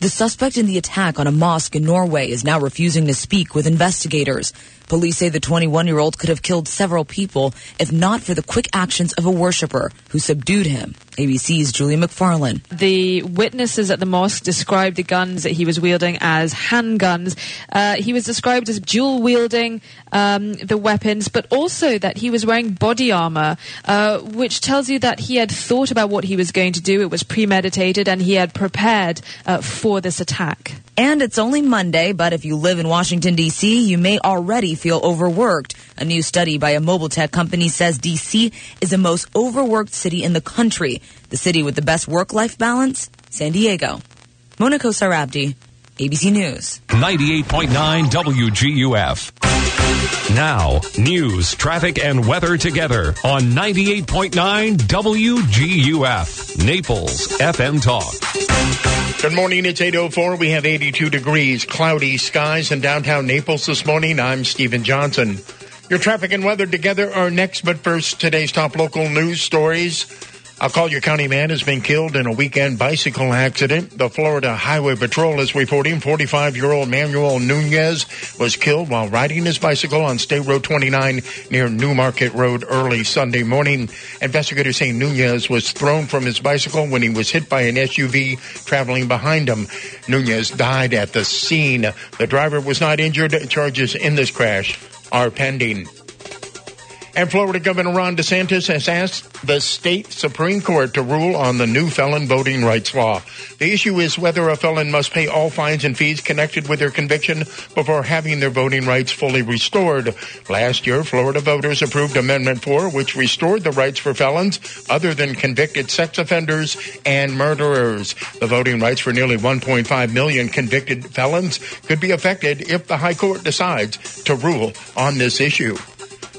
The suspect in the attack on a mosque in Norway is now refusing to speak with investigators. Police say the 21 year old could have killed several people if not for the quick actions of a worshiper who subdued him. ABC's Julia Macfarlane. The witnesses at the mosque described the guns that he was wielding as handguns. Uh, he was described as dual wielding um, the weapons, but also that he was wearing body armor, uh, which tells you that he had thought about what he was going to do. It was premeditated, and he had prepared uh, for this attack. And it's only Monday, but if you live in Washington, D.C., you may already feel overworked. A new study by a mobile tech company says D.C. is the most overworked city in the country. The city with the best work life balance? San Diego. Mona Kosar Abdi, ABC News. 98.9 WGUF. Now, news, traffic, and weather together on 98.9 WGUF, Naples FM Talk. Good morning. It's 804. We have 82 degrees, cloudy skies in downtown Naples this morning. I'm Stephen Johnson. Your traffic and weather together are next, but first, today's top local news stories. A Collier County man has been killed in a weekend bicycle accident. The Florida Highway Patrol is reporting 45-year-old Manuel Nunez was killed while riding his bicycle on State Road 29 near Newmarket Road early Sunday morning. Investigators say Nunez was thrown from his bicycle when he was hit by an SUV traveling behind him. Nunez died at the scene. The driver was not injured. Charges in this crash are pending. And Florida Governor Ron DeSantis has asked the state Supreme Court to rule on the new felon voting rights law. The issue is whether a felon must pay all fines and fees connected with their conviction before having their voting rights fully restored. Last year, Florida voters approved Amendment 4, which restored the rights for felons other than convicted sex offenders and murderers. The voting rights for nearly 1.5 million convicted felons could be affected if the High Court decides to rule on this issue.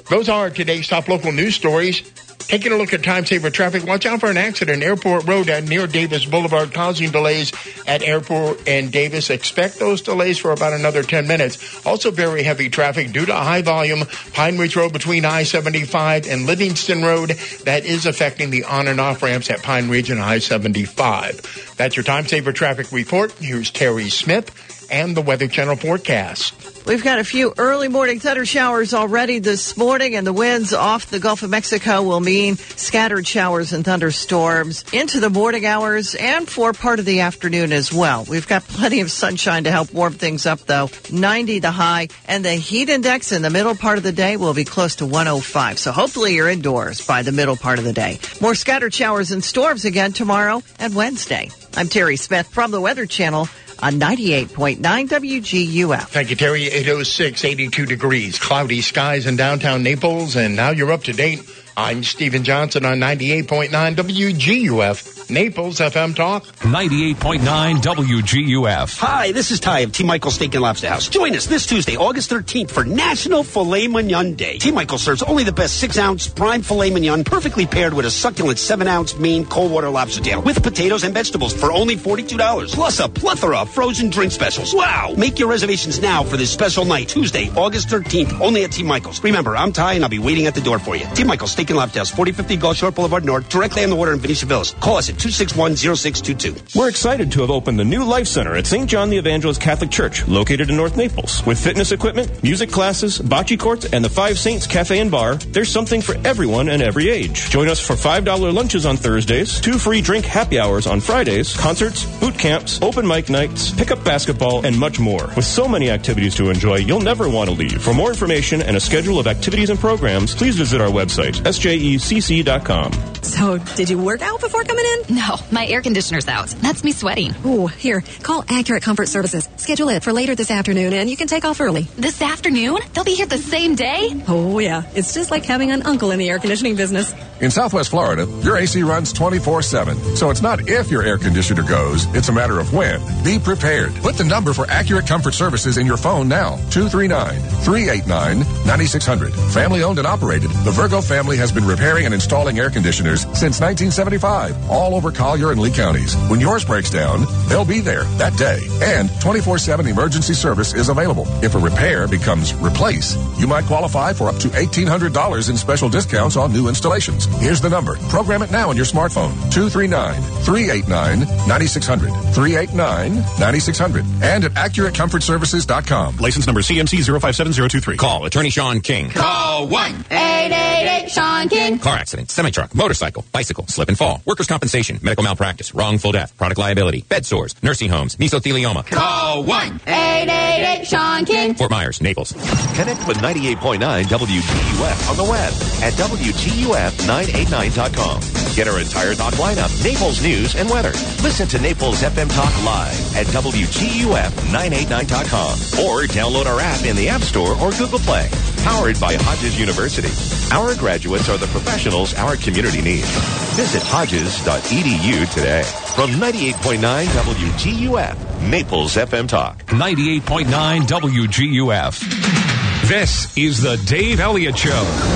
Those are today's top local news stories. Taking a look at time saver traffic, watch out for an accident. Airport Road at near Davis Boulevard causing delays at Airport and Davis. Expect those delays for about another 10 minutes. Also very heavy traffic due to high volume. Pine Ridge Road between I-75 and Livingston Road. That is affecting the on and off ramps at Pine Ridge and I-75. That's your time saver traffic report. Here's Terry Smith and the Weather Channel forecast. We've got a few early morning thunder showers already this morning, and the winds off the Gulf of Mexico will mean scattered showers and thunderstorms into the morning hours and for part of the afternoon as well. We've got plenty of sunshine to help warm things up, though. 90 the high, and the heat index in the middle part of the day will be close to 105. So hopefully you're indoors by the middle part of the day. More scattered showers and storms again tomorrow and Wednesday. I'm Terry Smith from the Weather Channel on 98.9 WGUF. Thank you, Terry. 806, 82 degrees, cloudy skies in downtown Naples, and now you're up to date. I'm Stephen Johnson on 98.9 WGUF. Naples FM Talk. 98.9 WGUF. Hi, this is Ty of T. Michael Steak and Lobster House. Join us this Tuesday, August 13th for National Filet Mignon Day. T. Michael serves only the best 6 ounce prime filet mignon, perfectly paired with a succulent 7 ounce Maine cold water lobster tail with potatoes and vegetables for only $42. Plus a plethora of frozen drink specials. Wow! Make your reservations now for this special night, Tuesday, August 13th, only at T. Michael's. Remember, I'm Ty and I'll be waiting at the door for you. T. Michael's Steak House, 4050 Gulf Shore Boulevard North, directly on the water in Venetian Village. Call us at 261-0622. We're excited to have opened the new Life Center at St. John the Evangelist Catholic Church, located in North Naples. With fitness equipment, music classes, bocce courts, and the Five Saints Cafe and Bar, there's something for everyone and every age. Join us for $5 lunches on Thursdays, two free drink happy hours on Fridays, concerts, boot camps, open mic nights, pickup basketball, and much more. With so many activities to enjoy, you'll never want to leave. For more information and a schedule of activities and programs, please visit our website, sjecc.com. So, did you work out before coming in? No, my air conditioner's out. That's me sweating. Ooh, here, call Accurate Comfort Services. Schedule it for later this afternoon and you can take off early. This afternoon? They'll be here the same day? Oh, yeah. It's just like having an uncle in the air conditioning business. In Southwest Florida, your AC runs 24 7. So it's not if your air conditioner goes, it's a matter of when. Be prepared. Put the number for Accurate Comfort Services in your phone now 239 389 9600. Family owned and operated, the Virgo family has been repairing and installing air conditioners since 1975, all over Collier and Lee counties. When yours breaks down, they'll be there that day. And 24 7 emergency service is available. If a repair becomes replace, you might qualify for up to $1,800 in special discounts on new installations. Here's the number. Program it now on your smartphone 239 389 9600. 389 9600. And at AccurateComfortServices.com. License number CMC 057023. Call Attorney Sean King. Call 1 888 Sean King. Car accident, semi truck, motorcycle, bicycle, slip and fall, workers' compensation, medical malpractice, wrongful death, product liability, bed sores, nursing homes, mesothelioma. Call 1 888 Sean King. Fort Myers, Naples. Connect with 98.9 WGUF on the web at WGUF989.com. Get our entire talk lineup, Naples news and weather. Listen to Naples FM Talk live at WGUF989.com or download our app in the App Store or Google Play. Powered by Hodges University. Our graduates are the professionals our community needs. Visit hodges.edu today. From 98.9 WGUF, Naples FM Talk. 98.9 WGUF. This is the Dave Elliott Show.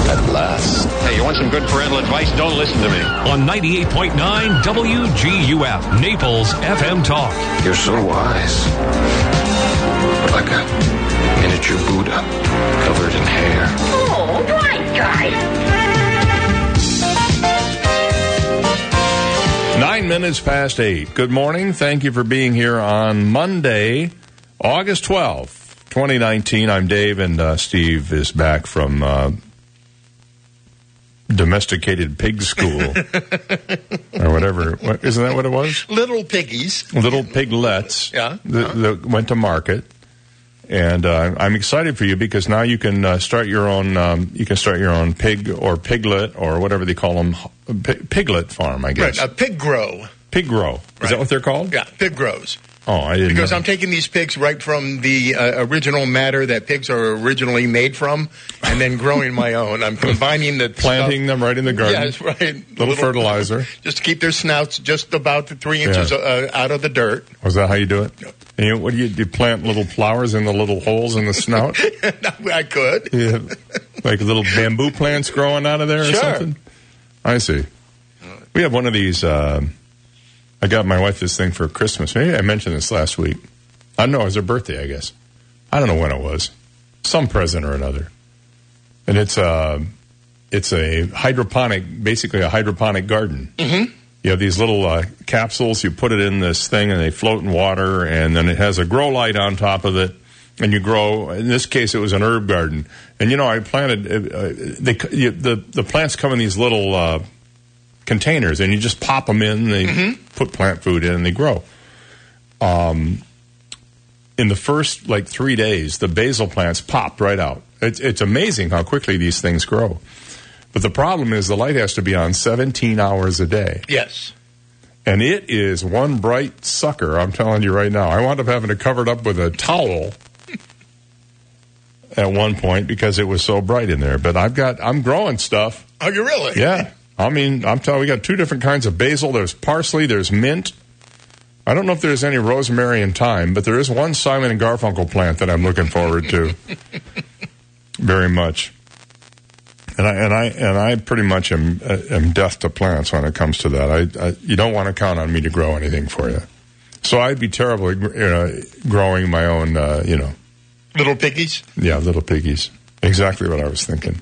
At last. Hey, you want some good parental advice? Don't listen to me. On 98.9 WGUF, Naples FM Talk. You're so wise. Like a miniature Buddha covered in hair. Oh, right, guys. Nine minutes past eight. Good morning. Thank you for being here on Monday, August 12th, 2019. I'm Dave, and uh, Steve is back from uh, domesticated pig school or whatever. What, isn't that what it was? Little piggies. Little piglets Yeah. that, that went to market. And uh, I'm excited for you because now you can uh, start your own. Um, you can start your own pig or piglet or whatever they call them, piglet farm. I guess Right, a pig grow. pig grow. Is that what they're called? Yeah, pig grows. Oh, I didn't. Because know. I'm taking these pigs right from the uh, original matter that pigs are originally made from, and then growing my own. I'm combining the planting them right in the garden. Yes, right. Little, fertilizer. just to keep their snouts just about the three inches Yeah. uh, out of the dirt. Was that how you do it? And you, what do you do? You plant little flowers in the little holes in the snout? I could. yeah, like little bamboo plants growing out of there or something. I see. We have one of these. Uh, I got my wife this thing for Christmas. Maybe I mentioned this last week. I don't know. It was her birthday, I guess. I don't know when it was. Some present or another. And it's a, it's a hydroponic, basically a hydroponic garden. Mm-hmm. You have these little uh, capsules. You put it in this thing, and they float in water. And then it has a grow light on top of it, and you grow. In this case, it was an herb garden. And you know, I planted. Uh, uh, they, you, the the plants come in these little uh, containers, and you just pop them in. They put plant food in, and they grow. Um, in the first like three days, the basil plants popped right out. It's, it's amazing how quickly these things grow. But the problem is the light has to be on 17 hours a day. Yes. And it is one bright sucker, I'm telling you right now. I wound up having to cover it up with a towel at one point because it was so bright in there. But I've got, I'm growing stuff. Are you really? Yeah. I mean, I'm telling you, we got two different kinds of basil. There's parsley, there's mint. I don't know if there's any rosemary and thyme, but there is one Simon and Garfunkel plant that I'm looking forward to very much. And I and I and I pretty much am uh, am deaf to plants when it comes to that. I, I you don't want to count on me to grow anything for you. So I'd be terrible, you know, growing my own, uh, you know, Little piggies? yeah, little piggies. Exactly what I was thinking.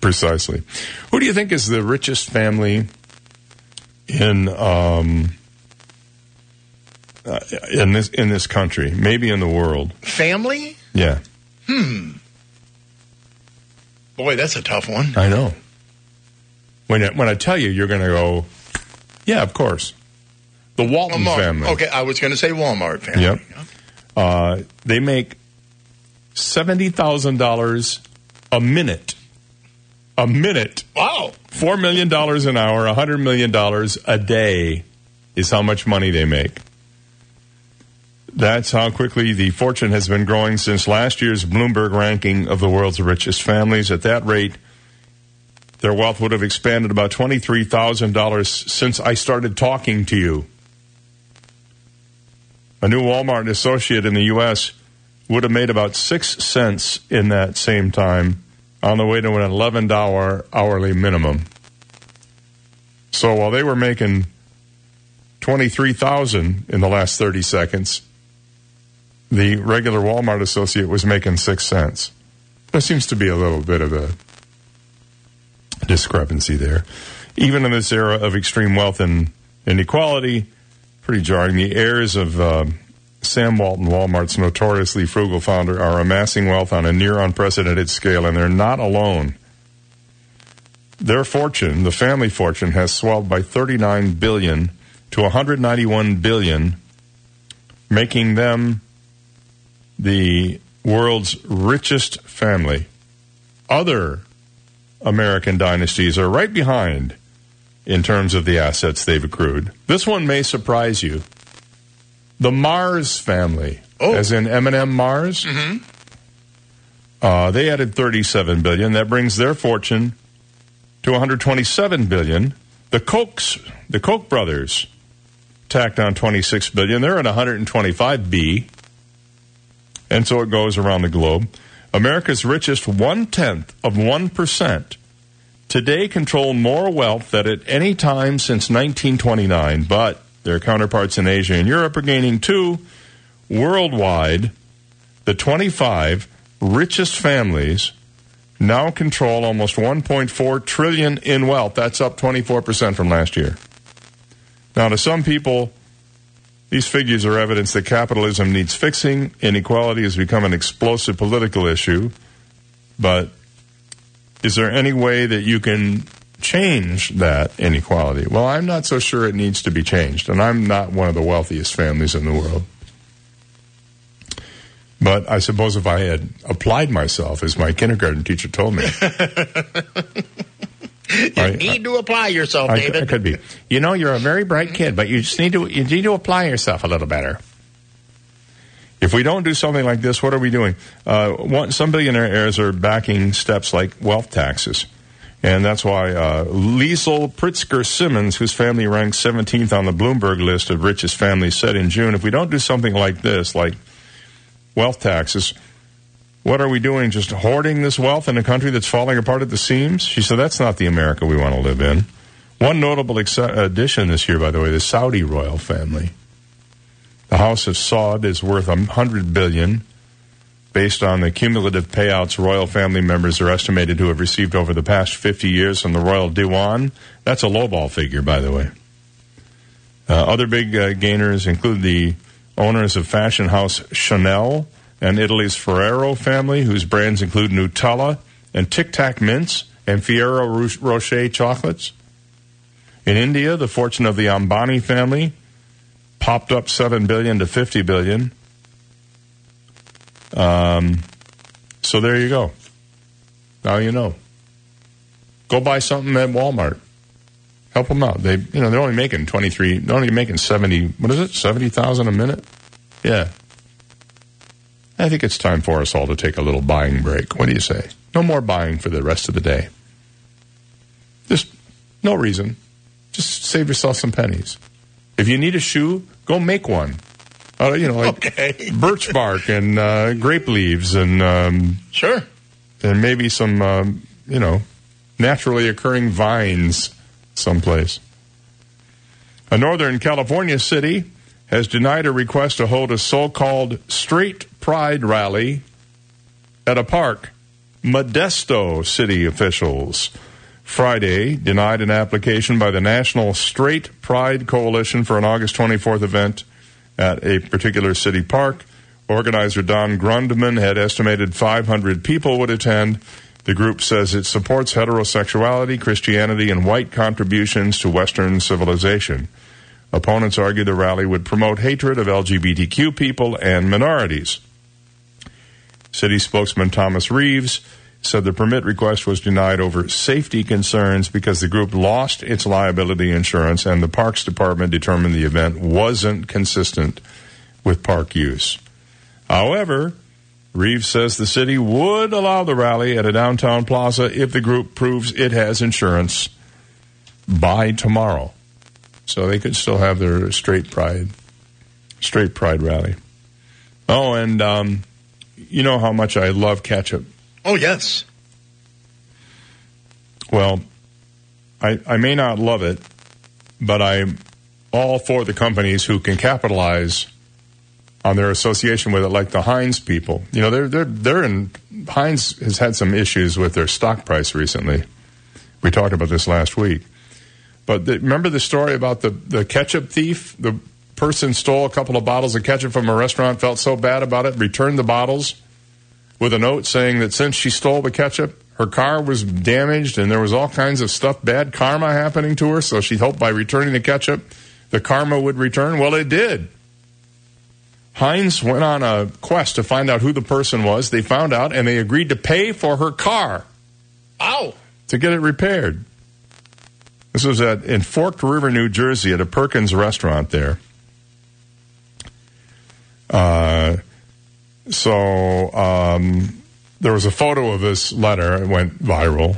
Precisely. Who do you think is the richest family in um, uh, in this in this country? Maybe in the world. Family? Yeah, Hmm. Boy, that's a tough one. I know. When I, when I tell you, you're going to go, yeah, of course. The Walton Walmart. family. Okay, I was going to say Walmart family. Yep. Uh, they make seventy thousand dollars a minute. A minute. Wow. Four million dollars an hour. A hundred million dollars a day is how much money they make. That's how quickly the fortune has been growing since last year's Bloomberg ranking of the world's richest families. At that rate, their wealth would have expanded about $23,000 since I started talking to you. A new Walmart associate in the U.S. would have made about six cents in that same time on the way to an $11 hourly minimum. So while they were making 23,000 in the last 30 seconds, the regular Walmart associate was making 6 cents. There seems to be a little bit of a discrepancy there. Even in this era of extreme wealth and inequality, pretty jarring. The heirs of uh, Sam Walton, Walmart's notoriously frugal founder, are amassing wealth on a near unprecedented scale, and they're not alone. Their fortune, the family fortune, has swelled by 39 billion to 191 billion, making them the world's richest family. Other American dynasties are right behind in terms of the assets they've accrued. This one may surprise you. The Mars family, as in M&M Mars, uh, they added 37 billion. That brings their fortune to 127 billion. The Kochs, the Koch brothers, tacked on 26 billion. They're at 125 B, and so it goes around the globe. America's richest one tenth of one percent today control more wealth than at any time since 1929, but their counterparts in Asia and Europe are gaining too. Worldwide, the 25 richest families now control almost 1.4 trillion in wealth. That's up 24% from last year. Now, to some people, these figures are evidence that capitalism needs fixing. Inequality has become an explosive political issue. But is there any way that you can change that inequality? Well, I'm not so sure it needs to be changed. And I'm not one of the wealthiest families in the world. But I suppose if I had applied myself, as my kindergarten teacher told me, You I- need to apply yourself, I, David. I could be. You know, you're a very bright kid, but you just need to you need to apply yourself a little better. If we don't do something like this, what are we doing? Uh, one, some billionaire heirs are backing steps like wealth taxes. And that's why uh, Liesel Pritzker Simmons, whose family ranks 17th on the Bloomberg list of richest families, said in June if we don't do something like this, like wealth taxes, what are we doing? Just hoarding this wealth in a country that's falling apart at the seams? She said, that's not the America we want to live in. One notable ex- addition this year, by the way, the Saudi royal family. The House of Saud is worth a hundred billion, based on the cumulative payouts royal family members are estimated to have received over the past 50 years from the royal diwan. That's a lowball figure, by the way. Uh, other big uh, gainers include the owners of fashion house Chanel and Italy's Ferrero family, whose brands include Nutella and Tic Tac mints and Fiero Ro- Rocher chocolates. In India, the fortune of the Ambani family popped up 7 billion to 50 billion. Um, so there you go. Now you know. Go buy something at Walmart. Help them out. They, you know, they're only making 23, they're only making 70, what is it? 70,000 a minute? Yeah. I think it's time for us all to take a little buying break. What do you say? No more buying for the rest of the day. Just No reason. Just save yourself some pennies. If you need a shoe, go make one. Uh, you know, like Okay. birch bark and uh, grape leaves and um, Sure. and maybe some um, you know naturally occurring vines someplace. A Northern California city has denied a request to hold a so-called straight pride rally at a park. Modesto city officials Friday denied an application by the National Straight Pride Coalition for an August 24th event at a particular city park. Organizer Don Grundman had estimated 500 people would attend. The group says it supports heterosexuality, Christianity, and white contributions to Western civilization. Opponents argue the rally would promote hatred of LGBTQ people and minorities. City spokesman Thomas Reeves said the permit request was denied over safety concerns because the group lost its liability insurance and the Parks Department determined the event wasn't consistent with park use. However, Reeves says the city would allow the rally at a downtown plaza if the group proves it has insurance by tomorrow. So they could still have their straight pride, straight pride rally. Oh, and um, you know how much I love ketchup. Oh, yes. Well, I, I may not love it, but I'm all for the companies who can capitalize on their association with it, like the Heinz people. You know, they're they're they're in Heinz has had some issues with their stock price recently. We talked about this last week. But the, remember the story about the, the ketchup thief? The person stole a couple of bottles of ketchup from a restaurant, felt so bad about it, returned the bottles with a note saying that since she stole the ketchup, her car was damaged and there was all kinds of stuff, bad karma happening to her. So she hoped by returning the ketchup, the karma would return. Well, it did. Heinz went on a quest to find out who the person was. They found out and they agreed to pay for her car. Ow! To get it repaired. This was at in Forked River, New Jersey, at a Perkins restaurant there. Uh, so um, there was a photo of this letter. It went viral.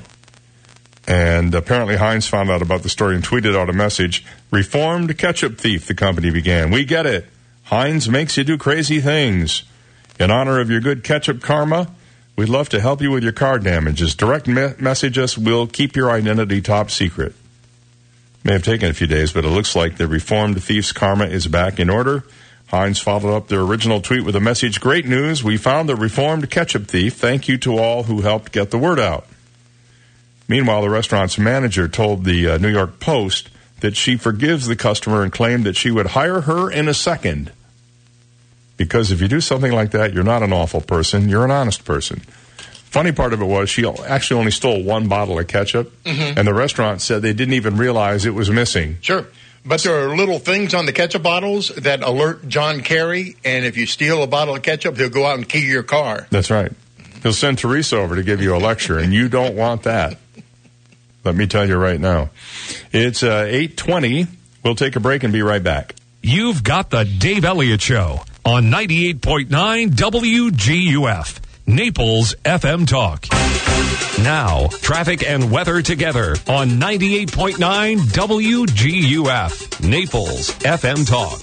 And apparently Heinz found out about the story and tweeted out a message. Reformed ketchup thief, the company began. We get it. Heinz makes you do crazy things. In honor of your good ketchup karma, we'd love to help you with your car damages. Direct me- message us. We'll keep your identity top secret. May have taken a few days, but it looks like the reformed thief's karma is back in order. Heinz followed up their original tweet with a message Great news, we found the reformed ketchup thief. Thank you to all who helped get the word out. Meanwhile, the restaurant's manager told the uh, New York Post that she forgives the customer and claimed that she would hire her in a second. Because if you do something like that, you're not an awful person, you're an honest person. Funny part of it was she actually only stole one bottle of ketchup, Mhm. and the restaurant said they didn't even realize it was missing. Sure. But there are little things on the ketchup bottles that alert John Kerry, and if you steal a bottle of ketchup, he'll go out and key your car. That's right. He'll send Teresa over to give you a lecture, and you don't want that. Let me tell you right now. It's uh, 820. We'll take a break and be right back. You've got the Dave Elliott Show on 98.9 WGUF, Naples FM Talk. Now, traffic and weather together on 98.9 WGUF, Naples FM Talk.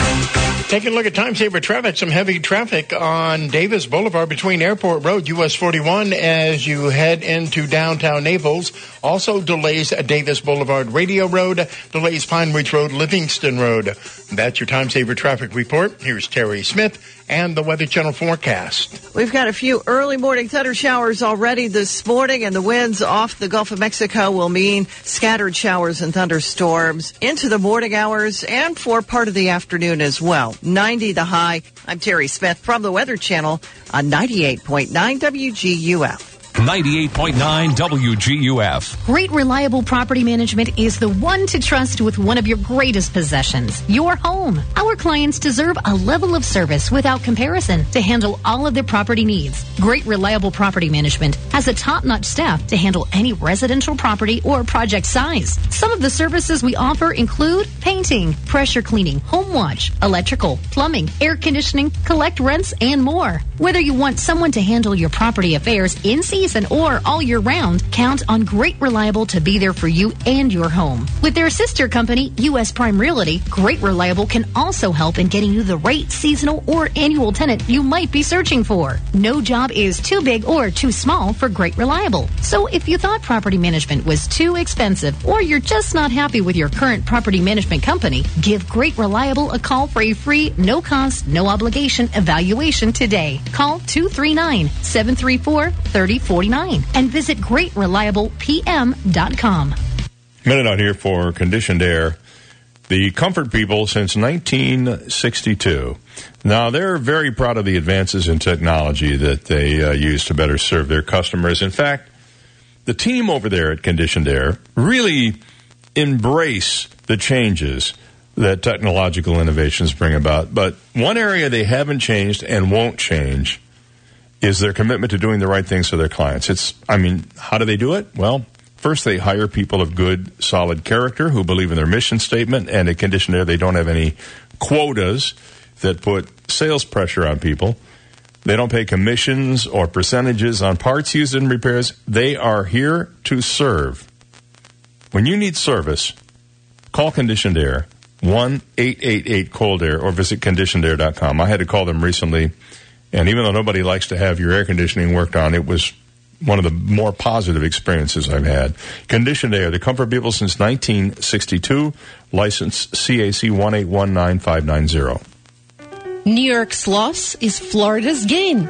Taking a look at time saver traffic, some heavy traffic on Davis Boulevard between Airport Road, US 41, as you head into downtown Naples. Also delays at Davis Boulevard, Radio Road, delays Pine Ridge Road, Livingston Road. That's your time saver traffic report. Here's Terry Smith and the Weather Channel forecast. We've got a few early morning thunder showers already this morning, and the winds off the Gulf of Mexico will mean scattered showers and thunderstorms into the morning hours and for part of the afternoon as well. 90 the high. I'm Terry Smith from the Weather Channel on 98.9 WGUF. 98.9 WGUF. Great Reliable Property Management is the one to trust with one of your greatest possessions, your home. Our clients deserve a level of service without comparison to handle all of their property needs. Great Reliable Property Management has a top-notch staff to handle any residential property or project size. Some of the services we offer include painting, pressure cleaning, home watch, electrical, plumbing, air conditioning, collect rents, and more. Whether you want someone to handle your property affairs in season season or all year round, count on Great Reliable to be there for you and your home. With their sister company, U.S. Prime Realty, Great Reliable can also help in getting you the right seasonal or annual tenant you might be searching for. No job is too big or too small for Great Reliable. So if you thought property management was too expensive or you're just not happy with your current property management company, give Great Reliable a call for a free, no cost, no obligation evaluation today. Call 239 734 3049 and visit greatreliablepm.com. Minute out here for conditioned air. The Comfort people since 1962. Now, they're very proud of the advances in technology that they uh, use to better serve their customers. In fact, the team over there at Conditioned Air really embrace the changes that technological innovations bring about. But one area they haven't changed and won't change is their commitment to doing the right things for their clients. It's, I mean, how do they do it? Well, first they hire people of good, solid character who believe in their mission statement, and at Conditioned Air they don't have any quotas that put sales pressure on people. They don't pay commissions or percentages on parts used in repairs. They are here to serve. When you need service, call Conditioned Air, 1 888 Cold Air, or visit conditionedair.com. I had to call them recently, and even though nobody likes to have your air conditioning worked on, it was one of the more positive experiences I've had. Conditioned Air, the comfort people since 1962, license CAC 1819590. New York's loss is Florida's gain.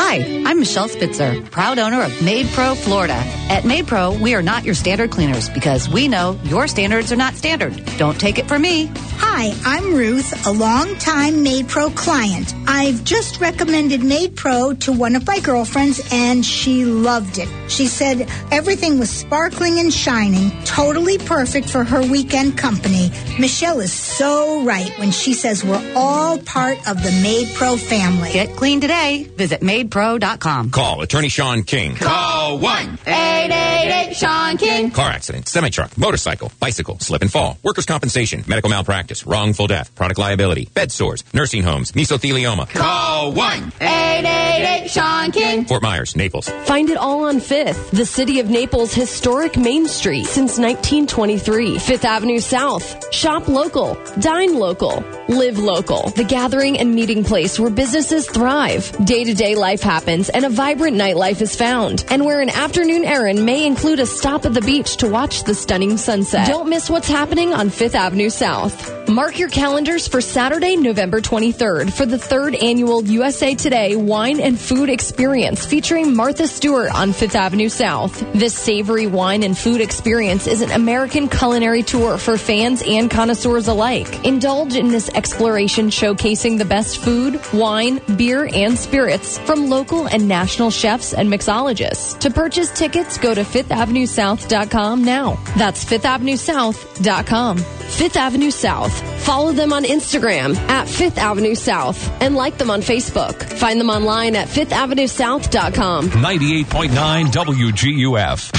Hi, I'm Michelle Spitzer, proud owner of Maid Pro Florida. At Maid Pro, we are not your standard cleaners because we know your standards are not standard. Don't take it from me. Hi, I'm Ruth, a longtime Maid Pro client. I've just recommended Maid Pro to one of my girlfriends and she loved it. She said everything was sparkling and shining, totally perfect for her weekend company. Michelle is so right when she says we're all part of the Maid Pro family. Get clean today. Visit maidpro.com. Call attorney Sean King. Call 1 888 Sean King. Car accident, semi truck, motorcycle, bicycle, slip and fall, workers' compensation, medical malpractice, wrongful death, product liability, bed sores, nursing homes, mesothelioma. Call 1 888 Sean King. Fort Myers, Naples. Find it all on 5th, the city of Naples' historic Main Street since 1923. 5th Avenue South. Shop local, dine local, live local. The gathering and meeting place where businesses thrive. Day to day life happens and a vibrant nightlife is found. And where an afternoon errand may include a stop at the beach to watch the stunning sunset. Don't miss what's happening on 5th Avenue South. Mark your calendars for Saturday, November 23rd for the third annual USA Today Wine and Food Experience featuring Martha Stewart on 5th Avenue South. This savory wine and food experience is an American culinary tour for fans and connoisseurs alike. Indulge in this exploration showcasing the best food, wine, beer, and spirits from local and national chefs and mixologists. To purchase tickets, go to fifthavenuesouth.com now. That's fifthavenuesouth.com. Fifth Avenue South. Follow them on Instagram at Fifth Avenue South and like them on Facebook. Find them online at fifthavenuesouth.com. 98.9 WGUF.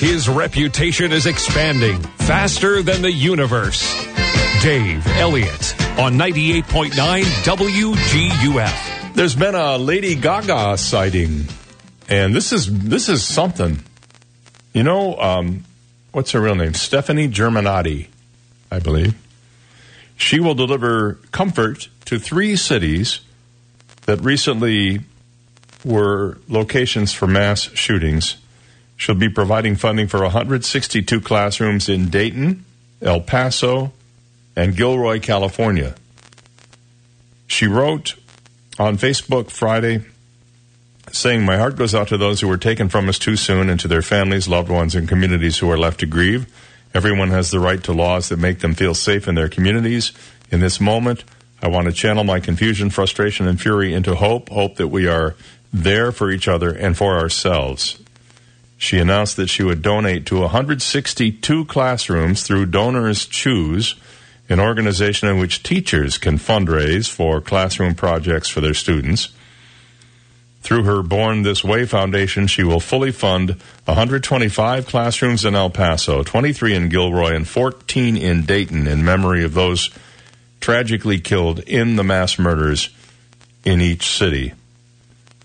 His reputation is expanding faster than the universe. Dave Elliott on 98.9 WGUF. There's been a Lady Gaga sighting, and this is this is something. You know, um, what's her real name? Stefani Germanotta, I believe. She will deliver comfort to three cities that recently were locations for mass shootings. She'll be providing funding for 162 classrooms in Dayton, El Paso, and Gilroy, California. She wrote on Facebook Friday saying, My heart goes out to those who were taken from us too soon and to their families, loved ones, and communities who are left to grieve. Everyone has the right to laws that make them feel safe in their communities. In this moment, I want to channel my confusion, frustration, and fury into hope. Hope that we are there for each other and for ourselves. She announced that she would donate to 162 classrooms through Donors Choose, an organization in which teachers can fundraise for classroom projects for their students. Through her Born This Way Foundation, she will fully fund 125 classrooms in El Paso, 23 in Gilroy, and 14 in Dayton in memory of those tragically killed in the mass murders in each city.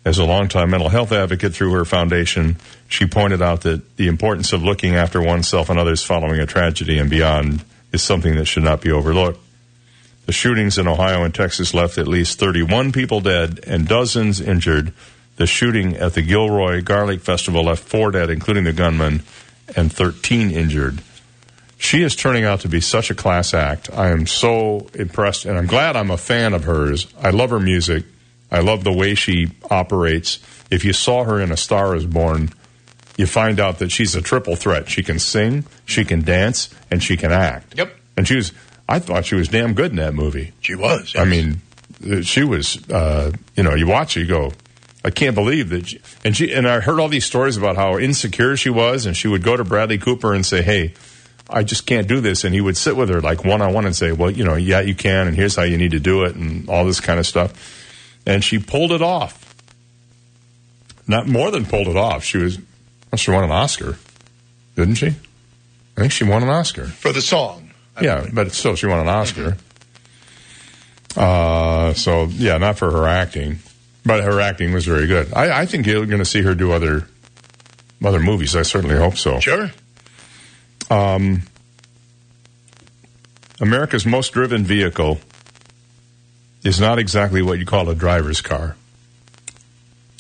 As a longtime mental health advocate through her foundation, she pointed out that the importance of looking after oneself and others following a tragedy and beyond is something that should not be overlooked. The shootings in Ohio and Texas left at least 31 people dead and dozens injured. The shooting at the Gilroy Garlic Festival left four dead, including the gunman, and 13 injured. She is turning out to be such a class act. I am so impressed, and I'm glad I'm a fan of hers. I love her music. I love the way she operates. If you saw her in A Star is Born, you find out that she's a triple threat. She can sing, she can dance, and she can act. Yep. And she was, I thought she was damn good in that movie. She was. I mean, uh, she was, uh, you know, you watch it, you go, I can't believe that. She, and she, and I heard all these stories about how insecure she was, and she would go to Bradley Cooper and say, hey, I just can't do this. And he would sit with her like one on one and say, well, you know, yeah, you can, and here's how you need to do it, and all this kind of stuff and she pulled it off. Not more than pulled it off. She was, well, she won an Oscar, didn't she? I think she won an Oscar for the song. I yeah, believe. but still, she won an Oscar. Uh, so yeah, not for her acting, but her acting was very good. I, I think you're going to see her do other other movies. I certainly hope so. Sure. Um, America's most driven vehicle is not exactly what you call a driver's car,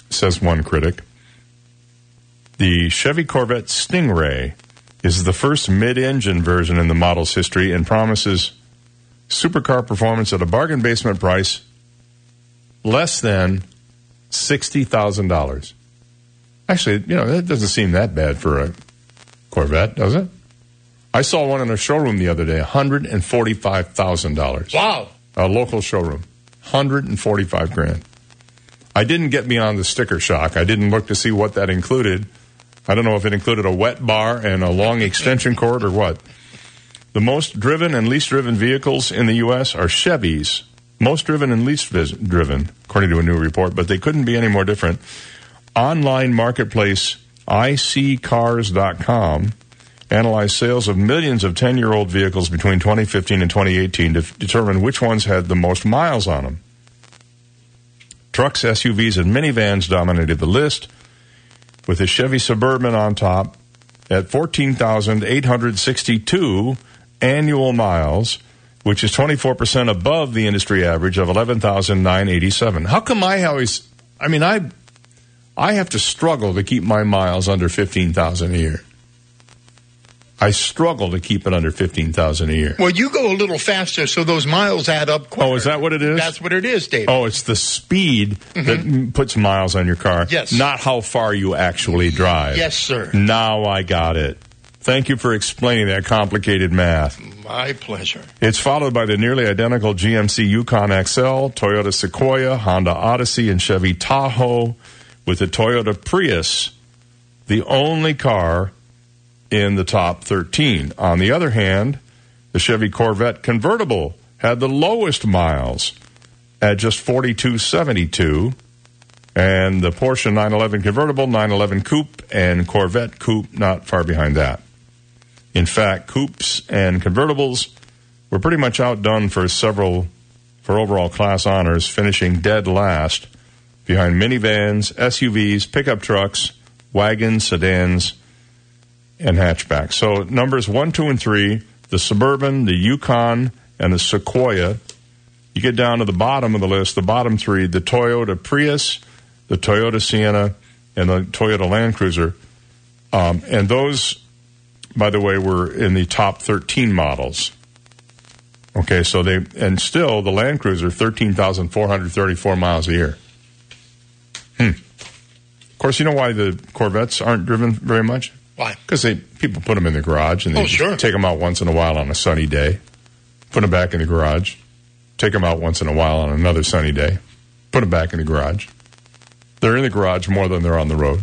says one critic. The Chevy Corvette Stingray is the first mid engine version in the model's history and promises supercar performance at a bargain basement price less than $60,000. Actually, you know, that doesn't seem that bad for a Corvette, does it? I saw one in a showroom the other day, $145,000. Wow. A local showroom. 145 grand. I didn't get beyond the sticker shock. I didn't look to see what that included. I don't know if it included a wet bar and a long extension cord or what. The most driven and least driven vehicles in the U.S. are Chevys. Most driven and least vis- driven, according to a new report, but they couldn't be any more different. Online marketplace iSeeCars.com analyzed sales of millions of 10 year old vehicles between 2015 and 2018 to f- determine which ones had the most miles on them. Trucks, SUVs, and minivans dominated the list, with a Chevy Suburban on top at 14,862 annual miles, which is 24% above the industry average of 11,987. How come I always, I mean, I, I have to struggle to keep my miles under 15,000 a year. I struggle to keep it under fifteen thousand a year. Well, you go a little faster, so those miles add up. Quicker. Oh, is that what it is? That's what it is, Dave. Oh, it's the speed mm-hmm. that puts miles on your car. Yes. Not how far you actually drive. Yes, sir. Now I got it. Thank you for explaining that complicated math. My pleasure. It's followed by the nearly identical GMC Yukon XL, Toyota Sequoia, Honda Odyssey, and Chevy Tahoe, with the Toyota Prius, the only car in the top 13. On the other hand, the Chevy Corvette convertible had the lowest miles at just 4272 and the Porsche 911 convertible, 911 coupe and Corvette coupe not far behind that. In fact, coupes and convertibles were pretty much outdone for several for overall class honors, finishing dead last behind minivans, SUVs, pickup trucks, wagons, sedans, and hatchback. So numbers one, two, and three, the Suburban, the Yukon, and the Sequoia. You get down to the bottom of the list, the bottom three, the Toyota Prius, the Toyota Sienna, and the Toyota Land Cruiser. Um, and those, by the way, were in the top 13 models. Okay, so they, and still the Land Cruiser, 13,434 miles a year. Hmm. Of course, you know why the Corvettes aren't driven very much? Why? Because they people put them in the garage and they oh, sure. take them out once in a while on a sunny day, put them back in the garage, take them out once in a while on another sunny day, put them back in the garage. They're in the garage more than they're on the road.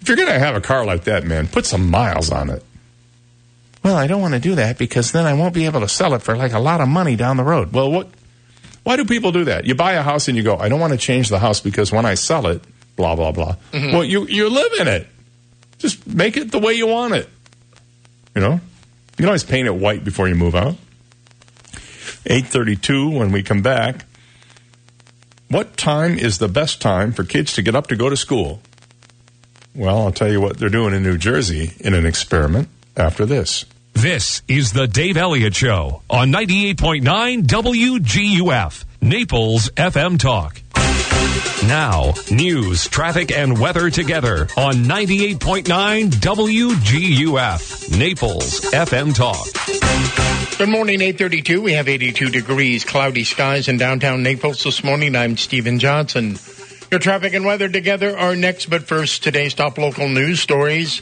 If you're going to have a car like that, man, put some miles on it. Well, I don't want to do that because then I won't be able to sell it for like a lot of money down the road. Well, what? Why do people do that? You buy a house and you go, I don't want to change the house because when I sell it, blah blah blah. Mhm. Well, you you live in it. Just make it the way you want it. You know, you can always paint it white before you move out. Eight thirty-two. When we come back, what time is the best time for kids to get up to go to school? Well, I'll tell you what they're doing in New Jersey in an experiment after this. This is the Dave Elliott Show on 98.9 WGUF, Naples FM Talk. Now, news, traffic, and weather together on 98.9 WGUF, Naples FM Talk. Good morning, 832. We have 82 degrees, cloudy skies in downtown Naples this morning. I'm Stephen Johnson. Your traffic and weather together are next, but first, today's top local news stories.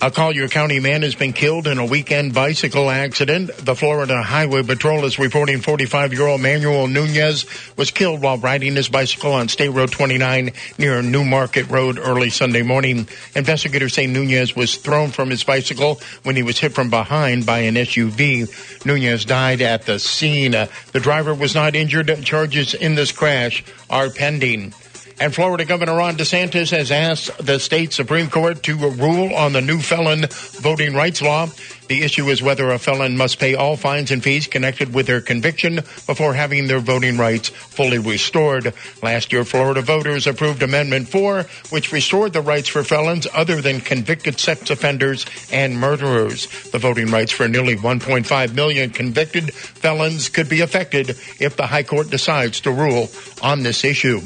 A Collier County man has been killed in a weekend bicycle accident. The Florida Highway Patrol is reporting 45-year-old Manuel Nunez was killed while riding his bicycle on State Road 29 near New Market Road early Sunday morning. Investigators say Nunez was thrown from his bicycle when he was hit from behind by an SUV. Nunez died at the scene. The driver was not injured. Charges in this crash are pending. And Florida Governor Ron DeSantis has asked the state Supreme Court to rule on the new felon voting rights law. The issue is whether a felon must pay all fines and fees connected with their conviction before having their voting rights fully restored. Last year, Florida voters approved Amendment 4, which restored the rights for felons other than convicted sex offenders and murderers. The voting rights for nearly 1.5 million convicted felons could be affected if the High Court decides to rule on this issue.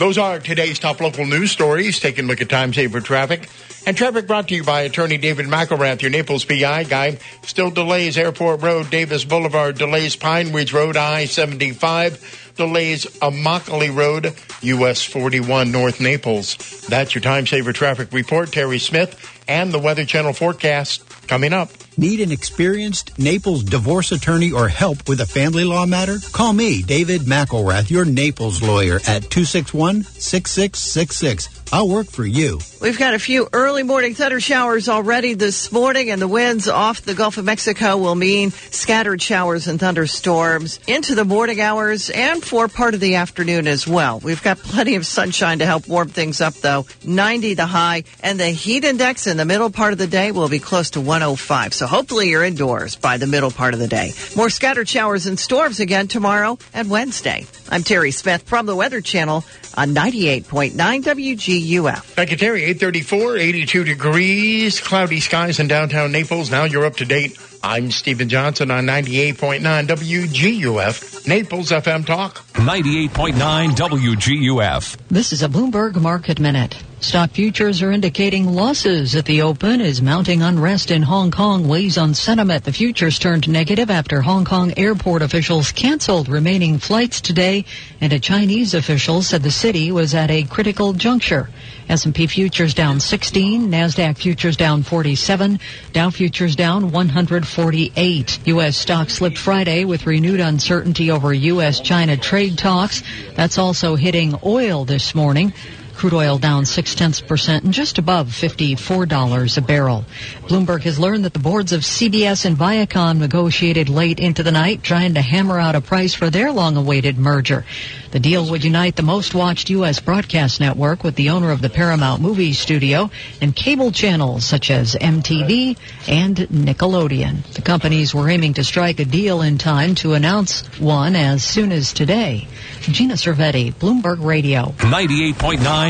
Those are today's top local news stories. Taking a look at time saver traffic. And traffic brought to you by attorney David McElrath, your Naples PI guy. Still delays Airport Road, Davis Boulevard, delays Pine Ridge Road, I-75, delays Immokalee Road, US 41 North Naples. That's your time saver traffic report. Terry Smith and the Weather Channel forecast coming up. Need an experienced Naples divorce attorney or help with a family law matter? Call me, David McElrath, your Naples lawyer at 261 6666. I'll work for you. We've got a few early morning thunder showers already this morning, and the winds off the Gulf of Mexico will mean scattered showers and thunderstorms into the morning hours and for part of the afternoon as well. We've got plenty of sunshine to help warm things up, though. 90 the high, and the heat index in the middle part of the day will be close to 105. So hopefully you're indoors by the middle part of the day. More scattered showers and storms again tomorrow and Wednesday. I'm Terry Smith from the Weather Channel on 98.9 WGUF. Thank you, Terry. 834, 82 degrees, cloudy skies in downtown Naples. Now you're up to date. I'm Stephen Johnson on 98.9 WGUF, Naples FM Talk. 98.9 WGUF. This is a Bloomberg Market Minute. Stock futures are indicating losses at the open as mounting unrest in Hong Kong weighs on sentiment. The futures turned negative after Hong Kong airport officials canceled remaining flights today and a Chinese official said the city was at a critical juncture. S&P futures down 16, Nasdaq futures down 47, Dow futures down 148. U.S. stocks slipped Friday with renewed uncertainty over U.S.-China trade talks. That's also hitting oil this morning. Crude oil down six tenths percent and just above $54 a barrel. Bloomberg has learned that the boards of CBS and Viacom negotiated late into the night trying to hammer out a price for their long-awaited merger. The deal would unite the most watched U.S. broadcast network with the owner of the Paramount Movie Studio and cable channels such as MTV and Nickelodeon. The companies were aiming to strike a deal in time to announce one as soon as today. Gina Cervetti, Bloomberg Radio. 98.9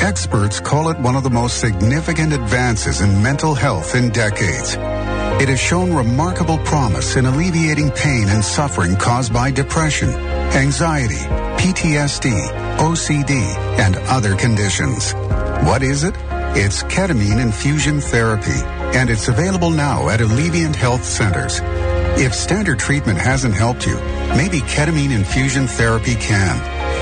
Experts call it one of the most significant advances in mental health in decades. It has shown remarkable promise in alleviating pain and suffering caused by depression, anxiety, PTSD, OCD, and other conditions. What is it? It's ketamine infusion therapy, and it's available now at Alleviant Health Centers. If standard treatment hasn't helped you, maybe ketamine infusion therapy can.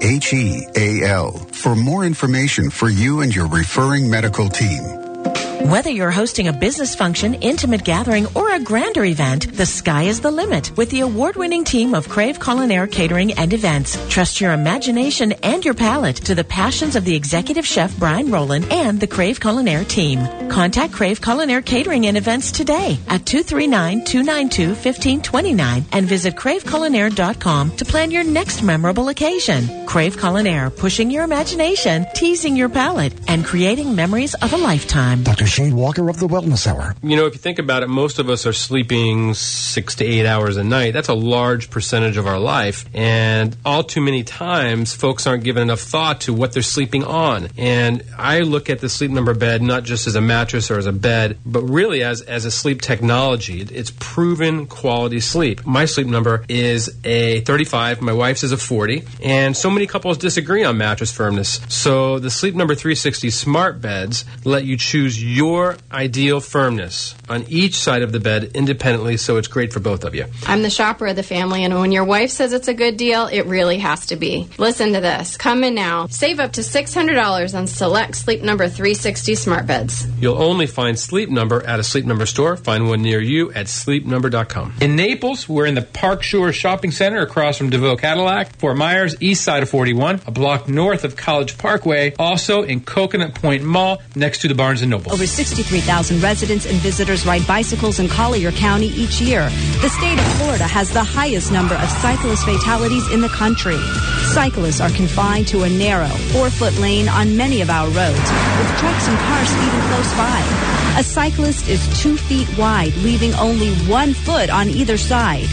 866-951-HEAL for more information for you and your referring medical team. Whether you're hosting a business function, intimate gathering, or a grander event, the sky is the limit with the award-winning team of Crave Culinaire Catering and Events. Trust your imagination and your palate to the passions of the executive chef Brian Rowland and the Crave Culinaire team. Contact Crave Culinaire Catering and Events today at 239-292-1529 and visit craveculinaire.com to plan your next memorable occasion. Crave Culinaire, pushing your imagination, teasing your palate, and creating memories of a lifetime. Dr. Shane Walker of the Wellness Hour. You know, if you think about it, most of us are sleeping six to eight hours a night. That's a large percentage of our life. And all too many times, folks aren't given enough thought to what they're sleeping on. And I look at the sleep number bed not just as a mattress or as a bed, but really as, as a sleep technology. It's proven quality sleep. My sleep number is a 35, my wife's is a 40. And so many couples disagree on mattress firmness. So the Sleep Number 360 smart beds let you choose your ideal firmness on each side of the bed independently, so it's great for both of you. I'm the shopper of the family, and when your wife says it's a good deal, it really has to be. Listen to this. Come in now. Save up to $600 on select Sleep Number 360 smart beds. You'll only find Sleep Number at a Sleep Number store. Find one near you at sleepnumber.com. In Naples, we're in the Park Shore Shopping Center across from DeVoe Cadillac. Fort Myers, east side of 41, a block north of College Parkway. Also in Coconut Point Mall, next to the Barnes & Noble. Over 63,000 residents and visitors ride bicycles in Collier County each year. The state of Florida has the highest number of cyclist fatalities in the country. Cyclists are confined to a narrow, four-foot lane on many of our roads, with trucks and cars speeding close by. A cyclist is two feet wide, leaving only one foot on either side.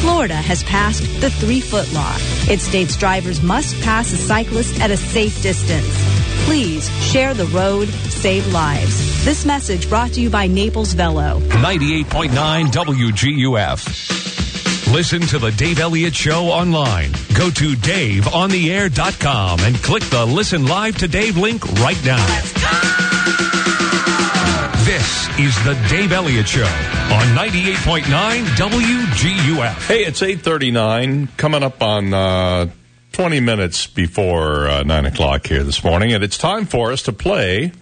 Florida has passed the three-foot law. It states drivers must pass a cyclist at a safe distance. Please share the road, save lives. This message brought to you by Naples Velo. 98.9 WGUF. Listen to the Dave Elliott Show online. Go to DaveOnTheAir.com and click the Listen Live to Dave link right now. This is the Dave Elliott Show on 98.9 WGUF. Hey, it's 839, coming up on uh, 20 minutes before uh, 9 o'clock here this morning, and it's time for us to play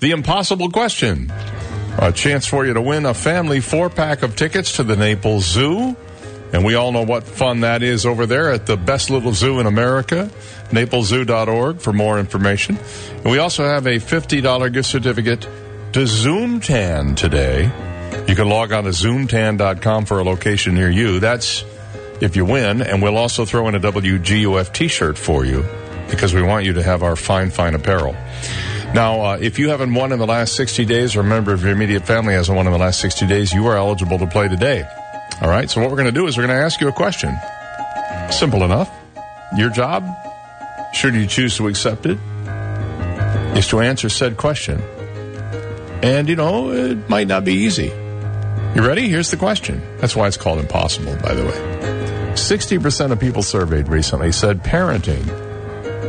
the impossible question. A chance for you to win a family four pack of tickets to the Naples Zoo. And we all know what fun that is over there at the best little zoo in America, napleszoo.org for more information. And we also have a $50 gift certificate to Zoomtan today. You can log on to zoomtan.com for a location near you. That's if you win. And we'll also throw in a WGUF t shirt for you because we want you to have our fine, fine apparel. Now, uh, if you haven't won in the last 60 days or a member of your immediate family hasn't won in the last 60 days, you are eligible to play today. All right, so what we're going to do is we're going to ask you a question. Simple enough. Your job, should you choose to accept it, is to answer said question. And, you know, it might not be easy. You ready? Here's the question. That's why it's called impossible, by the way. 60% of people surveyed recently said parenting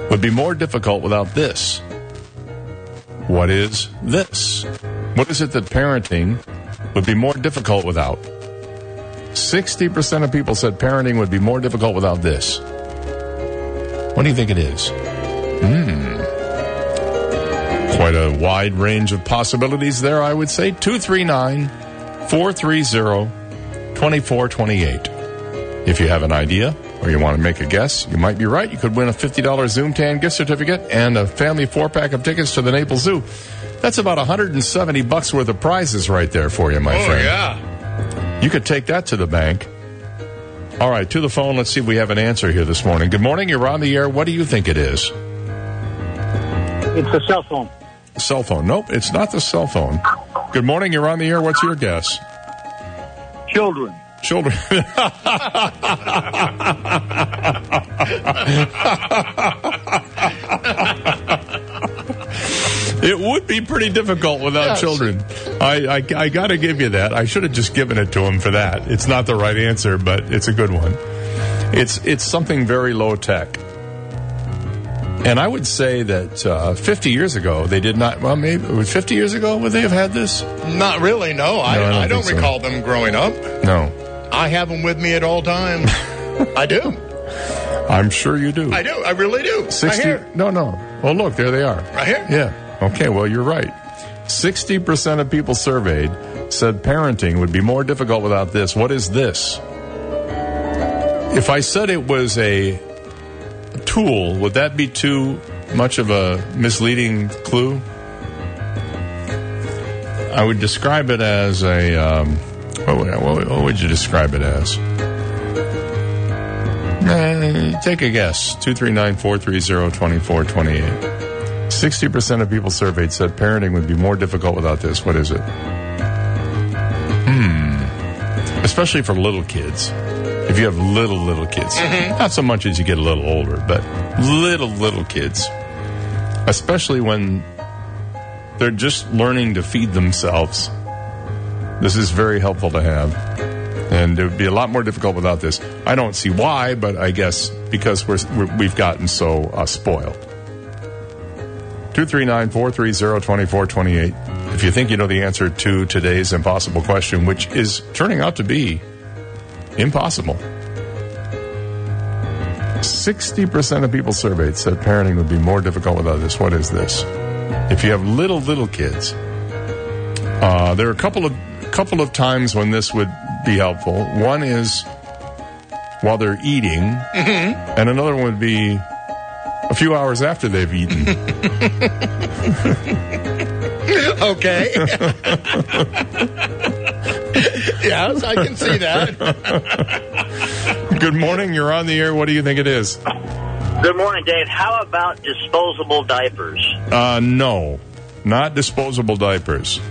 would be more difficult without this. What is this? What is it that parenting would be more difficult without? 60% of people said parenting would be more difficult without this. What do you think it is? Hmm. Quite a wide range of possibilities there, I would say. 239 430 2428. If you have an idea or you want to make a guess, you might be right. You could win a $50 Zoomtan gift certificate and a family four pack of tickets to the Naples Zoo. That's about 170 bucks worth of prizes right there for you, my Oh, friend. yeah. You could take that to the bank. All right, to the phone. Let's see if we have an answer here this morning. Good morning. You're on the air. What do you think it is? It's a cell phone. cell phone. Nope, it's not the cell phone. Good morning. You're on the air. What's your guess? Children. Children. it would be pretty difficult without Yes. children. I, I, I got to give you that. I should have just given it to him for that. It's not the right answer, but it's a good one. It's it's something very low tech. And I would say that uh, 50 years ago, they did not. Well, maybe 50 years ago would they have had this? Not really, no. I, No, I don't I don't think so. recall them growing up. No, I have them with me at all times. I do. I'm sure you do. I do. I really do. Right 60 here. No, no. Well, look, there they are. Right here? Yeah. Okay, well, you're right. 60% of people surveyed said parenting would be more difficult without this. What is this? If I said it was a tool, would that be too much of a misleading clue? I would describe it as a. Um, what, would, what, what would you describe it as? Uh, take a guess. 239 430 2428. 60% of people surveyed said parenting would be more difficult without this. What is it? Hmm. Especially for little kids. If you have little, little kids. Not so much as you get a little older, but little, little kids. Especially when they're just learning to feed themselves. This is very helpful to have. And it would be a lot more difficult without this. I don't see why, but I guess because we're, we're, we've gotten so uh, spoiled. 239 430 2428. If you think you know the answer to today's impossible question, which is turning out to be impossible. 60% of people surveyed said parenting would be more difficult without this. What is this? If you have little, little kids, uh, there are a couple of couple of times when this would be helpful. One is while they're eating, and another one would be a few hours after they've eaten. okay. yes, I can see that. Good morning. You're on the air. What do you think it is? Good morning, Dave. How about disposable diapers? Uh, no, not disposable diapers.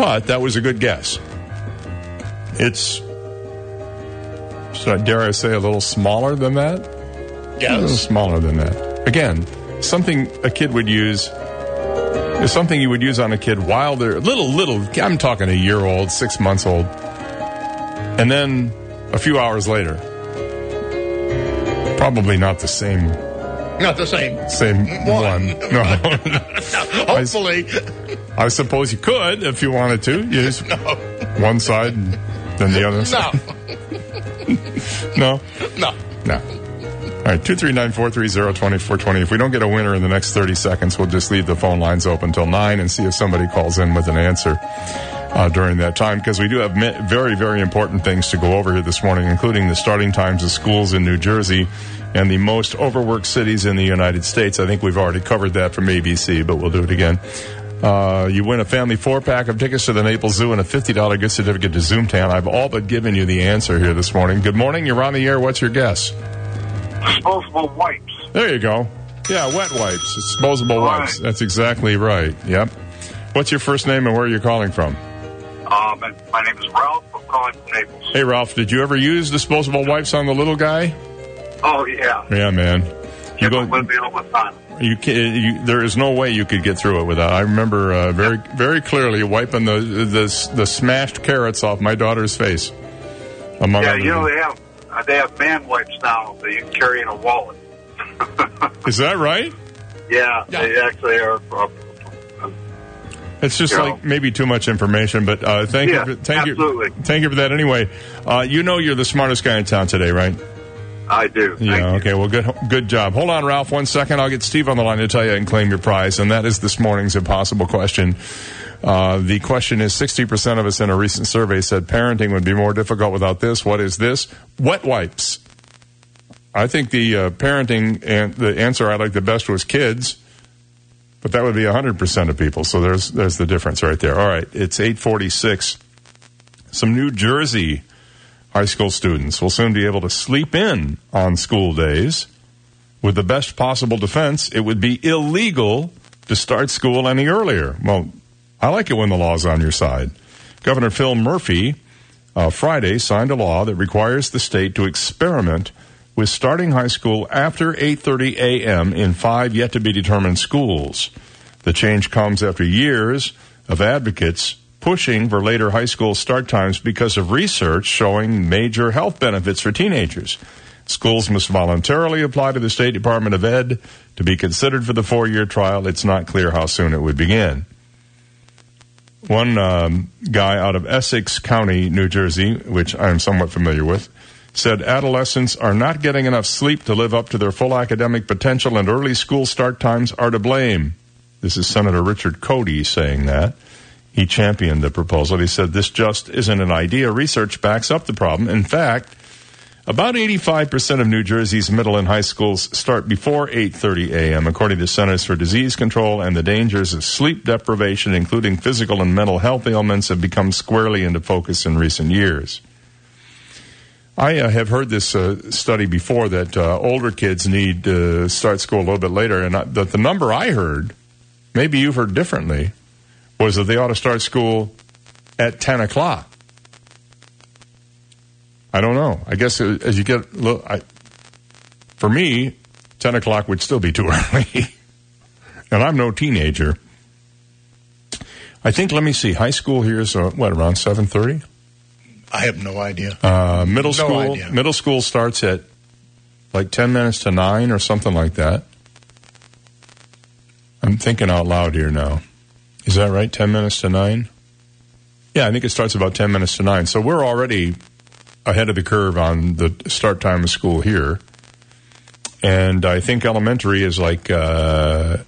But that was a good guess. It's, should I dare I say, a little smaller than that? Yes. A little smaller than that. Again, something a kid would use is something you would use on a kid while they're little, little. I'm talking a year old, six months old. And then a few hours later, probably not the same Not the same. same one. No. Hopefully. I suppose you could if you wanted to. You just one side and then the other side. No. No. No. All right, 239 430 2420. If we don't get a winner in the next 30 seconds, we'll just leave the phone lines open till 9 and see if somebody calls in with an answer uh, during that time because we do have very, very important things to go over here this morning, including the starting times of schools in New Jersey and the most overworked cities in the United States. I think we've already covered that from ABC, but we'll do it again. Uh, you win a family four pack of tickets to the Naples Zoo and a $50 gift certificate to Zoomtan. I've all but given you the answer here this morning. Good morning. You're on the air. What's your guess? Disposable wipes. There you go. Yeah, wet wipes. Disposable wipes. That's exactly right. Yep. What's your first name and where are you calling from? Um, and my name is Ralph. I'm calling from Naples. Hey, Ralph, did you ever use disposable wipes on the little guy? Oh yeah, Yeah, man. You go. with me all the time. You, can, you there is no way you could get through it without. I remember uh, very very clearly wiping the, the the smashed carrots off my daughter's face. Among yeah, you know they have uh, they have man wipes now that you can carry in a wallet. Is that right? Yeah, they actually are. Uh, It's just You know. like maybe too much information, but uh, thank Yeah, you, for, thank absolutely. you, thank you for that. Anyway, uh, you know you're the smartest guy in town today, right? I do. Yeah. Okay. Well, good. Good job. Hold on, Ralph. One second. I'll get Steve on the line to tell you and claim your prize. And that is this morning's impossible question. Uh, the question is: sixty percent of us in a recent survey said parenting would be more difficult without this. What is this? Wet wipes. I think the uh, parenting and the answer I like the best was kids, but that would be hundred percent of people. So there's there's the difference right there. All right. It's eight forty six. Some New Jersey high school students will soon be able to sleep in on school days. With the best possible defense, it would be illegal to start school any earlier. Well, I like it when the law's on your side. Governor Phil Murphy uh, Friday signed a law that requires the state to experiment with starting high school after 8:30 a.m. in five yet to be determined schools. The change comes after years of advocates pushing for later high school start times because of research showing major health benefits for teenagers. Schools must voluntarily apply to the State Department of Ed to be considered for the four year trial. It's not clear how soon it would begin. One um, guy out of Essex County, New Jersey, which I'm somewhat familiar with, said adolescents are not getting enough sleep to live up to their full academic potential and early school start times are to blame. This is Senator Richard Codey saying that. He championed the proposal. He said this just isn't an idea. Research backs up the problem. In fact, about 85% of New Jersey's middle and high schools start before 8:30 a.m. according to Centers for Disease Control and the dangers of sleep deprivation including physical and mental health ailments have become squarely into focus in recent years. I uh, have heard this uh, study before that uh, older kids need to start school a little bit later and I, the, the number I heard maybe you've heard differently was that they ought to start school at 10 o'clock. I don't know. I guess as you get, look, I, for me, 10 o'clock would still be too early. and I'm no teenager. I think, let me see, high school here is, uh, what, around 7.30? I have no idea. Uh, middle No school, idea. middle school starts at like 10 minutes to 9 or something like that. I'm thinking out loud here now. Is that right? 10 minutes to 9? Yeah, I think it starts about 10 minutes to 9. So we're already ahead of the curve on the start time of school here. And I think elementary is like uh,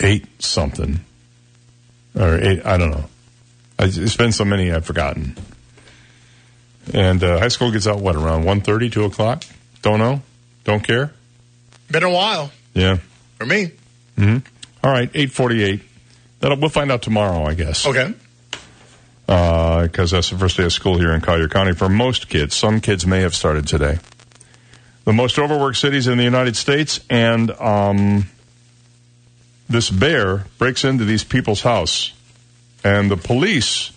8 something. Or 8, I don't know. It's been so many I've forgotten. And uh, high school gets out, what, around 1.30, 2 o'clock? Don't know? Don't care? Been a while Yeah. for me. hmm All right, 848. That'll, we'll find out tomorrow, I guess. Okay. Because that's the first day of school here in Collier County for most kids. Some kids may have started today. The most overworked cities in the United States, and um, this bear breaks into these people's house, and the police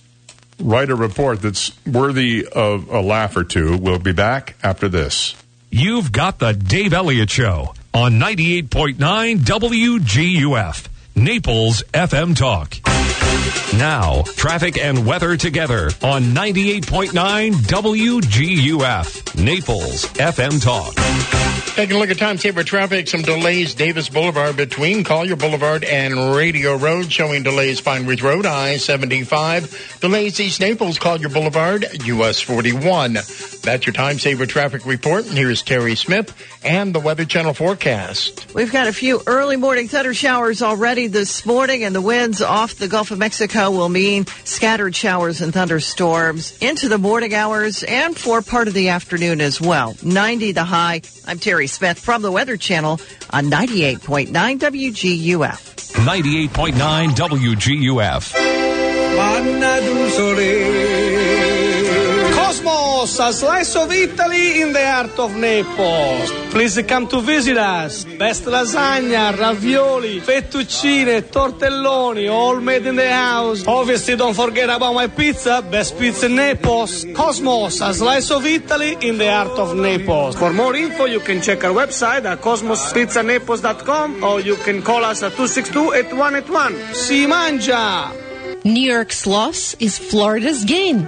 write a report that's worthy of a laugh or two. We'll be back after this. You've got the Dave Elliott Show on 98.9 WGUF, Naples FM Talk. Now, traffic and weather together on 98.9 WGUF, Naples FM Talk. Taking a look at time saver traffic, some delays Davis Boulevard between Collier Boulevard and Radio Road, showing delays Pine Ridge Road, I-75. Delays East Naples, Collier Boulevard, US 41. That's your time saver traffic report. And here's Terry Smith and the Weather Channel forecast. We've got a few early morning thunder showers already this morning, and the winds off the Gulf of Mexico will mean scattered showers and thunderstorms into the morning hours and for part of the afternoon as well. 90 the high. I'm Terry Smith from the Weather Channel on 98.9 WGUF. 98.9 WGUF. Cosmos, a slice of Italy in the heart of Naples. Please come to visit us. Best lasagna, ravioli, fettuccine, tortelloni, all made in the house. Obviously, don't forget about my pizza. Best pizza in Naples. Cosmos, a slice of Italy in the heart of Naples. For more info, you can check our website at cosmospizzanaples.com or you can call us at 262-8181. Si mangia! New York's loss is Florida's gain.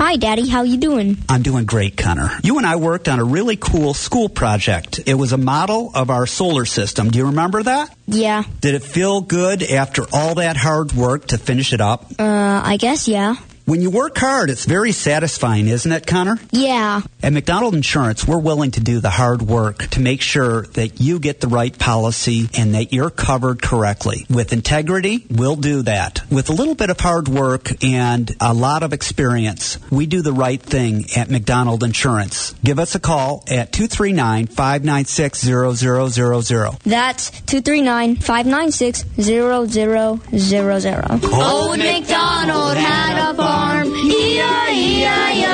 Hi, Daddy. How you doing? I'm doing great, Connor. You and I worked on a really cool school project. It was a model of our solar system. Do you remember that? Yeah. Did it feel good after all that hard work to finish it up? Uh, I guess yeah. When you work hard, it's very satisfying, isn't it, Connor? Yeah. At McDonald Insurance, we're willing to do the hard work to make sure that you get the right policy and that you're covered correctly. With integrity, we'll do that. With a little bit of hard work and a lot of experience, we do the right thing at McDonald Insurance. Give us a call at 239 596 0000. That's 239 596 0000. Old MacDonald had a farm, E-I-E-I-O.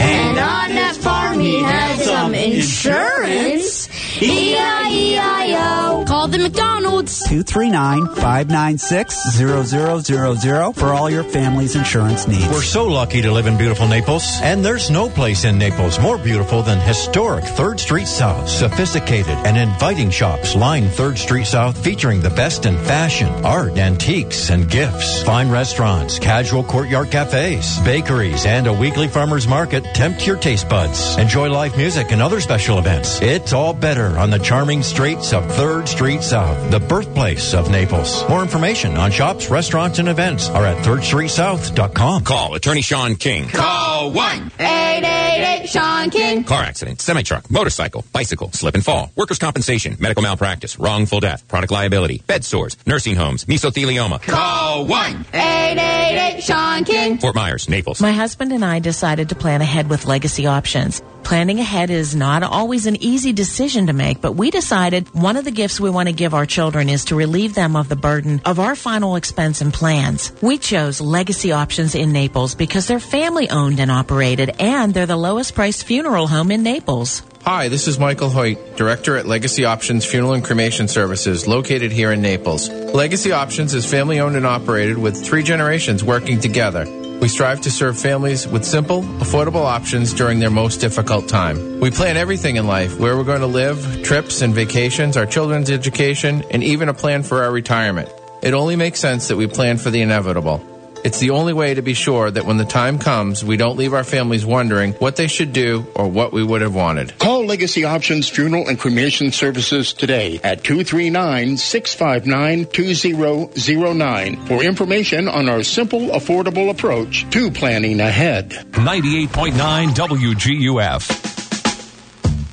And on that farm he had some insurance, E-I-E-I-O. Call the McDonald's. 239 596 0000 for all your family's insurance needs. We're so lucky to live in beautiful Naples, and there's no place in Naples more beautiful than historic 3rd Street South. Sophisticated and inviting shops line 3rd Street South featuring the best in fashion, art, antiques, and gifts. Fine restaurants, casual courtyard cafes, bakeries, and a weekly farmer's market tempt your taste buds. Enjoy live music and other special events. It's all better on the charming streets of 3rd Street South, the birthplace of Naples. More information on shops, restaurants, and events are at 3rdstreetsouth.com. Call attorney Sean King. Call 1 888 Sean King. Car accident, semi truck, motorcycle, bicycle, slip and fall, workers' compensation, medical malpractice, wrongful death, product liability, bed sores, nursing homes, mesothelioma. Call 1 888 Sean King. Fort Myers, Naples. My husband and I decided to plan ahead with legacy options. Planning ahead is not always an easy decision to make, but we decided one of the gifts we want to give our children is to relieve them of the burden of our final expense and plans. We chose Legacy Options in Naples because they're family owned and operated and they're the lowest priced funeral home in Naples. Hi, this is Michael Hoyt, Director at Legacy Options Funeral and Cremation Services, located here in Naples. Legacy Options is family owned and operated with three generations working together. We strive to serve families with simple, affordable options during their most difficult time. We plan everything in life where we're going to live, trips and vacations, our children's education, and even a plan for our retirement. It only makes sense that we plan for the inevitable. It's the only way to be sure that when the time comes, we don't leave our families wondering what they should do or what we would have wanted. Call Legacy Options Funeral and Cremation Services today at 239 659 2009 for information on our simple, affordable approach to planning ahead. 98.9 WGUF.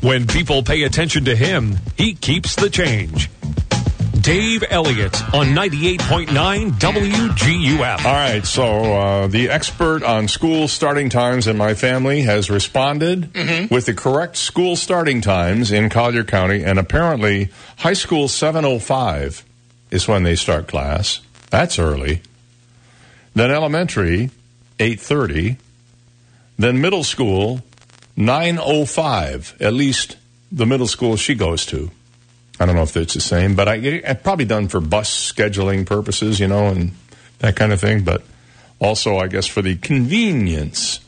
When people pay attention to him, he keeps the change. Dave Elliott on 98.9 WGUF. All right, so uh, the expert on school starting times in my family has responded with the correct school starting times in Collier County, and apparently high school 705 is when they start class. That's early. Then elementary 8:30. Then middle school 9:05. At least the middle school she goes to. I don't know if it's the same, but I, I probably done for bus scheduling purposes, you know, and that kind of thing. But also, I guess, for the convenience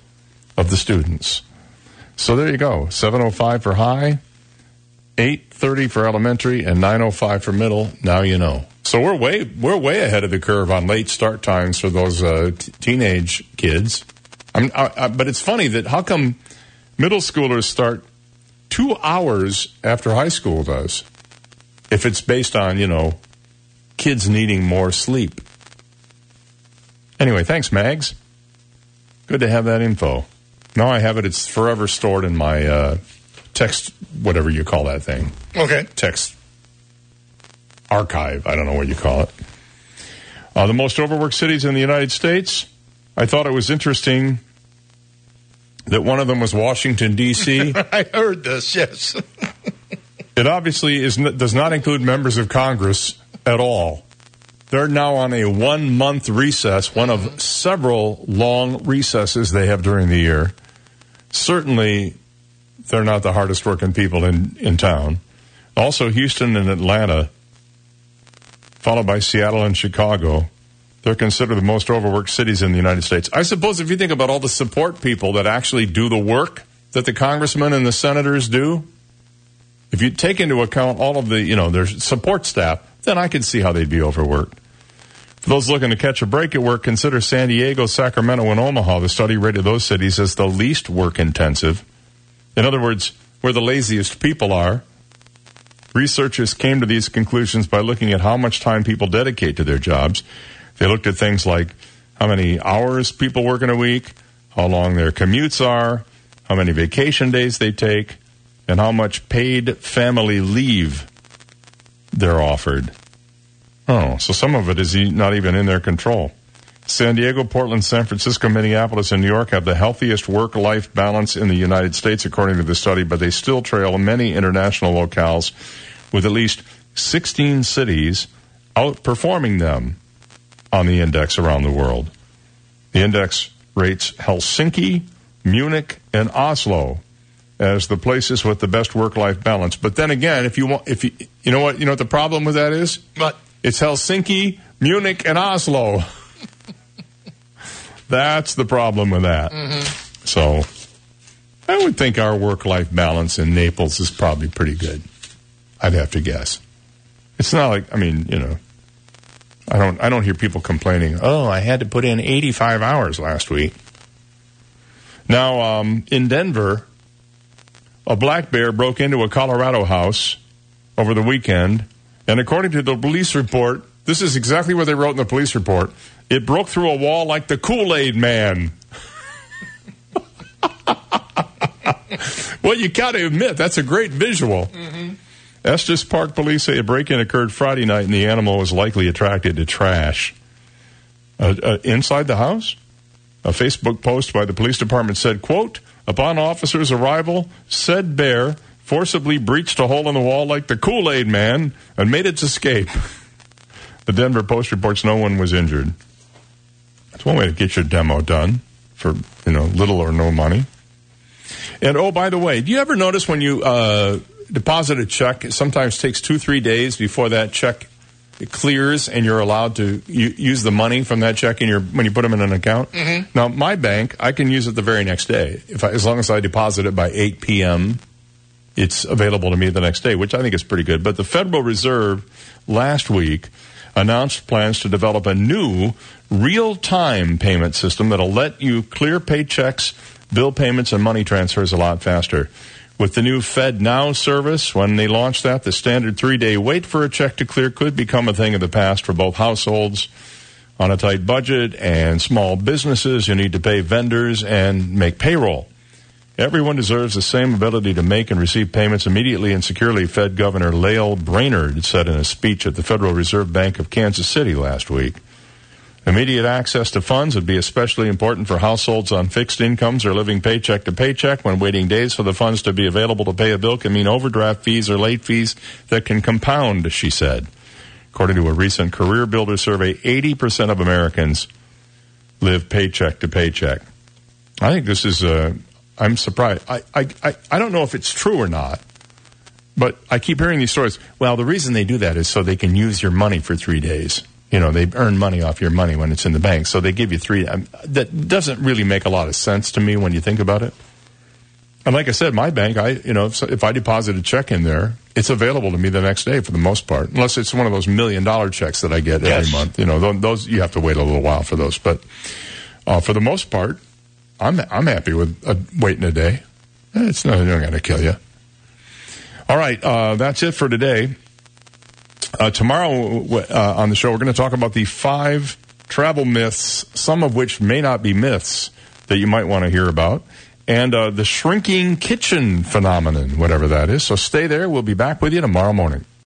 of the students. So there you go. 705 for high, 830 for elementary, and 905 for middle. Now you know. So we're way we're way ahead of the curve on late start times for those uh, t- teenage kids. I, I, but it's funny that how come middle schoolers start two hours after high school does? If it's based on you know kids needing more sleep. Anyway, thanks, Mags. Good to have that info. Now I have it. It's forever stored in my uh, text, whatever you call that thing. Okay. Text archive. I don't know what you call it. Uh, the most overworked cities in the United States. I thought it was interesting that one of them was Washington D.C. I heard this, yes. It obviously is does not include members of Congress at all. They're now on a one month recess, one of several long recesses they have during the year. Certainly, they're not the hardest working people in, in town. Also, Houston and Atlanta, followed by Seattle and Chicago. They're considered the most overworked cities in the United States. I suppose if you think about all the support people that actually do the work that the congressmen and the senators do, if you take into account all of the, you know, their support staff, then I can see how they'd be overworked. For those looking to catch a break at work, consider San Diego, Sacramento, and Omaha. The study rated those cities as the least work intensive. In other words, where the laziest people are. Researchers came to these conclusions by looking at how much time people dedicate to their jobs. They looked at things like how many hours people work in a week, how long their commutes are, how many vacation days they take, and how much paid family leave they're offered. Oh, so some of it is not even in their control. San Diego, Portland, San Francisco, Minneapolis, and New York have the healthiest work life balance in the United States, according to the study, but they still trail many international locales with at least 16 cities outperforming them on the index around the world. The index rates Helsinki, Munich, and Oslo as the places with the best work life balance. But then again, if you want, if you, you know what, you know what the problem with that is? What? It's Helsinki, Munich, and Oslo. That's the problem with that. So I would think our work life balance in Naples is probably pretty good. I'd have to guess. It's not like I mean, you know, I don't I don't hear people complaining, "Oh, I had to put in 85 hours last week." Now, um, in Denver, a black bear broke into a Colorado house over the weekend, and according to the police report, this is exactly what they wrote in the police report. It broke through a wall like the Kool-Aid man. well, you got to admit that's a great visual. Estes Park police say a break-in occurred Friday night, and the animal was likely attracted to trash. Uh, uh, inside the house, a Facebook post by the police department said, "quote Upon officers' arrival, said bear forcibly breached a hole in the wall like the Kool-Aid man and made its escape." The Denver Post reports no one was injured. That's one way to get your demo done for you know little or no money. And oh, by the way, do you ever notice when you uh, deposit a check, it sometimes takes two three days before that check clears and you're allowed to u- use the money from that check in your when you put them in an account. Mhm. Now, my bank, I can use it the very next day if I, as long as I deposit it by 8 p.m. It's available to me the next day, which I think is pretty good. But the Federal Reserve last week announced plans to develop a new real-time payment system that'll let you clear paychecks, bill payments, and money transfers a lot faster. With the new Fed Now service, when they launch that, the standard three-day wait for a check to clear could become a thing of the past for both households on a tight budget and small businesses. You need to pay vendors and make payroll. Everyone deserves the same ability to make and receive payments immediately and securely, Fed Governor Lael Brainard said in a speech at the Federal Reserve Bank of Kansas City last week. Immediate access to funds would be especially important for households on fixed incomes or living paycheck to paycheck when waiting days for the funds to be available to pay a bill can mean overdraft fees or late fees that can compound, she said. According to a recent Career Builder survey, 80% of Americans live paycheck to paycheck. I think this is uh, I'm surprised. I, I, I, I don't know if it's true or not, but I keep hearing these stories. Well, the reason they do that is so they can use your money for three days. You know, they earn money off your money when it's in the bank. So they give you three. Um, that doesn't really make a lot of sense to me when you think about it. And like I said, my bank, I, you know, if, if I deposit a check in there, it's available to me the next day for the most part, unless it's one of those million dollar checks that I get Yes. every month. You know, tho- those, you have to wait a little while for those. But uh, for the most part, I'm, I'm happy with uh, waiting a day. Eh, It's not, not going to kill you. All right, uh, that's it for today. Uh, tomorrow uh, on the show, we're going to talk about the five travel myths, some of which may not be myths that you might want to hear about, and uh, the shrinking kitchen phenomenon, whatever that is. So stay there. We'll be back with you tomorrow morning.